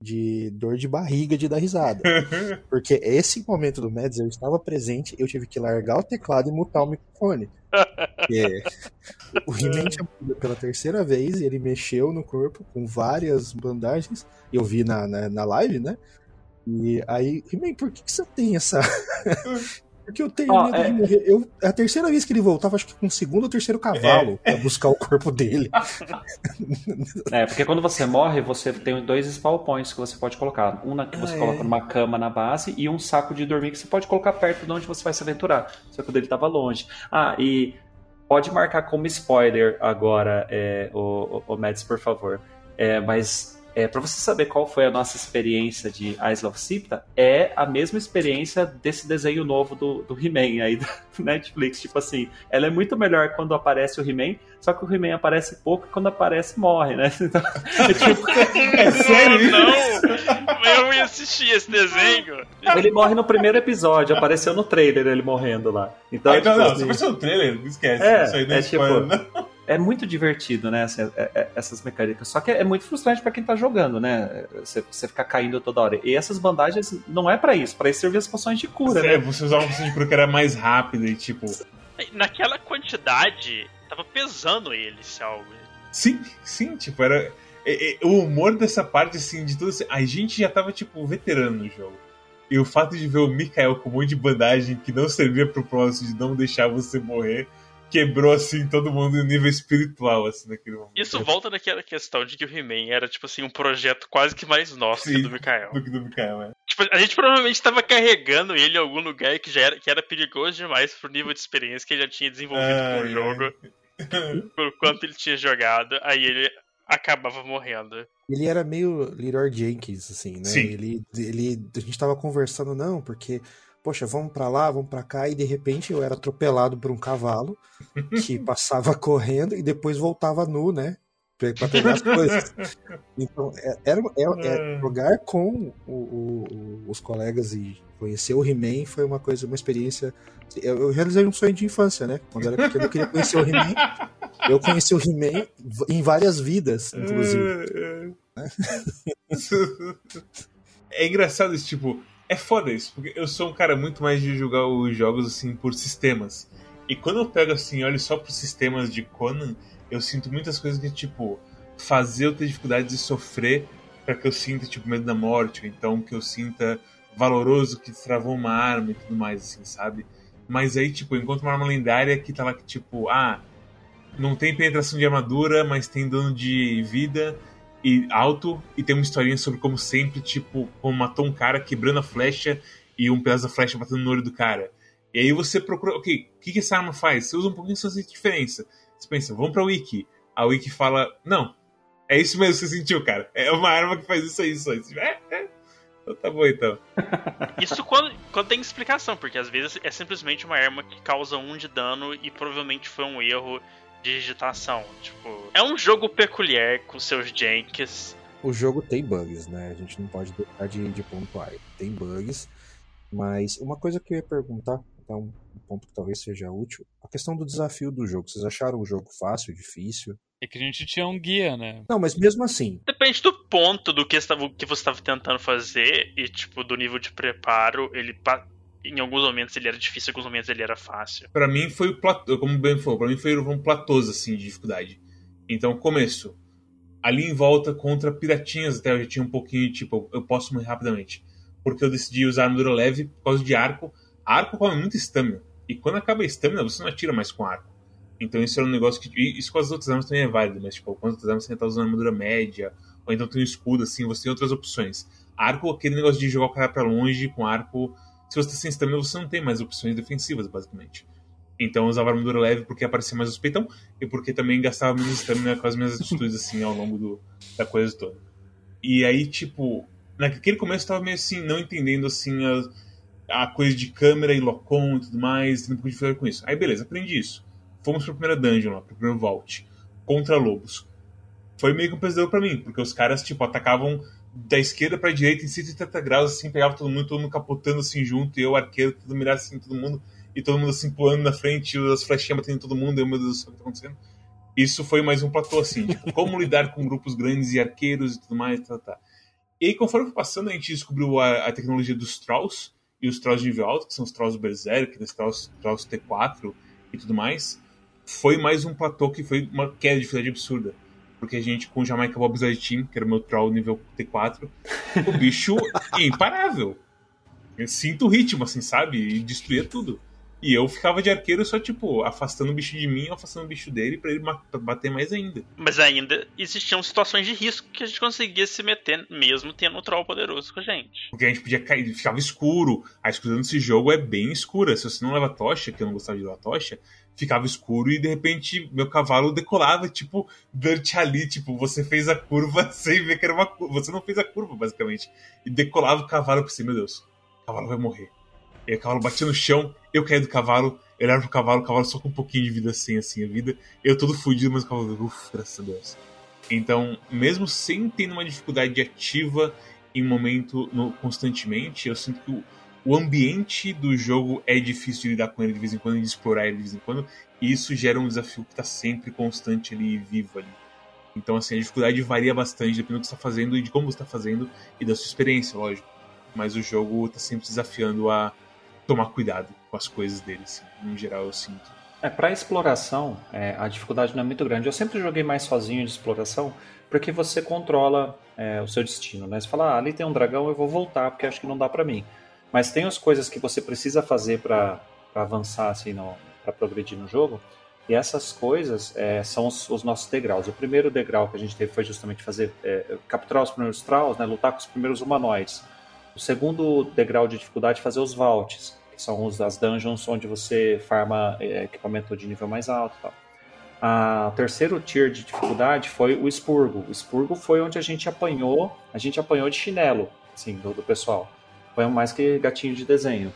de dor de barriga de dar risada. [laughs] Porque esse momento do Mads, eu estava presente, eu tive que largar o teclado e mutar o microfone. Porque o He-Man tinha morrido pela terceira vez e ele mexeu no corpo com várias bandagens. Eu vi na, na, na live, né? E aí, He-Man, por que, que você tem essa. [laughs] Porque eu tenho Ó, medo é- de morrer. Eu, a terceira vez que ele voltava, acho que com o segundo ou terceiro cavalo, pra buscar o corpo dele. [laughs] É, porque quando você morre, você tem dois spawn points que você pode colocar. Um na que você Ah, é. coloca numa cama na base e um saco de dormir que você pode colocar perto de onde você vai se aventurar. Só que o dele tava longe. Ah, e pode marcar como spoiler agora, é, o, o, o Mads, por favor. É, mas é, para você saber qual foi a nossa experiência de Eyes of Sipta, é a mesma experiência desse desenho novo do, do He-Man aí do [laughs] Netflix. Tipo assim, ela é muito melhor quando aparece o He-Man, só que o He-Man aparece pouco e quando aparece morre, né? [laughs] Então, é tipo, [laughs] É sério? Não! Eu ia assistir esse desenho. ele morre no primeiro episódio, apareceu no trailer ele morrendo lá. Então, Aí, não, tipo não, assim, você ser um trailer, não esquece. É, Isso aí não é é spoiler, não. É muito divertido, né? assim, é- é- essas mecânicas. Só que é muito frustrante pra quem tá jogando, né? Você, você ficar caindo toda hora. E essas bandagens não é pra isso, pra isso servir as poções de cura, É, né? você usava uma poção de cura que era mais rápida e tipo. Naquela quantidade, tava pesando ele, se algo. Sim, sim, tipo, era. é, é, o humor dessa parte, assim, de tudo. assim, a gente já tava, tipo, veterano no jogo. E o fato de ver o Mikael com um monte de bandagem que não servia pro próximo, de não deixar você morrer, quebrou, assim, todo mundo no nível espiritual, assim, naquele momento. Isso volta naquela questão de que o He-Man era, tipo assim, um projeto quase que mais nosso que Sim. o do Mikael. Do que do Mikael, é. Tipo, a gente provavelmente tava carregando ele em algum lugar que já era, que era perigoso demais pro nível de experiência que ele já tinha desenvolvido com o jogo, [laughs] por quanto ele tinha jogado, aí ele acabava morrendo. Ele era meio Leroy Jenkins, assim, né? Sim. Ele, ele, a gente tava conversando, não, porque, poxa, vamos pra lá, vamos pra cá, e de repente eu era atropelado por um cavalo que [laughs] passava correndo e depois voltava nu, né? Pra pegar as [laughs] coisas. Então, é- era, é- é- jogar com o- o- os colegas e conhecer o He-Man foi uma coisa, uma experiência. Eu, eu realizei um sonho de infância, né? Quando eu era pequeno, eu queria conhecer o He-Man. Eu conheci o He-Man em várias vidas, inclusive. É [laughs] engraçado isso, tipo, é foda isso, porque eu sou um cara muito mais de jogar os jogos assim por sistemas. E quando eu pego assim, olho só pros sistemas de Conan, eu sinto muitas coisas que, tipo, fazer eu ter dificuldade de sofrer para que eu sinta, tipo, medo da morte, ou então que eu sinta valoroso que travou uma arma e tudo mais, assim, sabe? Mas aí, tipo, eu encontro uma arma lendária que tá lá que, tipo, ah, não tem penetração de armadura, mas tem dano de vida e alto e tem uma historinha sobre como sempre, tipo, como matou um cara quebrando a flecha e um pedaço da flecha batendo no olho do cara. E aí você procura, ok, o que, que essa arma faz? Você usa um pouquinho só de diferença. Você pensa, vamos pra Wiki. A Wiki fala, não, é isso mesmo que você sentiu, cara. É uma arma que faz isso aí só. É, é. Então tá bom então. [laughs] Isso quando, quando tem explicação, porque às vezes é simplesmente uma arma que causa um de dano e provavelmente foi um erro digitação. Tipo, é um jogo peculiar com seus janks. O jogo tem bugs, né? A gente não pode deixar de, de pontuar. Tem bugs, mas uma coisa que eu ia perguntar, até um ponto que talvez seja útil, a questão do desafio do jogo. Vocês acharam o jogo fácil, difícil? É que a gente tinha um guia, né? Não, mas mesmo assim, Depende do ponto do que, estava, que você estava tentando fazer e, tipo, do nível de preparo. Ele, em alguns momentos ele era difícil, em alguns momentos ele era fácil. Pra mim foi o platô, como o Ben falou, pra mim foi um platôs assim de dificuldade. Então, começo. Ali em volta contra piratinhas até eu já tinha um pouquinho, tipo, eu posso morrer rapidamente. Porque eu decidi usar armadura leve por causa de arco. Arco come muito estamina. E quando acaba a estamina, você não atira mais com arco. Então isso era um negócio que. Isso com as outras armas também é válido, mas tipo, com as outras armas você tá usando armadura média, ou então tem um escudo, assim, você tem outras opções. Arco, aquele negócio de jogar o cara pra longe com arco. Se você tá sem estamina, você não tem mais opções defensivas, basicamente. Então eu usava armadura leve porque aparecia mais os peitão e porque também gastava menos estamina com as minhas atitudes, assim, ao longo do, da coisa toda. E aí, tipo, naquele começo eu tava meio assim, não entendendo, assim, a, a coisa de câmera e locom e tudo mais, tendo um pouco de dificuldade com isso. Aí, beleza, aprendi isso. Fomos pra primeira dungeon lá, pro primeiro vault, contra lobos. Foi meio que um pesadelo pra mim, porque os caras, tipo, atacavam da esquerda pra direita em 180 graus, assim, pegava todo mundo, todo mundo capotando assim junto, e eu, arqueiro, tudo mirava assim, todo mundo, e todo mundo assim pulando na frente, as flechinhas batendo em todo mundo, e eu, meu Deus do céu, o que tá acontecendo? Isso foi mais um platô, assim, tipo, [laughs] como lidar com grupos grandes e arqueiros e tudo mais, tá, tá. E aí, conforme foi passando, a gente descobriu a, a tecnologia dos Trolls e os Trolls de nível alto, que são os Trolls Berserk, os Trolls, Trolls T4 e tudo mais. Foi mais um platô que foi uma queda de dificuldade absurda. Porque a gente, com o Jamaica Bob Team, que era o meu Troll nível T4, o bicho é [laughs] imparável. Eu sinto o ritmo, assim, sabe? E destruía tudo. E eu ficava de arqueiro só, tipo, afastando o bicho de mim, afastando o bicho dele para ele bater mais ainda. Mas ainda existiam situações de risco que a gente conseguia se meter, mesmo tendo um troll poderoso com a gente. Porque a gente podia cair, ficava escuro. A escuridão desse jogo é bem escura. Se você não leva tocha, que eu não gostava de levar tocha, ficava escuro e de repente meu cavalo decolava, tipo, Dirt ali, tipo, você fez a curva [laughs] sem ver que era uma curva. Você não fez a curva, basicamente. E decolava o cavalo pra cima, meu Deus, o cavalo vai morrer. E o cavalo batia no chão, eu caí do cavalo, eu olhava pro cavalo, o cavalo só com um pouquinho de vida assim, assim, a vida. Eu todo fudido, mas o cavalo, uff, graças a Deus. Então, mesmo sem ter uma dificuldade ativa em momento no, constantemente, eu sinto que o, o ambiente do jogo é difícil de lidar com ele de vez em quando, de explorar ele de vez em quando, e isso gera um desafio que está sempre constante ali, vivo ali. Então, assim, a dificuldade varia bastante, dependendo do que você está fazendo e de como você está fazendo e da sua experiência, lógico. Mas o jogo está sempre desafiando a tomar cuidado com as coisas dele, assim, em geral eu sinto. É, para exploração, é, a dificuldade não é muito grande. Eu sempre joguei mais sozinho de exploração, porque você controla é, o seu destino, né? Você fala, ah, ali tem um dragão, eu vou voltar, porque acho que não dá para mim. Mas tem as coisas que você precisa fazer para avançar, assim, para progredir no jogo, e essas coisas é, são os, os, nossos degraus. O primeiro degrau que a gente teve foi justamente fazer é, capturar os primeiros trolls, né, lutar com os primeiros humanoides. O segundo degrau de dificuldade é fazer os vaults que são os, as dungeons onde você farma é, equipamento de nível mais alto tal. A terceiro tier de dificuldade foi o expurgo. O expurgo foi onde a gente apanhou, a gente apanhou de chinelo, assim, do, do pessoal. Apanhou mais que gatinho de desenho.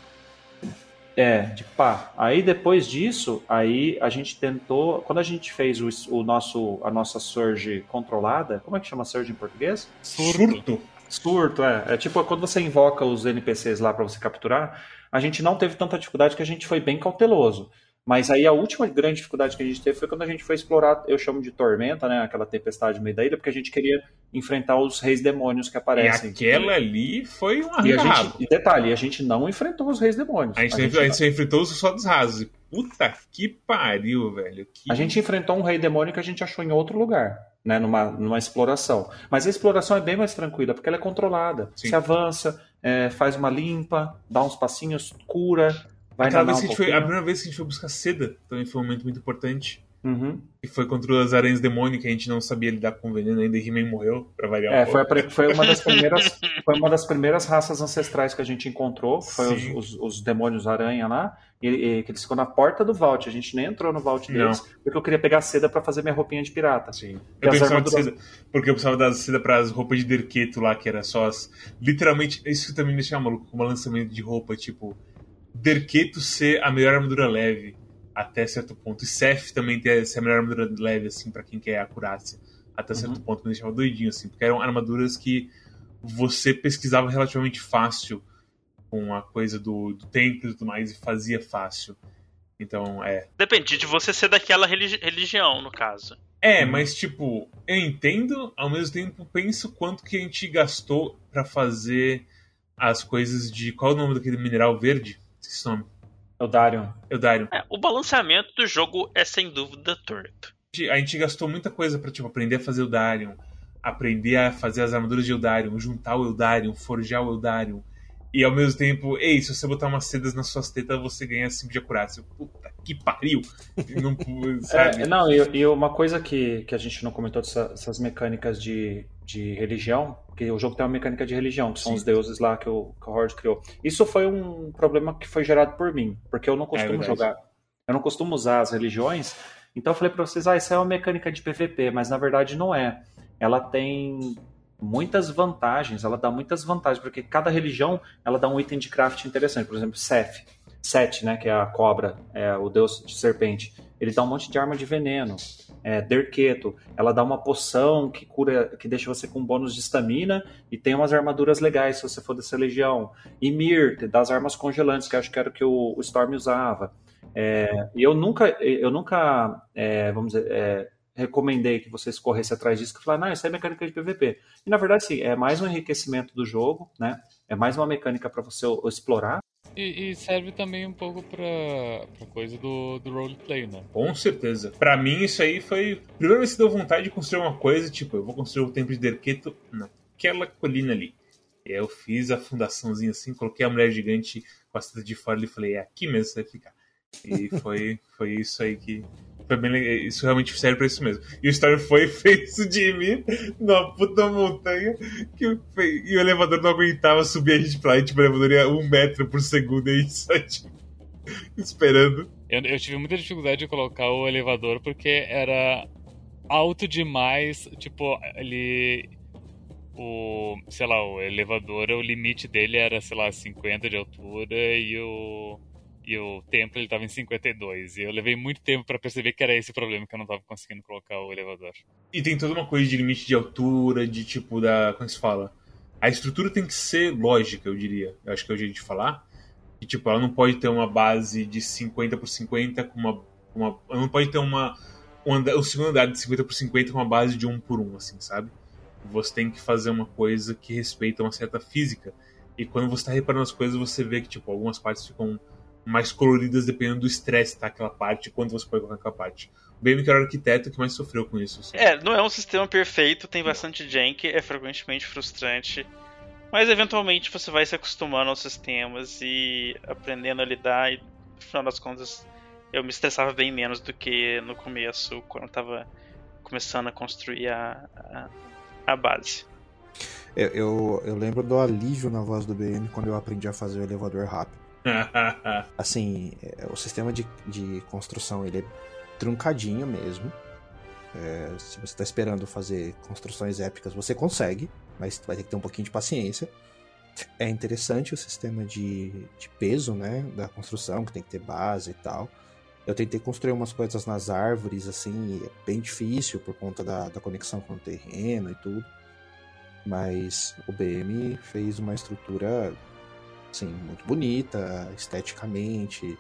É, de pá. Aí depois disso, aí a gente tentou, quando a gente fez o, o nosso a nossa surge controlada, como é que chama surge em português? Surto. Surto, é. É tipo quando você invoca os NPCs lá para você capturar, a gente não teve tanta dificuldade que a gente foi bem cauteloso. Mas aí a última grande dificuldade que a gente teve foi quando a gente foi explorar, eu chamo de tormenta, né? Aquela tempestade no meio da ilha, porque a gente queria enfrentar os reis demônios que aparecem. E aquela ali foi um a gente, e detalhe, a gente não enfrentou os reis demônios. A gente, a gente, a gente enfrentou os soldados rasos. Puta que pariu, velho. Que... A gente enfrentou um rei demônio que a gente achou em outro lugar, né? Numa, numa exploração. Mas a exploração é bem mais tranquila, porque ela é controlada. Sim. Você avança, é, faz uma limpa, dá uns passinhos, cura, vai Aquela vez um que a, foi, a primeira vez que a gente foi buscar seda também foi um momento muito importante. Uhum. E foi contra as aranhas demônicas, a gente não sabia lidar com o veneno ainda e He-Man morreu, pra variar é, um foi, a, foi, uma das [laughs] primeiras, foi uma das primeiras raças ancestrais que a gente encontrou, foi os, os, os, demônios aranha lá, e, e, que eles ficam na porta do Vault, a gente nem entrou no Vault deles, não. porque eu queria pegar seda para fazer minha roupinha de pirata. Sim. Eu precisava de seda, porque eu precisava da seda para as roupas de derqueto lá, que era só as... Literalmente, isso também me deixava maluco, como lançamento de roupa, tipo... Derqueto ser a melhor armadura leve até certo ponto. E Seth também tem essa melhor armadura leve, assim, para quem quer acurácia. Até certo uhum. ponto me deixava doidinho, assim, porque eram armaduras que você pesquisava relativamente fácil com a coisa do, do templo e tudo mais, e fazia fácil. Então, é. Depende de você ser daquela religi religião, no caso. É, mas tipo, eu entendo, ao mesmo tempo penso quanto que a gente gastou para fazer as coisas de. Qual é o nome daquele mineral verde? O nome. Eudarion. Eudarion. É, o balanceamento do jogo é sem dúvida torto. A gente gastou muita coisa para tipo, aprender a fazer Eudarion, aprender a fazer as armaduras de Eudarion, juntar o Eudarion, forjar o Eudarion. E ao mesmo tempo, ei, se você botar umas sedas nas suas tetas, você ganha 5 de acurácia. Puta que pariu! não, [laughs] sabe? É, não e, e, uma coisa que, que a gente não comentou dessas mecânicas de, de religião, porque o jogo tem uma mecânica de religião, que são Sim. os deuses lá que o, que o Horde criou. Isso foi um problema que foi gerado por mim, porque eu não costumo é jogar, eu não costumo usar as religiões, então eu falei para vocês, ah, isso é uma mecânica de PVP, mas na verdade não é. Ela tem muitas vantagens, ela dá muitas vantagens, porque cada religião ela dá um item de craft interessante. Por exemplo, Seth, Set, né, que é a cobra, é o deus de serpente, ele dá um monte de arma de veneno. É, Derqueto, ela dá uma poção que cura, que deixa você com bônus de estamina e tem umas armaduras legais se você for dessa legião. E Mir, das armas congelantes, que acho que era o que o, o Storm usava. É, e eu nunca, eu nunca, é, vamos dizer, é, recomendei que vocês corressem atrás disso, que falaram, não, isso é mecânica de PVP. E na verdade, sim, é mais um enriquecimento do jogo, né? É mais uma mecânica para você explorar. E, e, serve também um pouco pra, pra coisa do, do roleplay, né? Com certeza. Pra mim, isso aí foi. Primeiro, me deu vontade de construir uma coisa, tipo, eu vou construir o templo de Derketo naquela colina ali. E aí eu fiz a fundaçãozinha assim, coloquei a mulher gigante com a cidade de fora e falei, é aqui mesmo você vai ficar. E foi, foi isso aí que. Bem legal. Isso realmente serve pra isso mesmo. E o Story foi fez o Jimmy numa puta montanha que, e o elevador não aguentava subir a gente pra lá. E tipo, o elevador ia um metro por segundo e só tipo, [laughs] esperando. Eu, eu tive muita dificuldade de colocar o elevador porque era alto demais. Tipo, ele o, sei lá, o elevador, o limite dele era, sei lá, 50 de altura e o e o tempo ele tava em 52. E eu levei muito tempo para perceber que era esse o problema, que eu não tava conseguindo colocar o elevador. E tem toda uma coisa de limite de altura, de tipo da. Como se fala? A estrutura tem que ser lógica, eu diria. Eu acho que é o jeito de falar. E tipo, ela não pode ter uma base de 50 por 50 com uma. uma ela não pode ter uma. Um andar, o segundo andar de 50 por 50 com uma base de 1 por 1, assim, sabe? Você tem que fazer uma coisa que respeita uma certa física. E quando você está reparando as coisas, você vê que, tipo, algumas partes ficam mais coloridas dependendo do estresse tá aquela parte quando você pode colocar aquela parte. O BM que era o arquiteto que mais sofreu com isso. Assim. É, não é um sistema perfeito, tem bastante jank, é frequentemente frustrante. Mas eventualmente você vai se acostumando aos sistemas e aprendendo a lidar e no final das contas eu me estressava bem menos do que no começo, quando eu tava começando a construir a, a, a base. Eu, eu, eu, lembro do alívio na voz do BM quando eu aprendi a fazer o elevador rápido. [laughs] assim, é, o sistema de, de construção ele é truncadinho mesmo. É, se você está esperando fazer construções épicas, você consegue, mas vai ter que ter um pouquinho de paciência. É interessante o sistema de, de peso né, da construção, que tem que ter base e tal. Eu tentei construir umas coisas nas árvores, assim, é bem difícil por conta da, da conexão com o terreno e tudo. Mas o BM fez uma estrutura assim, muito bonita, esteticamente,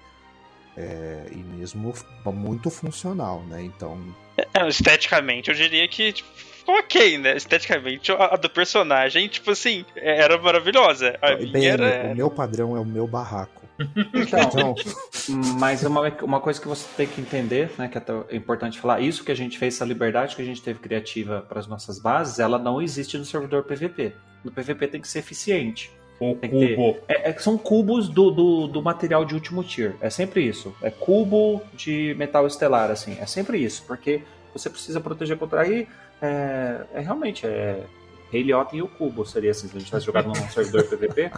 é, e mesmo muito funcional, né? Então. É, esteticamente, eu diria que tipo, ok, né? Esteticamente, a, a, do personagem, tipo assim, era maravilhosa. A Bem, era... O meu padrão é o meu barraco. [laughs] Então, então, mas uma, uma coisa que você tem que entender, né, que é importante falar, isso que a gente fez, essa liberdade que a gente teve criativa para as nossas bases, ela não existe no servidor PVP. No PVP tem que ser eficiente. O cubo. É, é, são cubos do, do, do, material de último tier. É sempre isso. É cubo de metal estelar, assim. É sempre isso. Porque você precisa proteger contra aí. É, é realmente. É, Rei Liotta e o cubo seria assim, se a gente tivesse jogado num servidor PVP.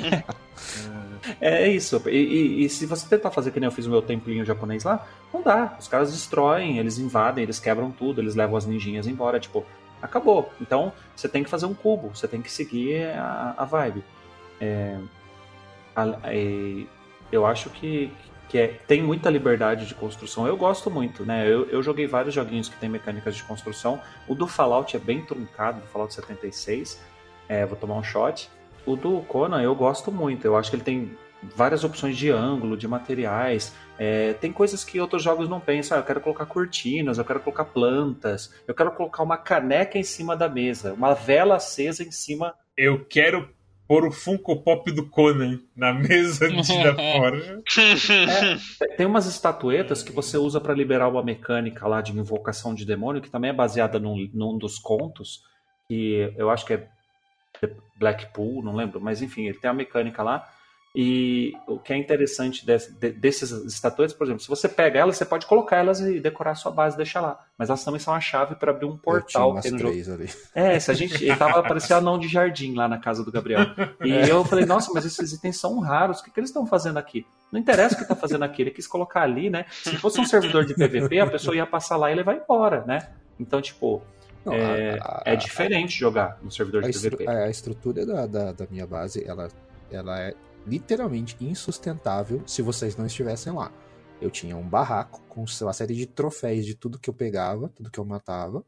[laughs] é, é isso. E, e, e, se você tentar fazer que nem eu fiz o meu templinho japonês lá, não dá. Os caras destroem, eles invadem, eles quebram tudo, eles levam as ninjinhas embora. Tipo, acabou. Então, você tem que fazer um cubo, você tem que seguir a, a vibe. É, é, eu acho que, que é, tem muita liberdade de construção. Eu gosto muito, né? Eu, eu, joguei vários joguinhos que tem mecânicas de construção. O do Fallout é bem truncado, do Fallout 76. É, vou tomar um shot. O do Conan eu gosto muito. Eu acho que ele tem várias opções de ângulo, de materiais. É, tem coisas que outros jogos não pensam. Ah, eu quero colocar cortinas, eu quero colocar plantas, eu quero colocar uma caneca em cima da mesa, uma vela acesa em cima. Eu quero pôr o Funko Pop do Conan na mesa de da [laughs] forja. É, tem umas estatuetas que você usa para liberar uma mecânica lá de invocação de demônio, que também é baseada num, num dos contos, que eu acho que é Blackpool, não lembro, mas enfim, ele tem a mecânica lá e o que é interessante desse, desses estatuetas, por exemplo, se você pega elas, você pode colocar elas e decorar a sua base e deixar lá. Mas elas também são a chave para abrir um portal. Eu tinha umas ali. É, se a gente. Ele tava parecia anão de jardim lá na casa do Gabriel. [laughs] E é. eu falei, nossa, mas esses itens são raros, o que, que eles estão fazendo aqui? Não interessa o que está fazendo aqui, ele quis colocar ali, né? Se fosse um servidor de PVP, a pessoa ia passar lá e ele vai embora, né? Então, tipo, não, é, a, a, é, diferente a, jogar no servidor de PVP. A, estrutura da, da, da, minha base, ela, ela é literalmente insustentável se vocês não estivessem lá. Eu tinha um barraco com uma série de troféus de tudo que eu pegava, tudo que eu matava,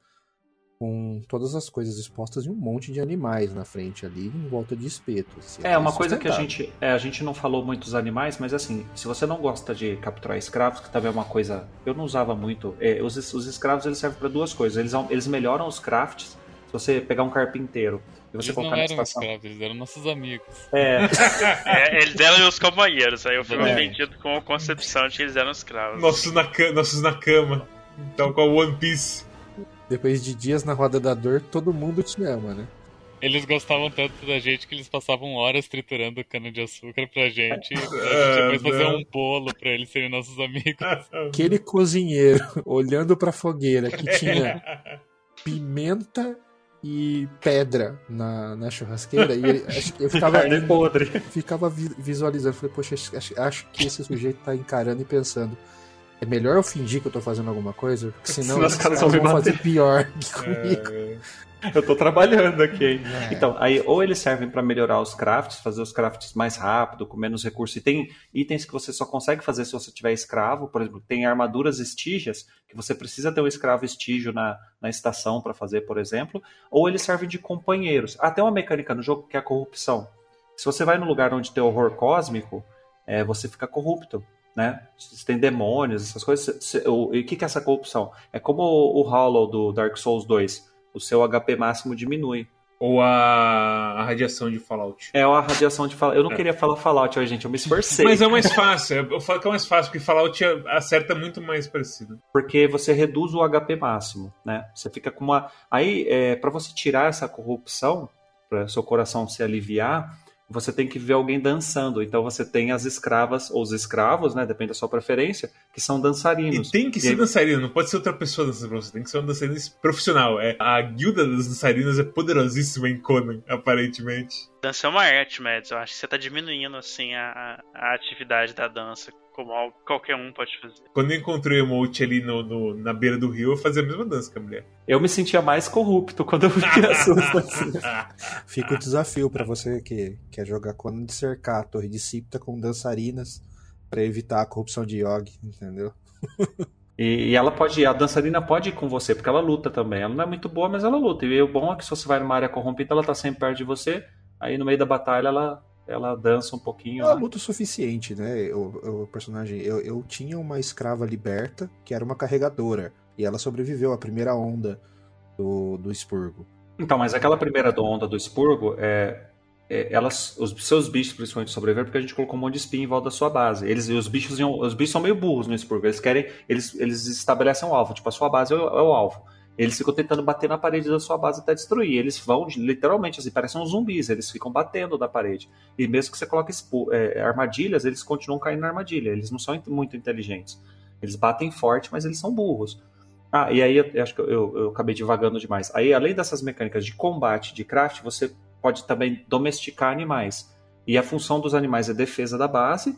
com todas as coisas expostas e um monte de animais na frente ali, em volta de espetos. É, uma coisa que a gente, é, a gente não falou muito dos animais, mas assim, se você não gosta de capturar escravos, que também é uma coisa, eu não usava muito, é, os, os escravos eles servem para duas coisas, eles, eles melhoram os crafts, se você pegar um carpinteiro e você eles colocar não na eram estação... escravos, eles eram nossos amigos. É, [laughs] É, eles eram os companheiros, aí eu fui É. vendido com a concepção de que eles eram escravos. Nossos na, ca- nossos na cama. Então, com a One Piece. Depois de dias na roda da dor, todo mundo te ama, né? Eles gostavam tanto da gente que eles passavam horas triturando cana de açúcar pra gente. [laughs] E a gente Ah, depois fazer não. um bolo pra eles serem nossos amigos. [laughs] Aquele cozinheiro olhando pra fogueira que tinha pimenta e pedra na, na churrasqueira e ele, [laughs] eu ficava, carne podre. ficava vi- visualizando. Falei, poxa, acho, acho que esse sujeito tá encarando e pensando. É melhor eu fingir que eu tô fazendo alguma coisa, porque [laughs] senão Senão os caras caras vão vão fazer pior [laughs] que comigo. É, [laughs] Eu tô trabalhando aqui? É. Então, aí ou eles servem para melhorar os crafts, fazer os crafts mais rápido, com menos recursos. E tem itens que você só consegue fazer se você tiver escravo, por exemplo, tem armaduras estígias que você precisa ter um escravo estígio na, na estação para fazer, por exemplo, ou eles servem de companheiros. Ah, tem uma mecânica no jogo que é a corrupção. Se você vai no lugar onde tem horror cósmico, é, você fica corrupto. Né? Tem demônios, essas coisas. e o que, que é essa corrupção? É como o, o Hollow do Dark Souls 2 o seu HP máximo diminui. Ou a, a radiação de Fallout. É a radiação de Fallout. Eu não É. queria falar Fallout gente. Eu me esforcei. Mas é o mais fácil. Eu falo que é o mais fácil, porque Fallout acerta muito mais parecido. Porque você reduz o HP máximo, né? Você fica com uma. Aí, é, para você tirar essa corrupção, para seu coração se aliviar, você tem que ver alguém dançando. Então você tem as escravas, ou os escravos, né? Depende da sua preferência, que são dançarinos. E tem que E ser aí- dançarino, não pode ser outra pessoa dançando pra você, tem que ser um dançarino profissional. É, a guilda das dançarinas é poderosíssima em Conan, aparentemente. Dança é uma arte, Mads. Eu acho que você tá diminuindo, assim, a, a atividade da dança, como algo que qualquer um pode fazer. Quando eu encontrei o emote ali no, no- na beira do rio, eu fazia a mesma dança que a mulher. Eu me sentia mais corrupto quando eu via as suas danças. [laughs] Fica o desafio pra você que quer jogar Conan de cercar a torre de Sipta com dançarinas pra evitar a corrupção de Yogi, entendeu? E, e ela pode, a dançarina pode ir com você, porque ela luta também. Ela não é muito boa, mas ela luta. E o bom é que se você vai numa área corrompida, ela tá sempre perto de você. Aí no meio da batalha ela, ela dança um pouquinho. Ela lá. luta o suficiente, né? O, o personagem. Eu, eu tinha uma escrava liberta que era uma carregadora. E ela sobreviveu à primeira onda do, do expurgo. Então, mas aquela primeira onda do expurgo, é, é, elas, os seus bichos principalmente sobreviveram porque a gente colocou um monte de espinho em volta da sua base. Eles, os bichos os bichos são meio burros no expurgo. Eles querem, eles, eles estabelecem um alvo. Tipo, a sua base é o, é o alvo. Eles ficam tentando bater na parede da sua base até destruir. Eles vão, literalmente, assim, parecem uns zumbis. Eles ficam batendo na parede. E mesmo que você coloque é, armadilhas, eles continuam caindo na armadilha. Eles não são muito inteligentes. Eles batem forte, mas eles são burros. Ah, e aí eu, eu acho que eu, eu, eu acabei divagando demais. Aí, além dessas mecânicas de combate, de craft, você pode também domesticar animais. E a função dos animais é defesa da base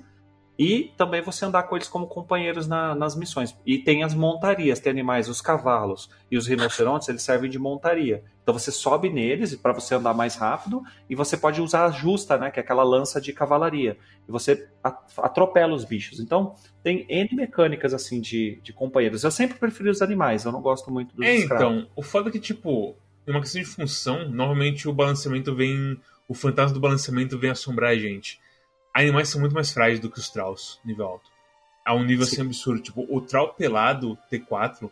e também você andar com eles como companheiros na- nas missões. E tem as montarias, tem animais, os cavalos e os rinocerontes, eles servem de montaria. Então você sobe neles para você andar mais rápido e você pode usar a justa, né, que é aquela lança de cavalaria. E você atropela os bichos. Então tem N mecânicas assim de, de companheiros. Eu sempre preferi os animais, eu não gosto muito dos É, então, o foda é que, tipo, numa questão de função, normalmente o balanceamento vem. O fantasma do balanceamento vem assombrar a gente. Animais são muito mais frágeis do que os Trolls, nível alto. A um nível Sim. assim absurdo. Tipo, o Troll pelado T4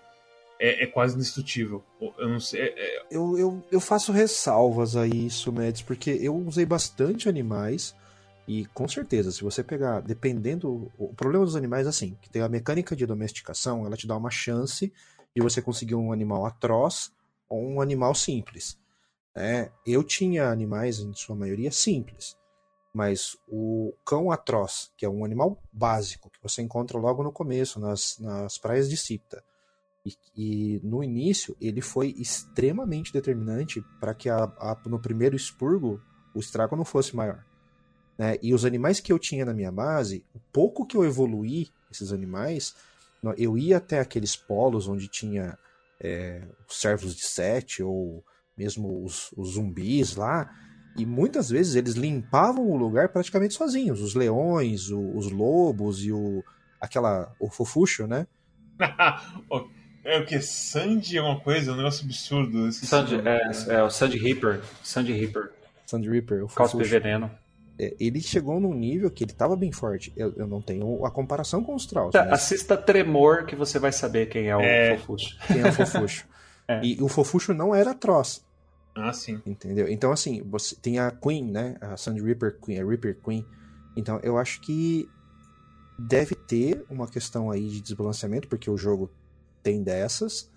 é, é quase indestrutível. Eu não sei. é- é- Eu, eu, eu faço ressalvas a isso, Mads, porque eu usei bastante animais. E com certeza, se você pegar, dependendo. O problema dos animais é assim: que tem a mecânica de domesticação, ela te dá uma chance de você conseguir um animal atroz ou um animal simples. né? Eu tinha animais, em sua maioria, simples. Mas o cão atroz, que é um animal básico, que você encontra logo no começo, nas, nas praias de Cipta. E, e no início ele foi extremamente determinante para que a- a- no primeiro expurgo o estrago não fosse maior. né? E os animais que eu tinha na minha base, o pouco que eu evoluí esses animais, eu ia até aqueles polos onde tinha é, os servos de sete ou mesmo os, os zumbis lá, e muitas vezes eles limpavam o lugar praticamente sozinhos. Os leões, o- os lobos e o aquela o fofucho, né? [laughs] É o que? Sandy é uma coisa? Um negócio absurdo. Sandy, é, é o Sandy Reaper. Sandy Reaper. Sandy Reaper, o Cospe veneno. É, ele chegou num nível que ele tava bem forte. Eu, eu não tenho a comparação com os Trolls, Tá, mas Assista Tremor que você vai saber quem é o É. Fofuxo. quem é o Fofuxo. [laughs] É. E o Fofuxo não era atroz, Ah, sim. entendeu? Então, assim, você tem a Queen, né? A Sandy Reaper Queen, a Reaper Queen. Então, eu acho que deve ter uma questão aí de desbalanceamento, porque o jogo tem dessas.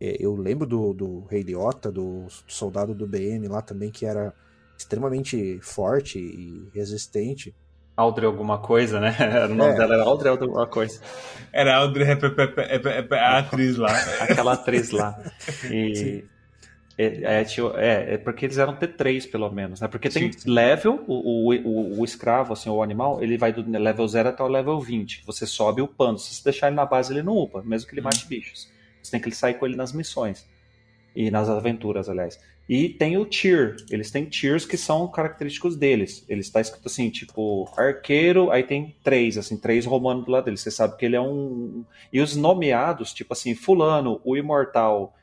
É, Eu lembro do, do Rei Liotta, do soldado do BN lá também, que era extremamente forte e resistente. Audrey alguma coisa, né? O nome É. dela era Audrey alguma coisa. Era Audrey a atriz lá. Aquela atriz lá. E... Sim. É, é, tio- é, é porque eles eram T3, pelo menos, né? Porque tem Sim, level, o, o, o, escravo, assim, o animal, ele vai do level 0 até o level 20. Você sobe upando. Se você deixar ele na base, ele não upa, mesmo que ele mate bichos. Você tem que sair com ele nas missões. E nas aventuras, aliás. E tem o tier. Eles têm tiers que são característicos deles. Ele está escrito assim, tipo, arqueiro, aí tem três, assim, três romanos do lado dele. Você sabe que ele é um. E os nomeados, tipo assim, Fulano, o Imortal,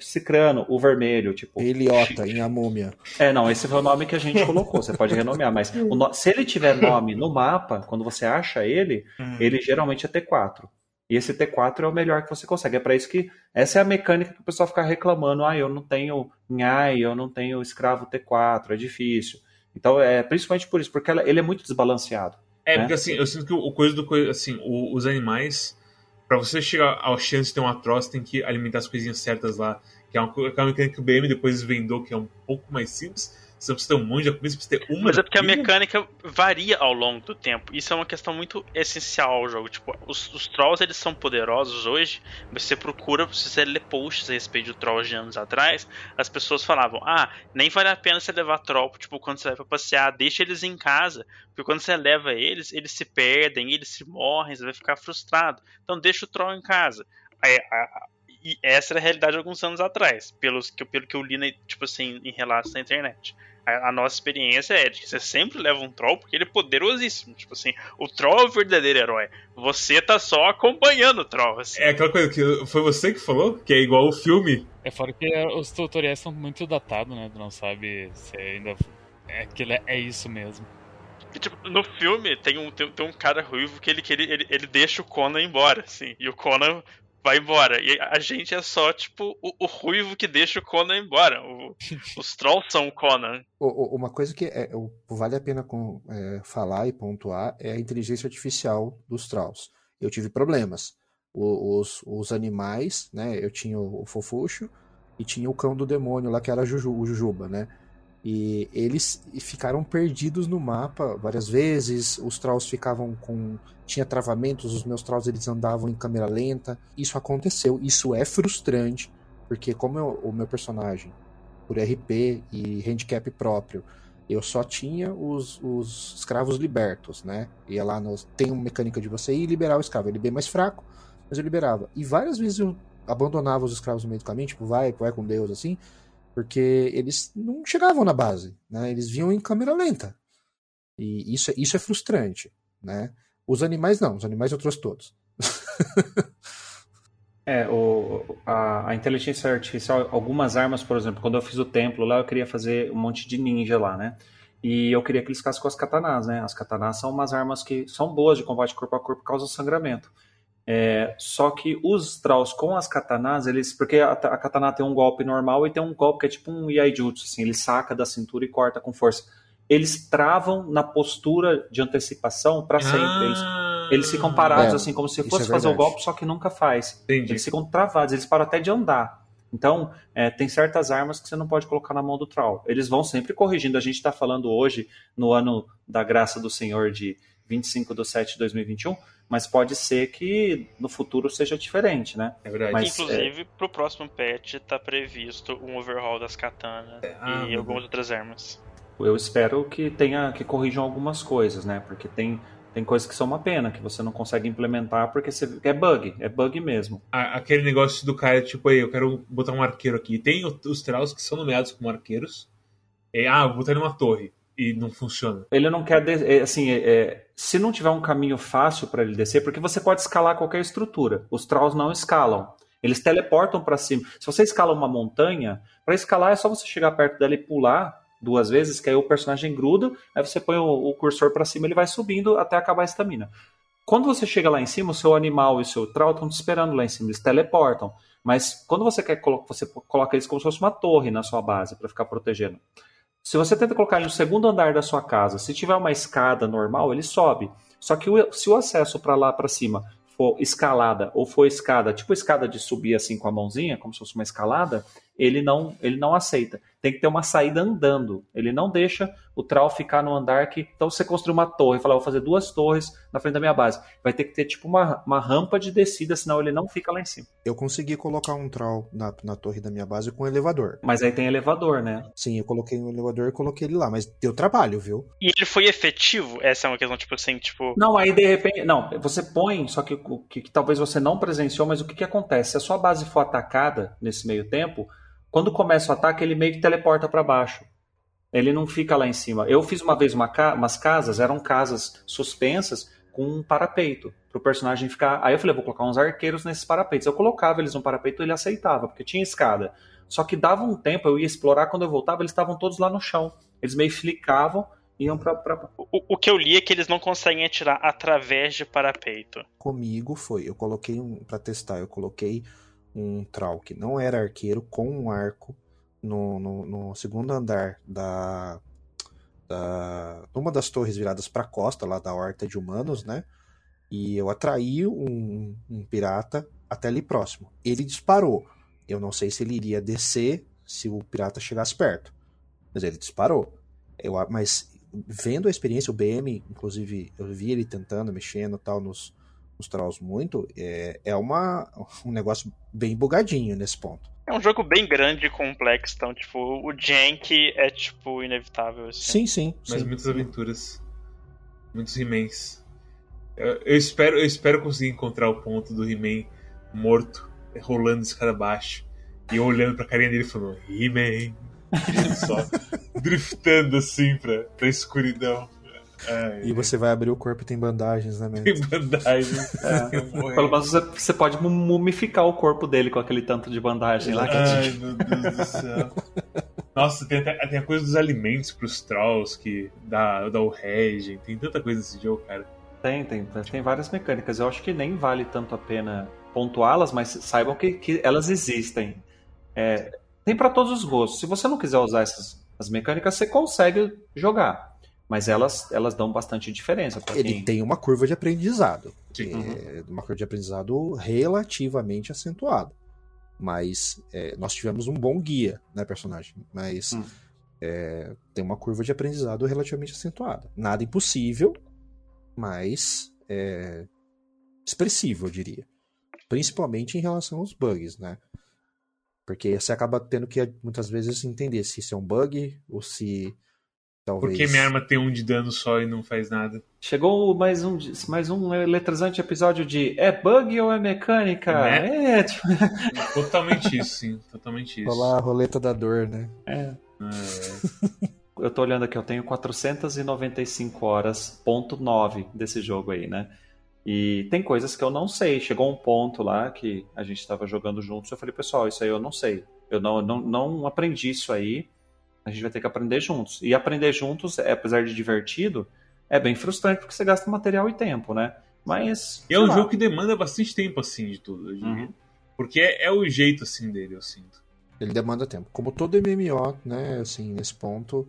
Cicrano, o Vermelho, tipo. Eliota em A Múmia. É, não, esse foi o nome que a gente colocou. Você pode renomear, mas o no- se ele tiver nome no mapa, quando você acha ele, ele geralmente é T4. E esse T4 é o melhor que você consegue. É para isso que essa é a mecânica que o pessoal fica reclamando. Ah, eu não tenho Nhai, eu não tenho escravo T4, é difícil. Então é principalmente por isso, porque ela- ele é muito desbalanceado. É, né? porque assim, eu sinto que o coisa do coisa, assim, o- os animais, pra você chegar à chance de ter um atroz, tem que alimentar as coisinhas certas lá, que é uma, co- aquela mecânica que o BM depois vendou, que é um pouco mais simples. Você não precisa ter um monte de comida, você precisa ter uma. Mas é porque a mecânica varia ao longo do tempo. Isso é uma questão muito essencial ao jogo. Tipo, os, os trolls eles são poderosos hoje. Você procura, se você lê posts a respeito de trolls de anos atrás, as pessoas falavam: Ah, nem vale a pena você levar troll, tipo, quando você vai pra passear, deixa eles em casa. Porque quando você leva eles, eles se perdem, eles se morrem, você vai ficar frustrado. Então deixa o troll em casa. A- a- e essa era a realidade alguns anos atrás, pelos, que, pelo que eu li, na, tipo assim, em relatos na internet. A, a nossa experiência é de que você sempre leva um troll porque ele é poderosíssimo. Tipo assim, o troll é o verdadeiro herói. Você tá só acompanhando o troll. Assim. É aquela coisa que foi você que falou, que é igual o filme. É fora que os tutoriais são muito datados, né? Tu não sabe se ainda. É aquilo é, é isso mesmo. E, tipo, no filme tem um, tem, tem um cara ruivo que ele, que ele, ele, ele deixa o Conan embora, assim. E o Conan vai embora. E a gente é só, tipo, o, o ruivo que deixa o Conan embora. O- [laughs] os trolls são o Conan. O- o- Uma coisa que é- vale a pena com- é, falar e pontuar é a inteligência artificial dos Trolls. Eu tive problemas. O- os, os animais, né? Eu tinha o, o Fofuxo e tinha o cão do demônio lá, que era Juju- o Jujuba, né? E eles ficaram perdidos no mapa várias vezes. Os Trolls ficavam com. Tinha travamentos, os meus Trolls eles andavam em câmera lenta. Isso aconteceu. Isso é frustrante, porque como eu- o meu personagem por RP e handicap próprio. Eu só tinha os, os escravos libertos, né? Ia lá no. Tem uma mecânica de você ir liberar o escravo. Ele é bem mais fraco, mas eu liberava. E várias vezes eu abandonava os escravos no meio do caminho, tipo, vai, vai com Deus, assim, porque eles não chegavam na base, né? Eles vinham em câmera lenta. E isso, é- isso é frustrante, né? Os animais não, os animais eu trouxe todos. [laughs] É, o, a, a inteligência artificial, algumas armas, por exemplo, quando eu fiz o templo lá, eu queria fazer um monte de ninja lá, né? E eu queria que eles ficassem com as katanas, né? As katanas são umas armas que são boas de combate corpo a corpo, causam sangramento. É, só que os Trolls com as katanas, eles. Porque a, a katana tem um golpe normal e tem um golpe que é tipo um Yaijutsu, assim, ele saca da cintura e corta com força. Eles travam na postura de antecipação para sempre. Eles, Ah, eles ficam parados, É, assim, como se fosse é fazer o golpe, só que nunca faz. Entendi. Eles ficam travados, eles param até de andar. Então, é, tem certas armas que você não pode colocar na mão do Troll. Eles vão sempre corrigindo. A gente está falando hoje, no ano da graça do Senhor de 25 de 7 de 2021, mas pode ser que no futuro seja diferente, né? É verdade. Mas- Inclusive, pro próximo patch tá previsto um overhaul das katanas Ah, e algumas outras armas. Eu espero que tenha que corrijam algumas coisas, né? Porque tem, tem coisas que são uma pena, que você não consegue implementar porque você, é bug, é bug mesmo. A- aquele negócio do cara, tipo, aí, eu quero botar um arqueiro aqui. Tem o- os Trolls que são nomeados como arqueiros. É, ah, vou botar ele numa torre. E não funciona. Ele não quer, é, assim, é, é, se não tiver um caminho fácil para ele descer, porque você pode escalar qualquer estrutura. Os Trolls não escalam. Eles teleportam para cima. Se você escala uma montanha, para escalar é só você chegar perto dela e pular duas vezes, que aí o personagem gruda, aí você põe o, o cursor para cima, ele vai subindo até acabar a estamina. Quando você chega lá em cima, o seu animal e o seu troll estão te esperando lá em cima, eles teleportam. Mas quando você quer você coloca eles como se fosse uma torre na sua base para ficar protegendo. Se você tenta colocar no segundo andar da sua casa, se tiver uma escada normal, ele sobe. Só que o, se o acesso para lá para cima for escalada ou for escada, tipo escada de subir assim com a mãozinha, como se fosse uma escalada, ele não, ele não aceita. Tem que ter uma saída andando. Ele não deixa o Trau ficar no andar que. Então você construir uma torre, fala, vou fazer duas torres na frente da minha base. Vai ter que ter tipo uma, uma rampa de descida, senão ele não fica lá em cima. Eu consegui colocar um Trau na, na torre da minha base com elevador. Mas aí tem elevador, né? Sim, eu coloquei um elevador e coloquei ele lá, mas deu trabalho, viu? E ele foi efetivo? Essa é uma questão, tipo assim, tipo. Não, aí de repente. Não, você põe, só que o que, que talvez você não presenciou, mas o que, que acontece? Se a sua base for atacada nesse meio tempo quando começa o ataque, ele meio que teleporta para baixo. Ele não fica lá em cima. Eu fiz uma vez uma ca umas casas, eram casas suspensas com um parapeito para o personagem ficar. Aí eu falei, vou colocar uns arqueiros nesses parapeitos. Eu colocava eles no parapeito, ele aceitava, porque tinha escada. Só que dava um tempo, eu ia explorar, quando eu voltava, eles estavam todos lá no chão. Eles meio flicavam iam para. Pra... O, o, que eu li é que eles não conseguem atirar através de parapeito. Comigo foi, eu coloquei um para testar, eu coloquei um Trau que não era arqueiro com um arco no, no, no segundo andar da, da uma das torres viradas para a costa lá da horta de humanos, né? E eu atraí um, um pirata até ali próximo. Ele disparou. Eu não sei se ele iria descer se o pirata chegasse perto, mas ele disparou. Eu, mas vendo a experiência, o BM, inclusive, eu vi ele tentando, mexendo tal nos, os Trolls muito, é, é uma, um negócio bem bugadinho nesse ponto. É um jogo bem grande e complexo, então, tipo, o Jank é, tipo, inevitável. Assim. Sim, sim. Mas sim. muitas aventuras. Muitos He-Mans. Eu, eu, espero, eu espero conseguir encontrar o ponto do He-Man morto, rolando escada abaixo, e olhando pra carinha dele falando, He-Man. [laughs] só driftando assim pra, pra escuridão. Ai, e você vai abrir o corpo e tem bandagens, né, Tem [laughs] bandagens. É. Pelo menos você, você, pode mumificar o corpo dele com aquele tanto de bandagem lá. Ai, meu Deus do céu. Nossa, tem, até, tem a coisa dos alimentos pros trolls que dá, dá o regen. Tem tanta coisa nesse jogo, cara. Tem, tem. Tem várias mecânicas. Eu acho que nem vale tanto a pena pontuá-las, mas saibam que, que elas existem. É, tem para todos os gostos. Se você não quiser usar essas as mecânicas, você consegue jogar mas elas, elas dão bastante diferença. Ele quem... tem uma curva de aprendizado. É, uhum. Uma curva de aprendizado relativamente acentuada. Mas é, nós tivemos um bom guia, né, personagem? Mas uhum. é, tem uma curva de aprendizado relativamente acentuada. Nada impossível, mas é, expressivo, eu diria. Principalmente em relação aos bugs, né? Porque você acaba tendo que muitas vezes entender se isso é um bug ou se Talvez. Porque minha arma tem um de dano só e não faz nada. Chegou mais um, mais um eletrizante episódio de é bug ou é mecânica? Né? É, [laughs] tipo... Totalmente isso, sim. Totalmente isso. Olá, a roleta da dor, né? É. É. [laughs] eu tô olhando aqui, eu tenho 495 horas, ponto 9 desse jogo aí, né? E tem coisas que eu não sei. Chegou um ponto lá que a gente estava jogando juntos, eu falei, pessoal, isso aí eu não sei. Eu não, não, não aprendi isso aí a gente vai ter que aprender juntos. E aprender juntos, é, apesar de divertido, é bem frustrante porque você gasta material e tempo, né? Mas. E é um lá. jogo que demanda bastante tempo, assim, de tudo. Uhum. Porque é, é, o jeito, assim, dele, eu sinto. Ele demanda tempo. Como todo MMO, né, assim, nesse ponto,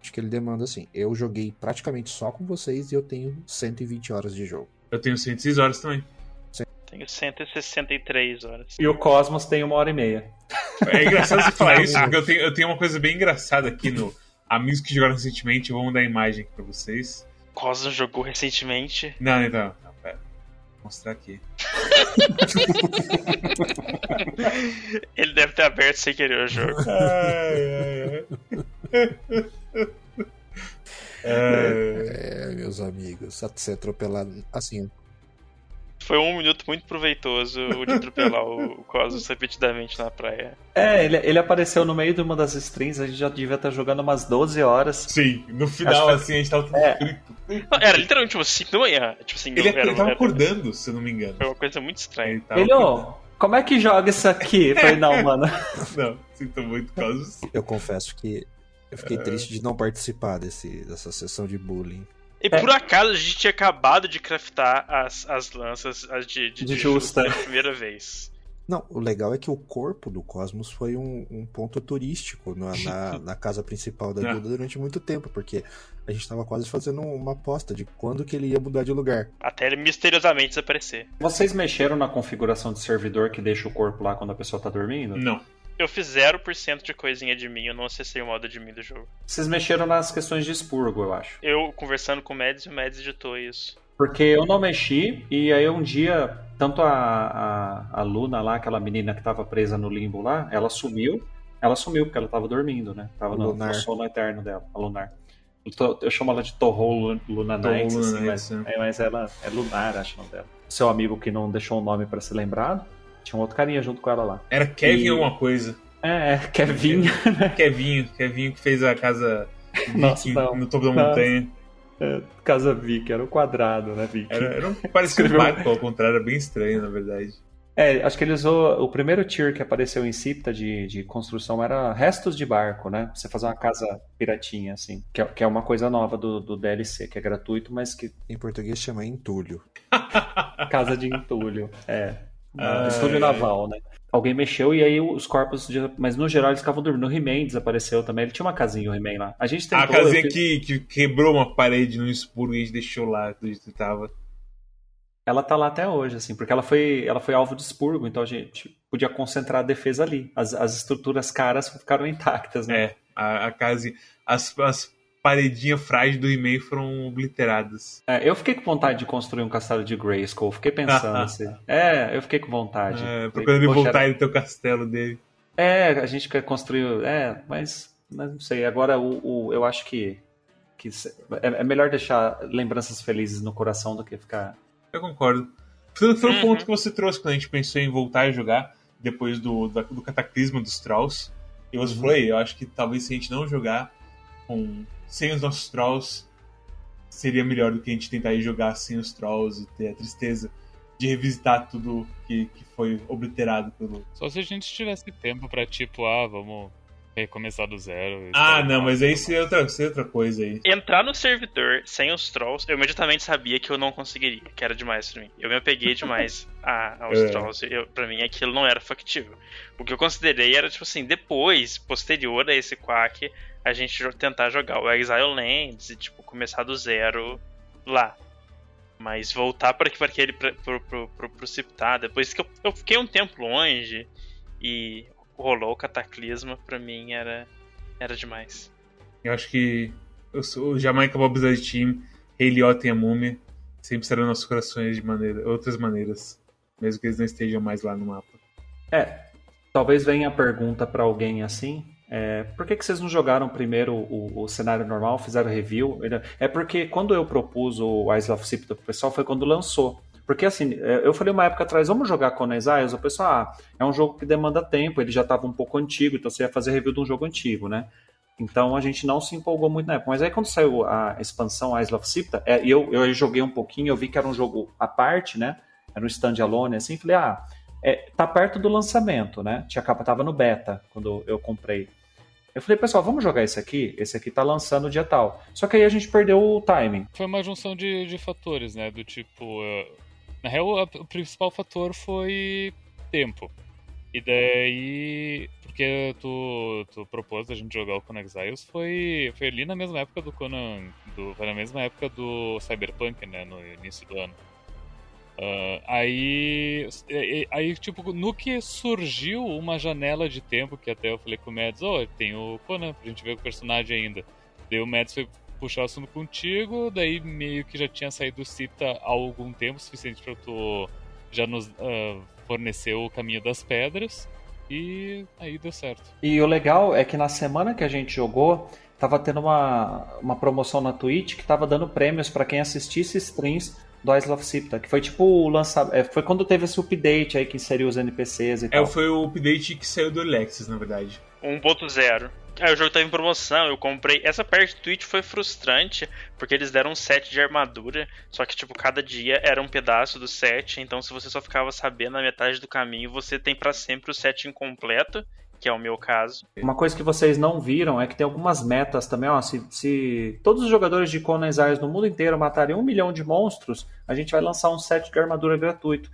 acho que ele demanda, assim. Eu joguei praticamente só com vocês e eu tenho 120 horas de jogo. Eu tenho 106 horas também. Tenho 163 horas. E o Cosmos tem uma hora e meia. É engraçado você falar isso, porque eu tenho, eu tenho uma coisa bem engraçada aqui no Amigos que jogaram recentemente. Eu vou mandar a imagem aqui pra vocês. Cosmos jogou recentemente? Não, então. Não, pera. Vou mostrar aqui. [laughs] Ele deve ter aberto sem querer o jogo. Ai, ai, ai. [laughs] É, é, meus amigos, ser atropelado assim, foi um minuto muito proveitoso o de atropelar o Cosmos repetidamente na praia. É, ele, ele apareceu no meio de uma das strings, a gente já devia estar jogando umas 12 horas. Sim, no final, Acho assim, a gente tava tudo é. frito. Era literalmente tipo 5 da manhã. Tipo assim, ele, era, ele tava era, acordando, se eu não me engano. Foi uma coisa muito estranha. Ele, ele ó, como é que joga isso aqui? Eu falei, não, [laughs] mano. Não, sinto muito Cosmos. Eu confesso que eu fiquei É. triste de não participar desse, dessa sessão de bullying. E por acaso a gente tinha acabado de craftar as, as lanças as de, de, De de justa. pela [laughs] primeira vez. Não, o legal é que o corpo do Cosmos foi um, um ponto turístico na, na, [laughs] na casa principal da É. Duda durante muito tempo, porque a gente tava quase fazendo uma aposta de quando que ele ia mudar de lugar. Até ele misteriosamente desaparecer. Vocês mexeram na configuração de servidor que deixa o corpo lá quando a pessoa tá dormindo? Não. Eu fiz 0% de coisinha de mim, eu não acessei o modo de mim do jogo. Vocês mexeram nas questões de expurgo, eu acho. Eu conversando com o Mads e o Mads editou isso. Porque eu não mexi, e aí um dia, tanto a, a, a Luna lá, aquela menina que tava presa no limbo lá, ela sumiu. Ela sumiu porque ela tava dormindo, né? Tava no, no sono eterno dela, a Lunar. Eu, tô- eu chamo ela de Torro Luna Torro Nights, Luna assim, Nights, mas, né? é, mas ela é Lunar, acho o nome dela. Seu amigo que não deixou um nome pra ser lembrado, tinha um outro carinha junto com ela lá. Era Kevin E- alguma coisa. É, é Kevin. Kevinho, Kevinho que fez a casa Nossa, Viking não. no topo da Nossa. montanha. É, Casa Vic, era o quadrado, né, Vic? Era, era um, parecia um barco, ao contrário, era bem estranho, na verdade. É, acho que ele usou. O primeiro tier que apareceu em Cipta de, de construção era restos de barco, né? Você fazer uma casa piratinha, assim. Que é, que é uma coisa nova do, do DLC, que é gratuito, mas que. Em português chama entulho. [laughs] Casa de entulho. É. Ah, entulho é. naval, né? Alguém mexeu e aí os corpos. de- Mas no geral eles ficavam dormindo. O He-Man desapareceu também. Ele tinha uma casinha, o He-Man lá. A gente tentou. a casinha fiz- que, que quebrou uma parede no expurgo e a gente deixou lá do jeito que tava. Ela tá lá até hoje, assim, porque ela foi, ela foi alvo de expurgo, então a gente podia concentrar a defesa ali. As, as estruturas caras ficaram intactas, né? É, a, a casa. As, as paredinhas frágeis do He-Man foram obliteradas. É, eu fiquei com vontade de construir um castelo de Grayskull, fiquei pensando [laughs] assim. É, eu fiquei com vontade. É, procurando ele voltar era- ele ter o castelo dele. É, a gente quer construir. É, mas, mas não sei. Agora o, o- eu acho que, que é, é melhor deixar lembranças felizes no coração do que ficar. Eu concordo. Foi, foi um Uhum. ponto que você trouxe quando a gente pensou em voltar a jogar depois do, da- do cataclisma dos Trolls. E você Uhum. falou, "Ei, eu acho que talvez se a gente não jogar com, sem os nossos Trolls, seria melhor do que a gente tentar ir jogar sem os Trolls e ter a tristeza de revisitar tudo que, que foi obliterado pelo. Só se a gente tivesse tempo pra, tipo, ah, vamos recomeçar do zero. Ah, não, mas aí seria outra, seria outra coisa aí. Entrar no servidor sem os trolls, eu imediatamente sabia que eu não conseguiria, que era demais pra mim. Eu me apeguei demais [laughs] a- aos É. trolls. Eu, pra mim aquilo não era factível. O que eu considerei era, tipo assim, depois, posterior a esse quack, a gente tentar jogar o Exile Lands e, tipo, começar do zero lá. Mas voltar para aquele pra, pro, pro, pro, pro Ciptar, depois que eu, eu fiquei um tempo longe e rolou o cataclisma, pra mim era, era demais. Eu acho que eu sou o Jamaica Bob's Dead Team, Rei Liotta e a Múmia sempre serão nossos corações de maneira, outras maneiras, mesmo que eles não estejam mais lá no mapa. É, talvez venha a pergunta pra alguém assim. é, por que, que vocês não jogaram primeiro o, o cenário normal, fizeram review? É porque quando eu propus o Isle of Sipta pro pessoal foi quando lançou. Porque assim, é, eu falei uma época atrás, vamos jogar Conan Exiles? O pessoal, ah, é um jogo que demanda tempo, ele já estava um pouco antigo, então você ia fazer review de um jogo antigo, né? Então a gente não se empolgou muito na época. Mas aí quando saiu a expansão Isle of Sipta, é, eu, eu joguei um pouquinho, eu vi que era um jogo à parte, né? Era um standalone, assim, falei, ah, é, tá perto do lançamento, né? Tinha capa, tava no beta quando eu comprei. Eu falei, pessoal, vamos jogar esse aqui? Esse aqui tá lançando dia tal. Só que aí a gente perdeu o timing. Foi uma junção de, de fatores, né? Do tipo. Na real, a- o principal fator foi tempo. E daí. Porque tu, tu propôs a gente jogar o Conan Exiles foi, foi ali na mesma época do Conan. Do, foi na mesma época do Cyberpunk, né? No início do ano. Ah, aí, aí, tipo, no que surgiu uma janela de tempo, que até eu falei com o Mads, ó, tem o Conan pra gente ver o personagem ainda. Daí o Mads foi puxar o assunto contigo, daí meio que já tinha saído do Cita há algum tempo, suficiente pra tu já nos ah, fornecer o caminho das pedras, e aí deu certo. E o legal é que na semana que a gente jogou, tava tendo uma, uma promoção na Twitch que tava dando prêmios pra quem assistisse streams do Isle of Sipta, que foi tipo o lançamento. É, foi quando teve esse update aí que inseriu os NPCs e É, tal. foi o update que saiu do Alexis, na verdade. 1.0. Aí o jogo tava em promoção, eu comprei. Essa parte do Twitch foi frustrante, porque eles deram um set de armadura, só que, tipo, cada dia era um pedaço do set, então se você só ficava sabendo na metade do caminho, você tem para sempre o set incompleto, que é o meu caso. Uma coisa que vocês não viram é que tem algumas metas também, ó. Se, se todos os jogadores de Conan Exiles no mundo inteiro matarem um milhão de monstros, a gente vai lançar um set de armadura gratuito.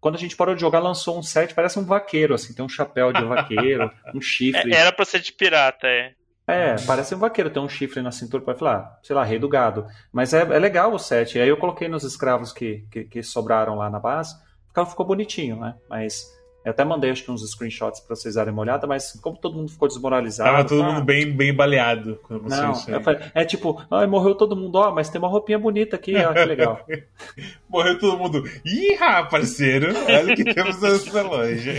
Quando a gente parou de jogar, lançou um set, parece um vaqueiro, assim, tem um chapéu de vaqueiro, [laughs] um chifre. Era pra ser de pirata, é. É, parece um vaqueiro, tem um chifre na cintura para falar, sei lá, rei do gado. Mas é, é legal o set. Aí eu coloquei nos escravos que, que, que sobraram lá na base, ficou, ficou bonitinho, né? Mas eu até mandei acho que uns screenshots pra vocês darem uma olhada, mas como todo mundo ficou desmoralizado. Tava todo ah, mundo bem, bem baleado quando Não, isso falei, é tipo, ai, morreu todo mundo, ó, mas tem uma roupinha bonita aqui, ó, que legal. [laughs] Morreu todo mundo. Ih, parceiro, olha o que temos nessa loja. [laughs]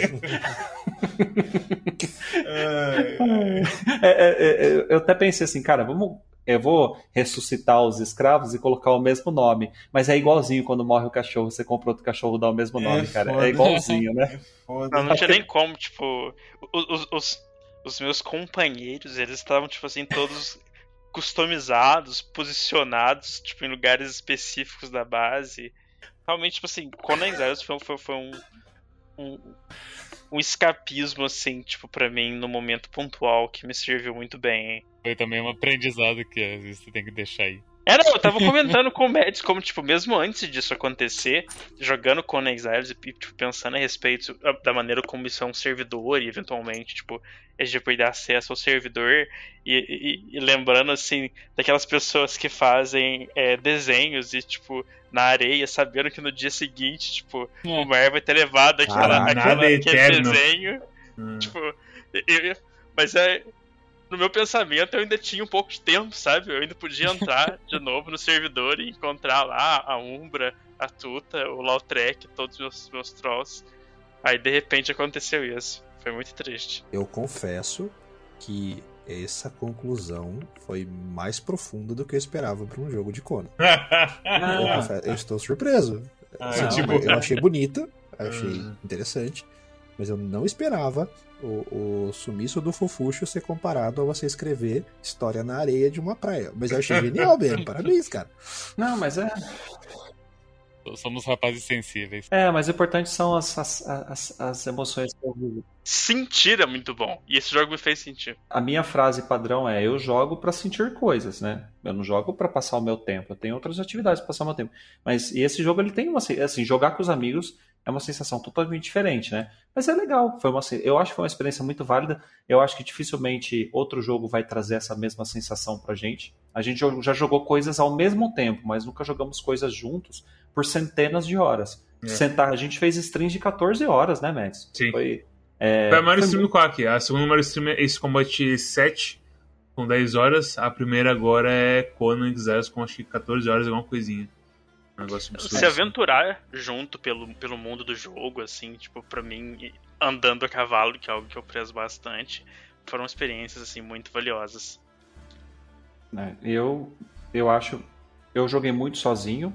É, é, é, eu até pensei assim, cara, vamos. Eu vou ressuscitar os escravos e colocar o mesmo nome. Mas é igualzinho quando morre o cachorro, você compra outro cachorro dá o mesmo nome, É cara. foda. É igualzinho, né? [laughs] foda. Não, não tinha nem como, tipo. Os, os, os meus companheiros, eles estavam, tipo assim, todos customizados, posicionados, tipo, em lugares específicos da base. Realmente, tipo assim, Conan Exiles foi, foi, foi um, um. um escapismo, assim, tipo, pra mim, no momento pontual, que me serviu muito bem. Foi também um aprendizado que às vezes você tem que deixar aí. É, não, eu tava comentando com o Mads como, tipo, mesmo antes disso acontecer, jogando Conan Exiles e, tipo, pensando a respeito da maneira como isso é um servidor e, eventualmente, tipo, a gente vai dar acesso ao servidor e, e- e lembrando, assim, daquelas pessoas que fazem é, desenhos e, tipo, na areia, sabendo que no dia seguinte, tipo, o mar vai ter levado aquela, Caralho, aquela- é aquele eterno. desenho. Hum. Tipo, eu- mas é. No meu pensamento eu ainda tinha um pouco de tempo, sabe? Eu ainda podia [laughs] entrar de novo no servidor e encontrar lá a Umbra, a Tuta, o Lautrec, todos os meus, meus trolls. Aí de repente aconteceu isso. Foi muito triste. Eu confesso que essa conclusão foi mais profunda do que eu esperava para um jogo de Conan. [laughs] Eu, confesso- eu estou surpreso. Ah, Assim, tipo- eu achei bonita, [laughs] achei Ah. interessante, mas eu não esperava o, o sumiço do Fofuxo ser comparado a você escrever história na areia de uma praia. Mas eu achei [laughs] genial mesmo, parabéns, cara. não, mas é. Somos rapazes sensíveis. É, mas o importante são as, as, as, as emoções que eu vivo. Sentir é muito bom. E esse jogo me fez sentir. A minha frase padrão é: eu jogo pra sentir coisas, né? Eu não jogo pra passar o meu tempo. Eu tenho outras atividades pra passar o meu tempo. Mas e esse jogo ele tem uma assim, jogar com os amigos é uma sensação totalmente diferente, né? Mas é legal. Foi uma, eu acho que foi uma experiência muito válida. Eu acho que dificilmente outro jogo vai trazer essa mesma sensação pra gente. A gente já jogou coisas ao mesmo tempo, mas nunca jogamos coisas juntos por centenas de horas. É. Sentar, a gente fez streams de 14 horas, né, Mads? Sim. Foi, é, Foi a maior foi stream do Quack. A segunda maior stream é Ace Combat 7, com 10 horas. A primeira agora é Conan Exiles, com acho que 14 horas, alguma coisinha. Um negócio absurdo. Se aventurar junto pelo, pelo mundo do jogo, assim, tipo, pra mim, andando a cavalo, que é algo que eu prezo bastante, foram experiências, assim, muito valiosas. né? Eu, eu acho. Eu joguei muito sozinho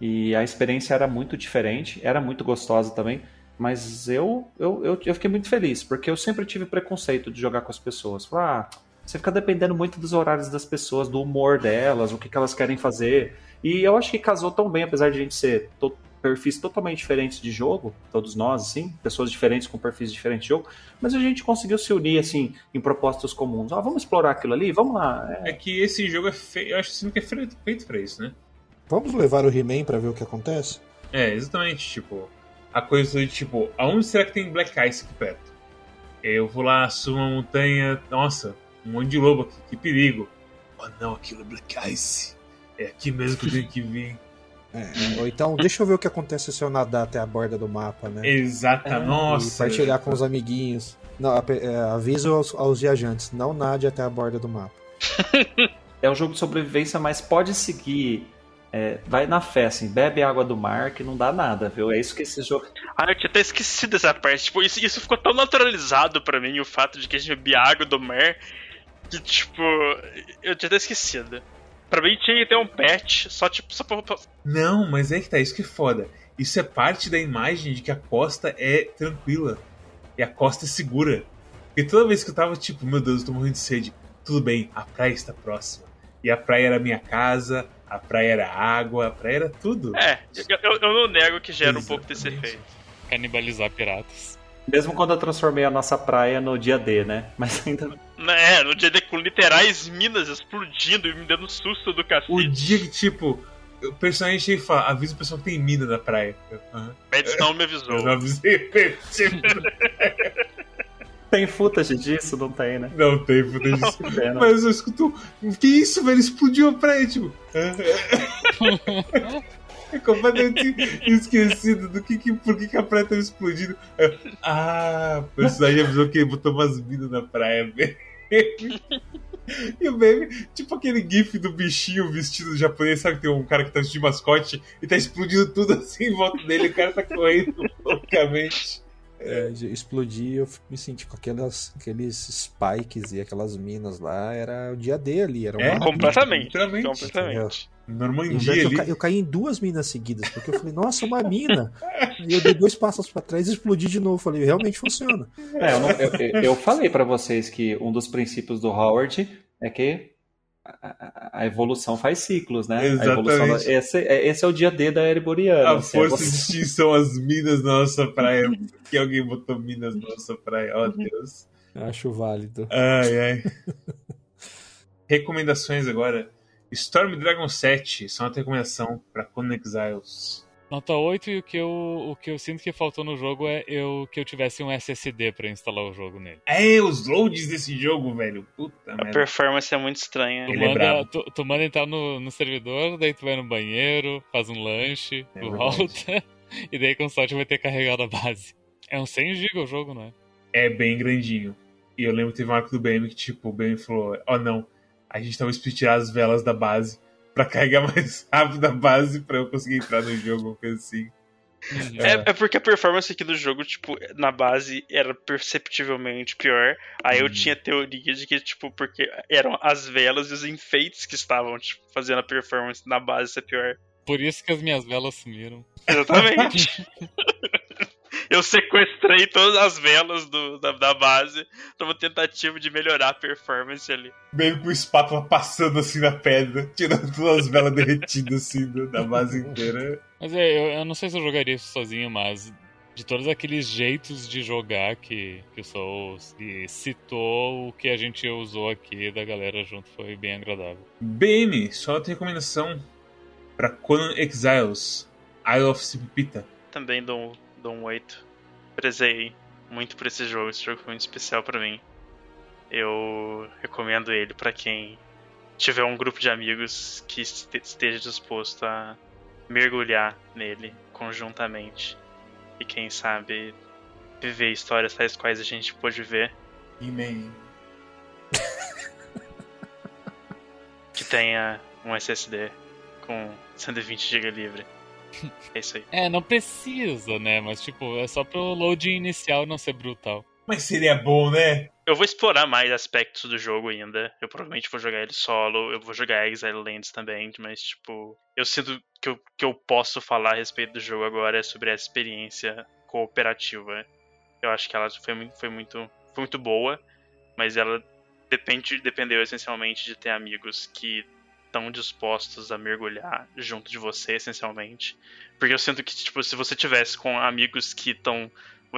e a experiência era muito diferente, era muito gostosa também, mas eu, eu, eu, eu fiquei muito feliz, porque eu sempre tive preconceito de jogar com as pessoas. Falar, ah, você fica dependendo muito dos horários das pessoas, do humor delas, o que, que elas querem fazer. E eu acho que casou tão bem, apesar de a gente ser to- perfis totalmente diferentes de jogo, todos nós, assim, pessoas diferentes com perfis diferentes de jogo, mas a gente conseguiu se unir, assim, em propostas comuns. Ah, vamos explorar aquilo ali? Vamos lá. É, É que esse jogo é feito. Eu acho assim que é feito pra isso, né? Vamos levar o He-Man pra ver o que acontece? É, exatamente. Tipo, a coisa de tipo, aonde será que tem Black Ice aqui perto? Eu vou lá, subo uma montanha. Nossa, um monte de lobo aqui, que perigo. Oh não, aquilo é Black Ice. É aqui mesmo que eu tenho que vir. É, ou então, deixa eu ver o que acontece se eu nadar até a borda do mapa, né? Exata, É. nossa. e partilhar com os amiguinhos. Não, é, aviso aos, aos viajantes, não nade até a borda do mapa. [laughs] é um jogo de sobrevivência, mas pode seguir. é, vai na fé, assim, bebe água do mar que não dá nada, viu? É isso que esse jogo. Ah, eu tinha até esquecido dessa parte. Tipo, isso, isso ficou tão naturalizado pra mim, o fato de que a gente bebia água do mar, que, tipo, eu tinha até esquecido. Pra mim tinha que ter um patch, só tipo, só pra. Não, mas é que tá, isso que é foda. Isso é parte da imagem de que a costa é tranquila. E a costa é segura. E toda vez que eu tava tipo, meu Deus, eu tô morrendo de sede. Tudo bem, a praia está próxima. E a praia era minha casa, a praia era água, a praia era tudo. É, eu, eu- não nego que gera um pouco desse Exatamente. efeito. Canibalizar piratas. Mesmo quando eu transformei a nossa praia no dia D, né? Mas ainda. É, no dia de com literais minas explodindo e me dando susto do O cacete. dia que, tipo, o personagem chega e fala, avisa o pessoal que tem mina na praia. Eu, "Aham." Mads não me avisou. Eu não avisei. [laughs] Tipo, Tem footage disso? Não tem, né? não tem footage disso. É, não. Mas eu escuto, que isso, velho? Explodiu a praia, tipo. [laughs] É completamente esquecido do que, que por que, que a praia tava explodindo. Ah, o personagem avisou que ele botou umas minas na praia, velho. E o meme, tipo aquele gif do bichinho vestido japonês, sabe tem um cara que tá vestido de mascote e tá explodindo tudo assim em volta dele, o cara tá correndo [laughs] loucamente. É, explodir, eu me senti com aquelas, aqueles spikes e aquelas minas lá. Era o dia D ali. Era uma É, Completamente. Completamente. E Normandia eu, ca- eu caí em duas minas seguidas, porque eu falei, nossa, uma mina. E eu dei dois passos pra trás e explodi de novo. Falei, realmente funciona. É, eu, não- eu- eu- eu falei pra vocês que um dos princípios do Howard é que a, evolução faz ciclos, né? A evolução, Exatamente. esse, é- esse é o dia D da Ereboriana. A assim, força de você- extinção, as minas na nossa praia. [laughs] Que alguém botou minas na nossa praia. Oh, Deus. Acho válido. Ai, ai. [laughs] Recomendações agora. Storm Dragon 7, só uma recomendação pra Conan Exiles. Nota 8 e o que eu, o que eu sinto que faltou no jogo é eu, que eu tivesse um SSD pra instalar o jogo nele. É, os loads desse jogo, velho. Puta A merda. performance é muito estranha. Tu Ele é manda, brabo. tu, tu manda entrar no, no servidor, daí tu vai no banheiro, faz um lanche, É tu volta, [laughs] e daí com sorte vai ter carregado a base. É um 100 GB o jogo, não é? É bem grandinho. E eu lembro que teve uma arco do BM que, tipo, o BM falou: Ó, não, a gente talvez precise tirar as velas da base pra carregar mais rápido a base pra eu conseguir entrar no jogo, uma coisa assim. Uhum. É, é porque a performance aqui do jogo, tipo, na base era perceptivelmente pior. Aí eu Uhum. tinha teoria de que, tipo, porque eram as velas e os enfeites que estavam, tipo, fazendo a performance na base ser pior. Por isso que as minhas velas sumiram. Exatamente. [laughs] eu sequestrei todas as velas do- da, da base numa tentativa de melhorar a performance ali. Meio com o espátula passando assim na pedra, tirando todas as velas derretidas assim do- da base inteira. Mas é, eu, eu não sei se eu jogaria isso sozinho, mas de todos aqueles jeitos de jogar que, que o Souls e citou, o que a gente usou aqui da galera junto foi bem agradável. BM, só outra recomendação pra Conan Exiles, Isle of Sipipita. Também dou, um- dou um 8. Prezei muito por esse jogo. Esse jogo foi muito especial pra mim. Eu recomendo ele pra quem tiver um grupo de amigos que este- esteja disposto a mergulhar nele conjuntamente. E quem sabe viver histórias tais quais a gente pôde ver. He-Man. Que tenha um SSD com 120 GB livre. É isso aí. É, não precisa, né? Mas tipo, é só pro loading inicial não ser brutal. Mas seria bom, né? Eu vou explorar mais aspectos do jogo ainda. Eu provavelmente vou jogar ele solo. Eu vou jogar Exile Lands também. Mas, tipo, eu sinto que eu, que eu posso falar a respeito do jogo agora é sobre a experiência cooperativa. Eu acho que ela foi muito, foi muito, foi muito boa. Mas ela depende, dependeu essencialmente de ter amigos que estão dispostos a mergulhar junto de você, essencialmente. Porque eu sinto que, tipo, se você tivesse com amigos que estão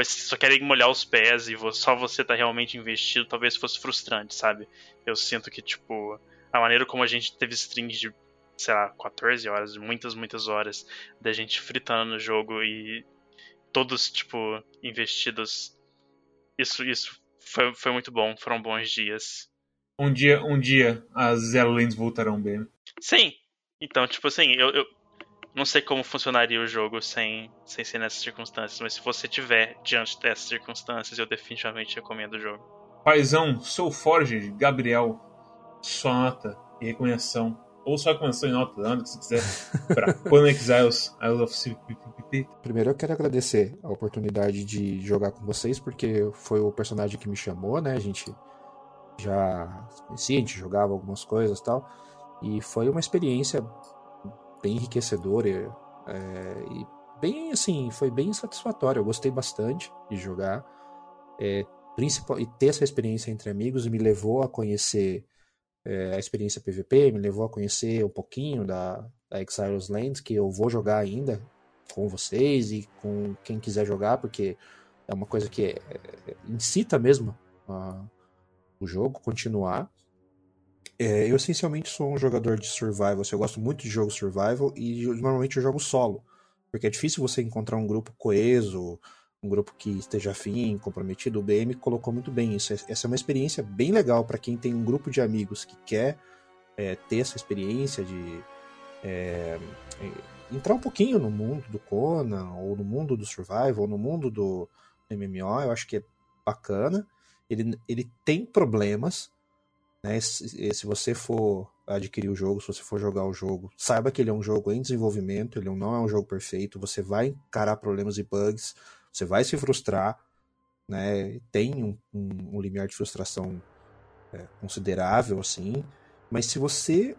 só querem molhar os pés e só você tá realmente investido, talvez fosse frustrante, sabe? Eu sinto que, tipo, a maneira como a gente teve streams de, sei lá, 14 horas, muitas, muitas horas, da gente fritando no jogo e todos, tipo, investidos. Isso, isso foi, foi muito bom, foram bons dias. Um dia, um dia as Zero Lands voltarão bem. Sim! Então, tipo assim, eu, eu não sei como funcionaria o jogo sem, sem ser nessas circunstâncias, mas se você tiver diante dessas circunstâncias, eu definitivamente recomendo o jogo. Paizão, sou Forger, Gabriel, sua nota e recomendação. Ou só recomendação e nota, [laughs] que você quiser. Pra Conan Exiles, Isle of Sipipita. Primeiro eu quero agradecer a oportunidade de jogar com vocês, porque foi o personagem que me chamou, né? A gente já conhecia, a gente jogava algumas coisas tal. E foi uma experiência bem enriquecedora é, e bem assim, foi bem satisfatória. Eu gostei bastante de jogar. É, principal, e ter essa experiência entre amigos me levou a conhecer é, a experiência PVP, me levou a conhecer um pouquinho da, da Exiles Lands, que eu vou jogar ainda com vocês e com quem quiser jogar, porque é uma coisa que é, é, incita mesmo a, o jogo continuar. É, eu essencialmente sou um jogador de survival, assim, eu gosto muito de jogo survival e normalmente eu jogo solo, porque é difícil você encontrar um grupo coeso, um grupo que esteja afim, comprometido. O BM colocou muito bem isso. Essa é uma experiência bem legal para quem tem um grupo de amigos que quer é, ter essa experiência de é, entrar um pouquinho no mundo do Conan, ou no mundo do Survival, ou no mundo do MMO. Eu acho que é bacana. Ele, ele tem problemas. Né? Se, se você for adquirir o jogo, se você for jogar o jogo, saiba que ele é um jogo em desenvolvimento, ele não é um jogo perfeito, você vai encarar problemas e bugs você vai se frustrar, né? Tem um, um, um limiar de frustração é, considerável, assim. Mas se você,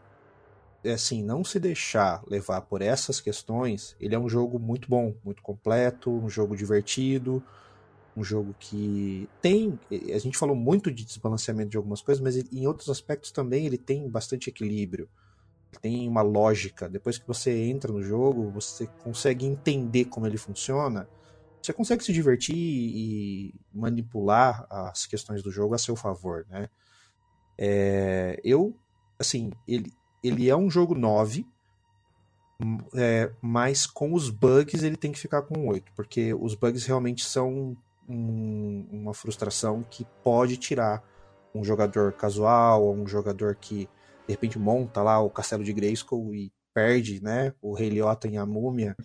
é, assim, não se deixar levar por essas questões, ele é um jogo muito bom, muito completo, um jogo divertido, um jogo que tem. A gente falou muito de desbalanceamento de algumas coisas, mas em outros aspectos também ele tem bastante equilíbrio. Tem uma lógica. Depois que você entra no jogo, você consegue entender como ele funciona você consegue se divertir e manipular as questões do jogo a seu favor, né? É, eu, assim, ele, ele é um jogo 9, é, mas com os bugs ele tem que ficar com 8, porque os bugs realmente são um, uma frustração que pode tirar um jogador casual ou um jogador que de repente monta lá o castelo de Grayskull e perde, né, o Rei Liotta em A Múmia,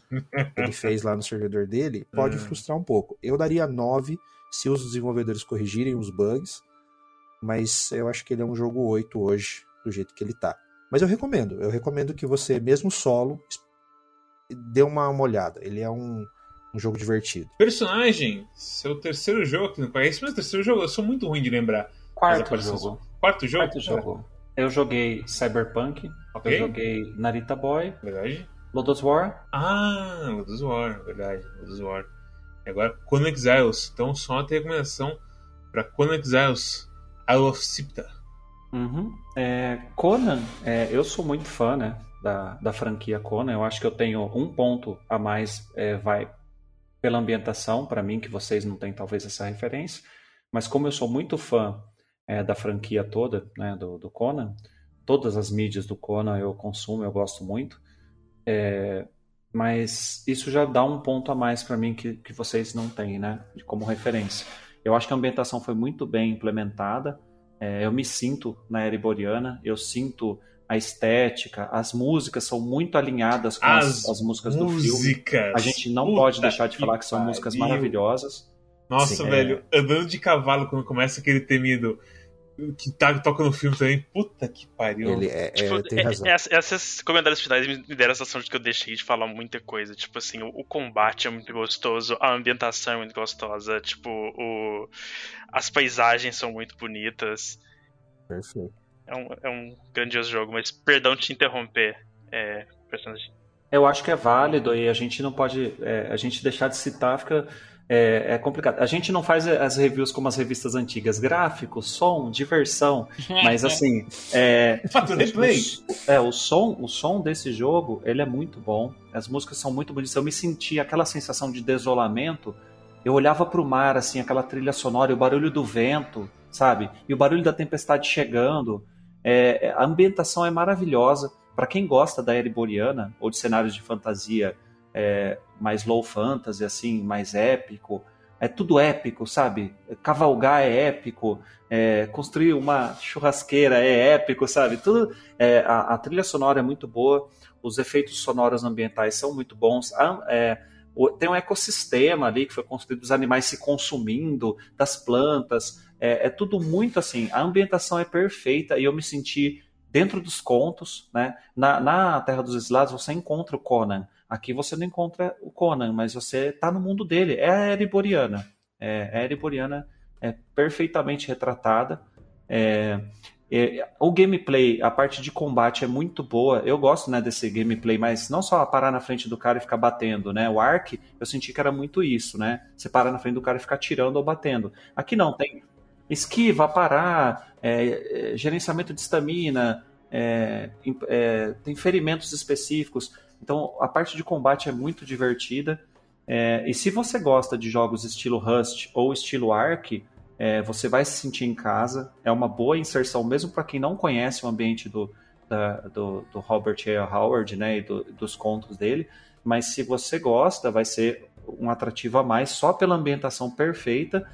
que ele fez lá no servidor dele, [laughs] pode hum. frustrar um pouco. Eu daria 9 se os desenvolvedores corrigirem os bugs, mas eu acho que ele é um jogo 8 hoje, do jeito que ele tá. Mas eu recomendo, eu recomendo que você, mesmo solo, dê uma, uma olhada. Ele é um, um jogo divertido. Personagem, seu terceiro jogo, que não conhece, mas terceiro jogo, eu sou muito ruim de lembrar. Quarto jogo. Quarto jogo? Quarto jogo. Eu joguei Cyberpunk, okay. eu joguei Narita Boy. Verdade. Lodos War. Ah, Lodos War, verdade. Lodos War. Agora, Conan Exiles. Então, só uma recomendação para Conan Exiles, Isle of Sipta. Uhum. É, Conan, é, eu sou muito fã né, da, da franquia Conan. Eu acho que eu tenho um ponto a mais, é, vai pela ambientação, para mim, que vocês não têm talvez essa referência. Mas como eu sou muito fã é, da franquia toda, né, do, do, Conan. Todas as mídias do Conan eu consumo, eu gosto muito. É, mas isso já dá um ponto a mais para mim que, que vocês não têm, né, como referência. Eu acho que a ambientação foi muito bem implementada. É, eu me sinto na era iboriana, eu sinto a estética, as músicas são muito alinhadas com as, as, as músicas, músicas, do filme. A gente não pode deixar de falar que são músicas maravilhosas. Nossa, Sim, velho, é... andando de cavalo quando começa aquele temido que tá, toca no filme também. Puta que pariu. Ele é, é tipo, tem é, razão. esses comentários finais me deram a sensação de que eu deixei de falar muita coisa. Tipo assim, o, o combate é muito gostoso, a ambientação é muito gostosa, tipo, o, as paisagens são muito bonitas. Perfeito. É um, é um grandioso jogo, mas perdão te interromper, é, personagem. Eu acho que é válido e a gente não pode. É, a gente deixar de citar fica é, é, complicado. A gente não faz as reviews como as revistas antigas, gráfico, som, diversão, [laughs] mas assim, é, o, é o som, o som desse jogo, ele é muito bom. As músicas são muito bonitas. Eu me senti aquela sensação de desolamento. Eu olhava para o mar, assim, aquela trilha sonora, o barulho do vento, sabe? E o barulho da tempestade chegando. É, a ambientação é maravilhosa. Para quem gosta da era boreana ou de cenários de fantasia é, mais low fantasy, assim, mais épico. É tudo épico, sabe? Cavalgar é épico, é, construir uma churrasqueira é épico, sabe? Tudo. É, a, a, trilha sonora é muito boa, os efeitos sonoros ambientais são muito bons. É, tem um ecossistema ali que foi construído dos animais se consumindo, das plantas. É, é tudo muito assim. A ambientação é perfeita e eu me senti dentro dos contos, né? Na, na Terra dos Exilados você encontra o Conan. Aqui você não encontra o Conan, mas você está no mundo dele. É a Ereboriana. É, a Ereboriana é perfeitamente retratada. É, É, o gameplay, a parte de combate é muito boa. Eu gosto né, desse gameplay, mas não só parar na frente do cara e ficar batendo, né? O Ark, eu senti que era muito isso, né? Você parar na frente do cara e ficar tirando ou batendo. Aqui não, tem esquiva, parar, é, é, gerenciamento de estamina, é, é, tem ferimentos específicos. Então a parte de combate é muito divertida. É, e se você gosta de jogos estilo Rust ou estilo Ark, é, você vai se sentir em casa. É uma boa inserção, mesmo para quem não conhece o ambiente do, da, do, do, Robert A. Howard né, e do, dos contos dele. Mas se você gosta, vai ser um atrativo a mais só pela ambientação perfeita.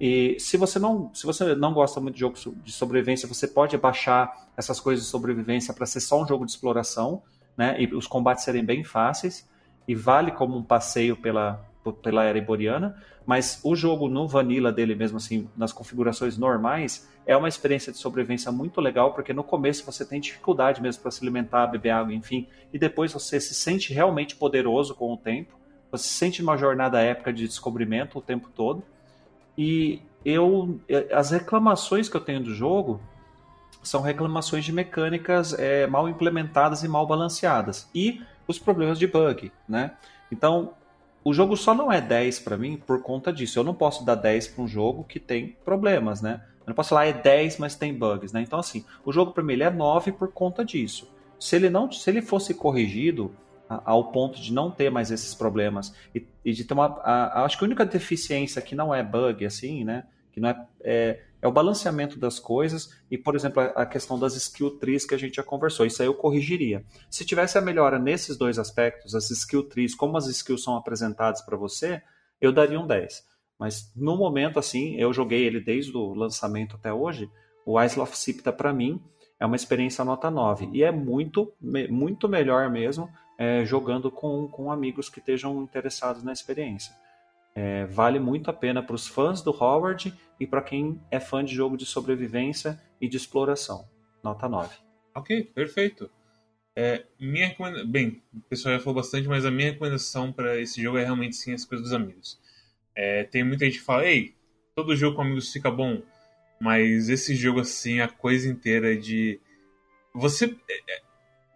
E se você não, se você não gosta muito de jogos de sobrevivência, você pode baixar essas coisas de sobrevivência para ser só um jogo de exploração, né? E os combates serem bem fáceis e vale como um passeio pela pela era iboriana, mas o jogo no vanilla dele mesmo assim, nas configurações normais, é uma experiência de sobrevivência muito legal, porque no começo você tem dificuldade mesmo para se alimentar, beber água, enfim, e depois você se sente realmente poderoso com o tempo, você se sente uma jornada épica de descobrimento o tempo todo. E eu as reclamações que eu tenho do jogo são reclamações de mecânicas é, mal implementadas e mal balanceadas e os problemas de bug, né? Então, o jogo só não é 10 para mim por conta disso. Eu não posso dar 10 para um jogo que tem problemas, né? Eu não posso falar é 10, mas tem bugs, né? Então assim, o jogo para mim ele é 9 por conta disso. Se ele não, se ele fosse corrigido ao ponto de não ter mais esses problemas e, e de ter uma, a, a, acho que a única deficiência que não é bug assim, né? Que não é, é é o balanceamento das coisas e, por exemplo, a questão das skill trees que a gente já conversou. Isso aí eu corrigiria. Se tivesse a melhora nesses dois aspectos, as skill trees, como as skills são apresentadas para você, eu daria um 10. Mas no momento, assim, eu joguei ele desde o lançamento até hoje, o Isle of Sipta, para mim, é uma experiência nota 9. E é muito, muito melhor mesmo é, jogando com, com amigos que estejam interessados na experiência. É, vale muito a pena para os fãs do Howard e para quem é fã de jogo de sobrevivência e de exploração. Nota 9. Ok, perfeito. É, minha Bem, o pessoal já falou bastante, mas a minha recomendação para esse jogo é realmente sim as coisas dos amigos. É, tem muita gente que fala, ei, todo jogo com amigos fica bom, mas esse jogo assim, a coisa inteira de. Você.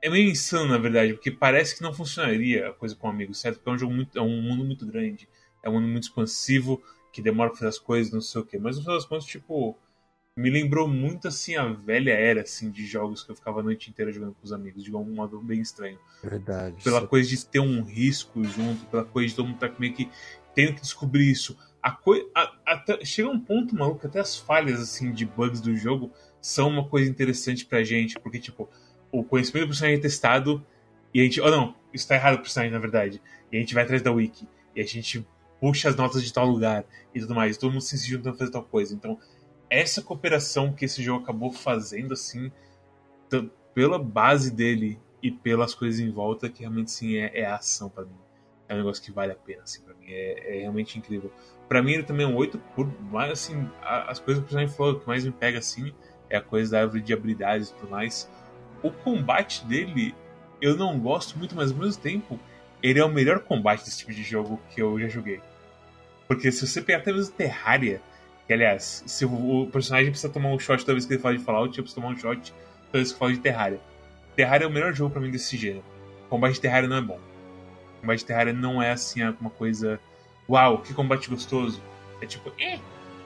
É, meio insano, na verdade, porque parece que não funcionaria a coisa com amigos, certo? Porque é um jogo muito. É um mundo muito grande é um mundo muito expansivo, que demora pra fazer as coisas, não sei o quê. Mas no final das contas, tipo, me lembrou muito assim a velha era assim de jogos que eu ficava a noite inteira jogando com os amigos, de um modo bem estranho. Verdade. Pela coisa de ter um risco junto, pela coisa de todo mundo estar tá meio que tendo que descobrir isso. A coi a, até, chega um ponto maluco, até as falhas assim de bugs do jogo são uma coisa interessante pra gente, porque tipo, o conhecimento do personagem é testado e a gente, oh não, isso tá errado pro personagem na verdade. E a gente vai atrás da wiki e a gente puxa as notas de tal lugar e tudo mais. Todo mundo se juntando a fazer tal coisa. Então, essa cooperação que esse jogo acabou fazendo, assim, pela base dele e pelas coisas em volta, que realmente, sim, é, é a ação para mim. É um negócio que vale a pena, assim, pra mim. É, é realmente incrível. Para mim, ele também é um 8 por mais, assim, as coisas que o personagem falou, que mais me pega, assim, é a coisa da árvore de habilidades e tudo mais. O combate dele, eu não gosto muito, mas ao mesmo tempo, ele é o melhor combate desse tipo de jogo que eu já joguei. Porque se você pegar até mesmo Terraria, que aliás, se o, personagem precisa tomar um shot toda vez que ele fala de Fallout, eu preciso tomar um shot toda vez que fala de Terraria. Terraria é o melhor jogo para mim desse gênero. Combate de Terraria não é bom. Combate de Terraria não é assim uma coisa. Uau, que combate gostoso. É tipo, eh,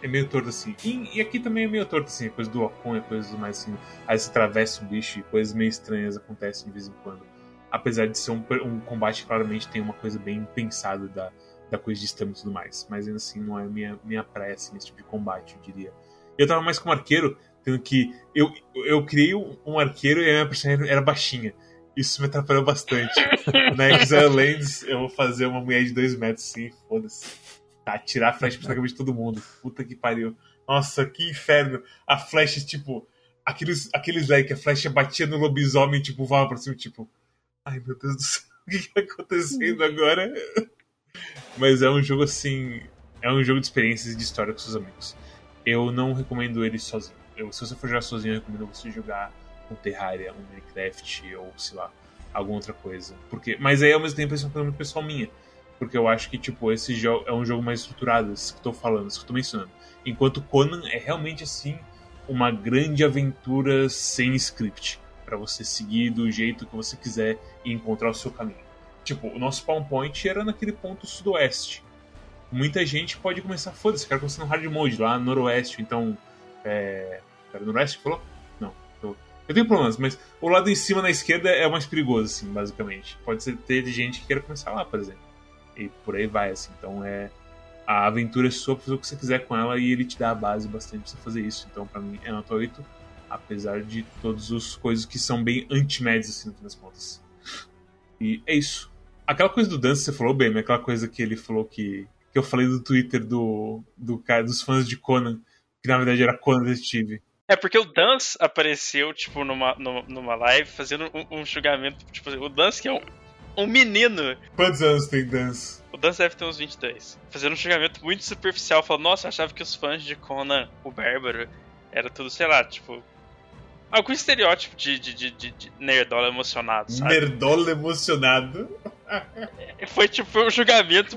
é meio torto assim. E, e, aqui também é meio torto assim, coisa do Ocon, coisas mais assim. Aí você atravessa o bicho e coisas meio estranhas acontecem de vez em quando. Apesar de ser um, um combate claramente tem uma coisa bem pensada da, da coisa de estamina e tudo mais. Mas ainda assim, não é minha, minha praia, assim, esse tipo de combate, eu diria. Eu tava mais como arqueiro, tendo que. Eu, eu criei um arqueiro e a minha personagem era baixinha. Isso me atrapalhou bastante. [laughs] Na Exile Lands, eu vou fazer uma mulher de 2 metros, sim, foda-se. Tá, tirar a flecha praticamente de todo mundo. Puta que pariu. Nossa, que inferno. A flecha, tipo. Aqueles, aqueles like, a flecha batia no lobisomem, tipo, voava pra cima, tipo. Ai meu Deus do céu, [laughs] o que, que tá acontecendo agora? Mas é um jogo assim. É um jogo de experiências e de história com seus amigos. Eu não recomendo ele sozinho. Eu, se você for jogar sozinho, eu recomendo você jogar um Terraria, um Minecraft ou sei lá, alguma outra coisa. Porque, mas aí ao mesmo tempo isso é uma coisa muito pessoal minha. Porque eu acho que, tipo, esse jogo é um jogo mais estruturado, isso que eu tô falando, isso que eu tô mencionando. Enquanto Conan é realmente assim, uma grande aventura sem script, para você seguir do jeito que você quiser e encontrar o seu caminho. Tipo, o nosso spawn point era naquele ponto sudoeste. Muita gente pode começar, foda-se, quero começar no hard mode, lá no noroeste, então. É. Era noroeste que falou? Não. Eu, eu tenho problemas, mas o lado em cima na esquerda é o mais perigoso, assim, basicamente. Pode ser ter gente que queira começar lá, por exemplo. E por aí vai, assim. Então é a aventura é sua fazer o que você quiser com ela e ele te dá a base bastante pra você fazer isso. Então, para mim, é nota 8, apesar de todas as coisas que são bem anti-médias, assim, no fim das contas. E é isso. Aquela coisa do Dance, você falou bem, aquela coisa que ele falou que. que eu falei do Twitter do, do cara, dos fãs de Conan, que na verdade era Conan Detetive. É porque o Dance apareceu, tipo, numa, numa live fazendo um, um julgamento. Tipo, o Dance que é um, um menino. Quantos anos tem Dance? O Dance deve ter uns 23. Fazendo um julgamento muito superficial. Falando, nossa, eu achava que os fãs de Conan, o Bárbaro, era tudo, sei lá, tipo. Algum estereótipo de, de, de, de nerdola emocionado, sabe? Nerdola emocionado. [laughs] Foi tipo um julgamento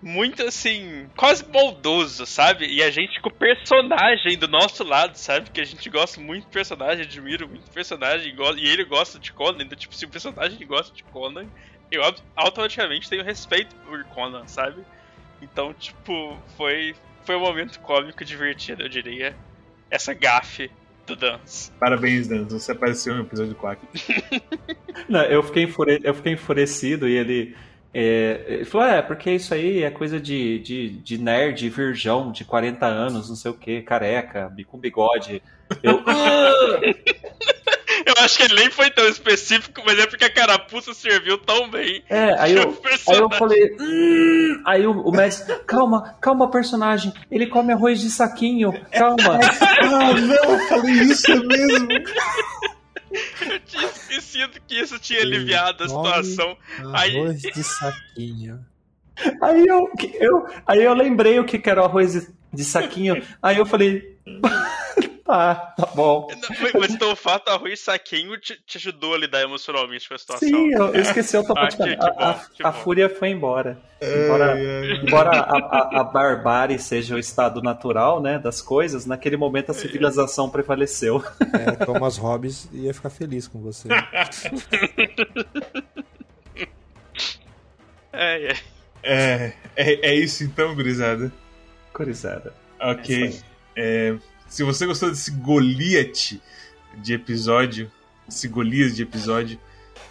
muito assim, quase moldoso, sabe? E a gente com o personagem do nosso lado, sabe? Que a gente gosta muito do personagem, admira muito o personagem, e ele gosta de Conan, então, tipo, se o personagem gosta de Conan, eu automaticamente tenho respeito por Conan, sabe? Então, tipo, foi, foi um momento cômico divertido, eu diria. Essa gafe do. Parabéns, Dance. Você apareceu no episódio 4. [laughs] Não, eu, fiquei enfure... eu fiquei enfurecido e ele. É, ele falou, é, porque isso aí é coisa de, de, de nerd, virgão, de 40 anos, não sei o que, careca, com bigode. Eu. [laughs] [laughs] Eu acho que ele nem foi tão específico, mas é porque a carapuça serviu tão bem. É, aí [laughs] eu, aí eu falei. Hum, aí o, o mestre, calma, calma, personagem. Ele come arroz de saquinho, calma. [laughs] ah, não, eu falei isso mesmo. Eu tinha esquecido que isso tinha aliviado a situação. Arroz aí... de saquinho. Aí eu, eu, aí eu lembrei o que era o arroz de, de saquinho. Aí eu falei. Ah, tá bom. Mas então o fato arroz saquinho te, te, ajudou a lidar emocionalmente com a situação. Sim, eu, eu esqueci automaticamente. Ah, a, a, a fúria foi embora. Embora, embora a, a, a, barbárie seja o estado natural né, das coisas, naquele momento a civilização prevaleceu. É, Thomas Hobbes ia ficar feliz com você. [laughs] é, é. É, é, é isso então, gurizada? Gurizada. Ok. É, se você gostou desse Goliath de episódio, esse Golias de episódio,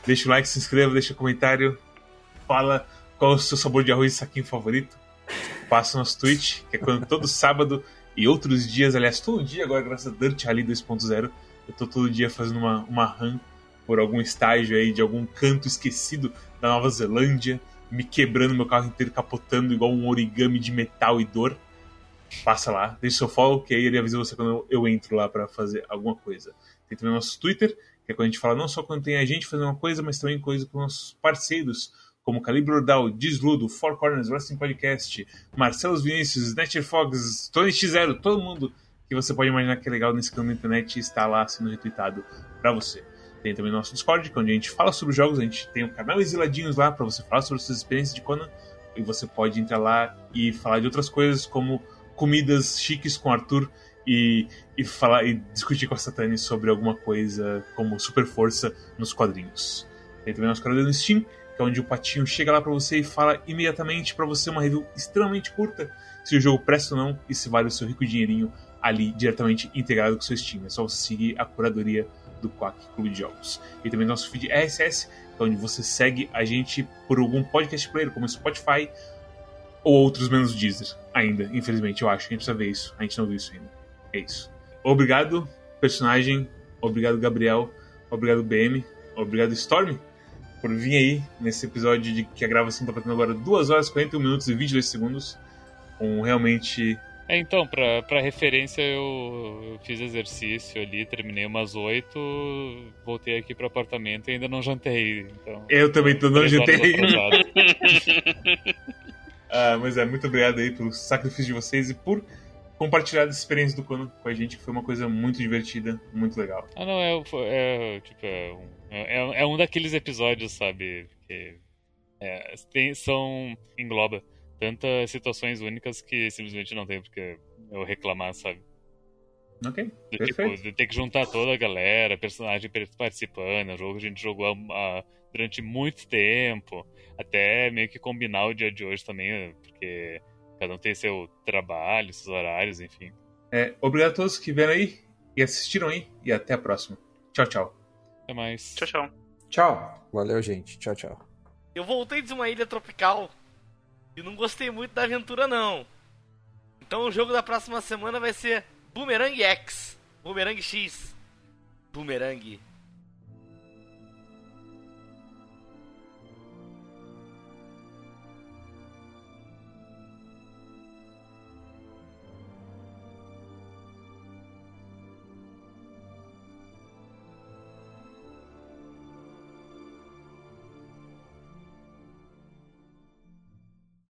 deixa o like, se inscreva, deixa um comentário, fala qual é o seu sabor de arroz e saquinho favorito. Passa nosso Twitch, que é quando todo sábado e outros dias, aliás, todo dia agora, graças a Dirt Rally 2.0, eu tô todo dia fazendo uma, uma run por algum estágio aí de algum canto esquecido da Nova Zelândia, me quebrando meu carro inteiro, capotando igual um origami de metal e dor passa lá, deixa seu follow, que aí ele avisa você quando eu entro lá para fazer alguma coisa. Tem também o nosso Twitter, que é quando a gente fala não só quando tem a gente fazendo uma coisa, mas também coisa com nossos parceiros, como Calibre Ordal, Desludo, Four Corners, Wrestling Podcast, Marcelo Vinícius, Netcher Fogs, Tony X0, todo mundo que você pode imaginar que é legal nesse canal da internet está lá sendo retweetado para você. Tem também o nosso Discord, é onde a gente fala sobre jogos, a gente tem o canal Exiladinhos lá para você falar sobre suas experiências de Conan, e você pode entrar lá e falar de outras coisas como comidas chiques com Arthur e, e falar e discutir com a Satani sobre alguma coisa como super força nos quadrinhos. Tem também nosso canal no Steam, que é onde o patinho chega lá para você e fala imediatamente para você uma review extremamente curta se o jogo presta ou não e se vale o seu rico dinheirinho ali diretamente integrado com o seu Steam. É só você seguir a curadoria do Quack Clube de Jogos. E também nosso feed RSS, que é onde você segue a gente por algum podcast player, como Spotify, ou outros menos Deezer, ainda, infelizmente, eu acho. A gente precisa ver isso. A gente não viu isso ainda. É isso. Obrigado, personagem. Obrigado, Gabriel. Obrigado, BM. Obrigado, Storm, por vir aí nesse episódio de que a gravação tá batendo agora 2 horas, 41 minutos e 22 segundos. Com realmente. É, então, pra, pra referência, eu, eu fiz exercício ali, terminei umas 8, voltei aqui pro apartamento e ainda não jantei. Então, eu também tô, não jantei. [laughs] Uh, mas é, muito obrigado aí pelo sacrifício de vocês e por compartilhar essa experiência do Conan com a gente, que foi uma coisa muito divertida, muito legal. Ah, não, é, é tipo, é um, é, é um daqueles episódios, sabe, que é, tem, são, engloba tantas situações únicas que simplesmente não tem porque eu reclamar, sabe? Ok, De, perfeito. tipo, ter que juntar toda a galera, personagem participando, jogo que a gente jogou ah, durante muito tempo, até meio que combinar o dia de hoje também, porque cada um tem seu trabalho, seus horários, enfim. É, obrigado a todos que vieram aí e assistiram aí, e até a próxima. Tchau, tchau. Até mais. Tchau, tchau. Tchau. Valeu, gente. Tchau, tchau. Eu voltei de uma ilha tropical e não gostei muito da aventura não. Então o jogo da próxima semana vai ser Boomerang X, Boomerang X, Boomerang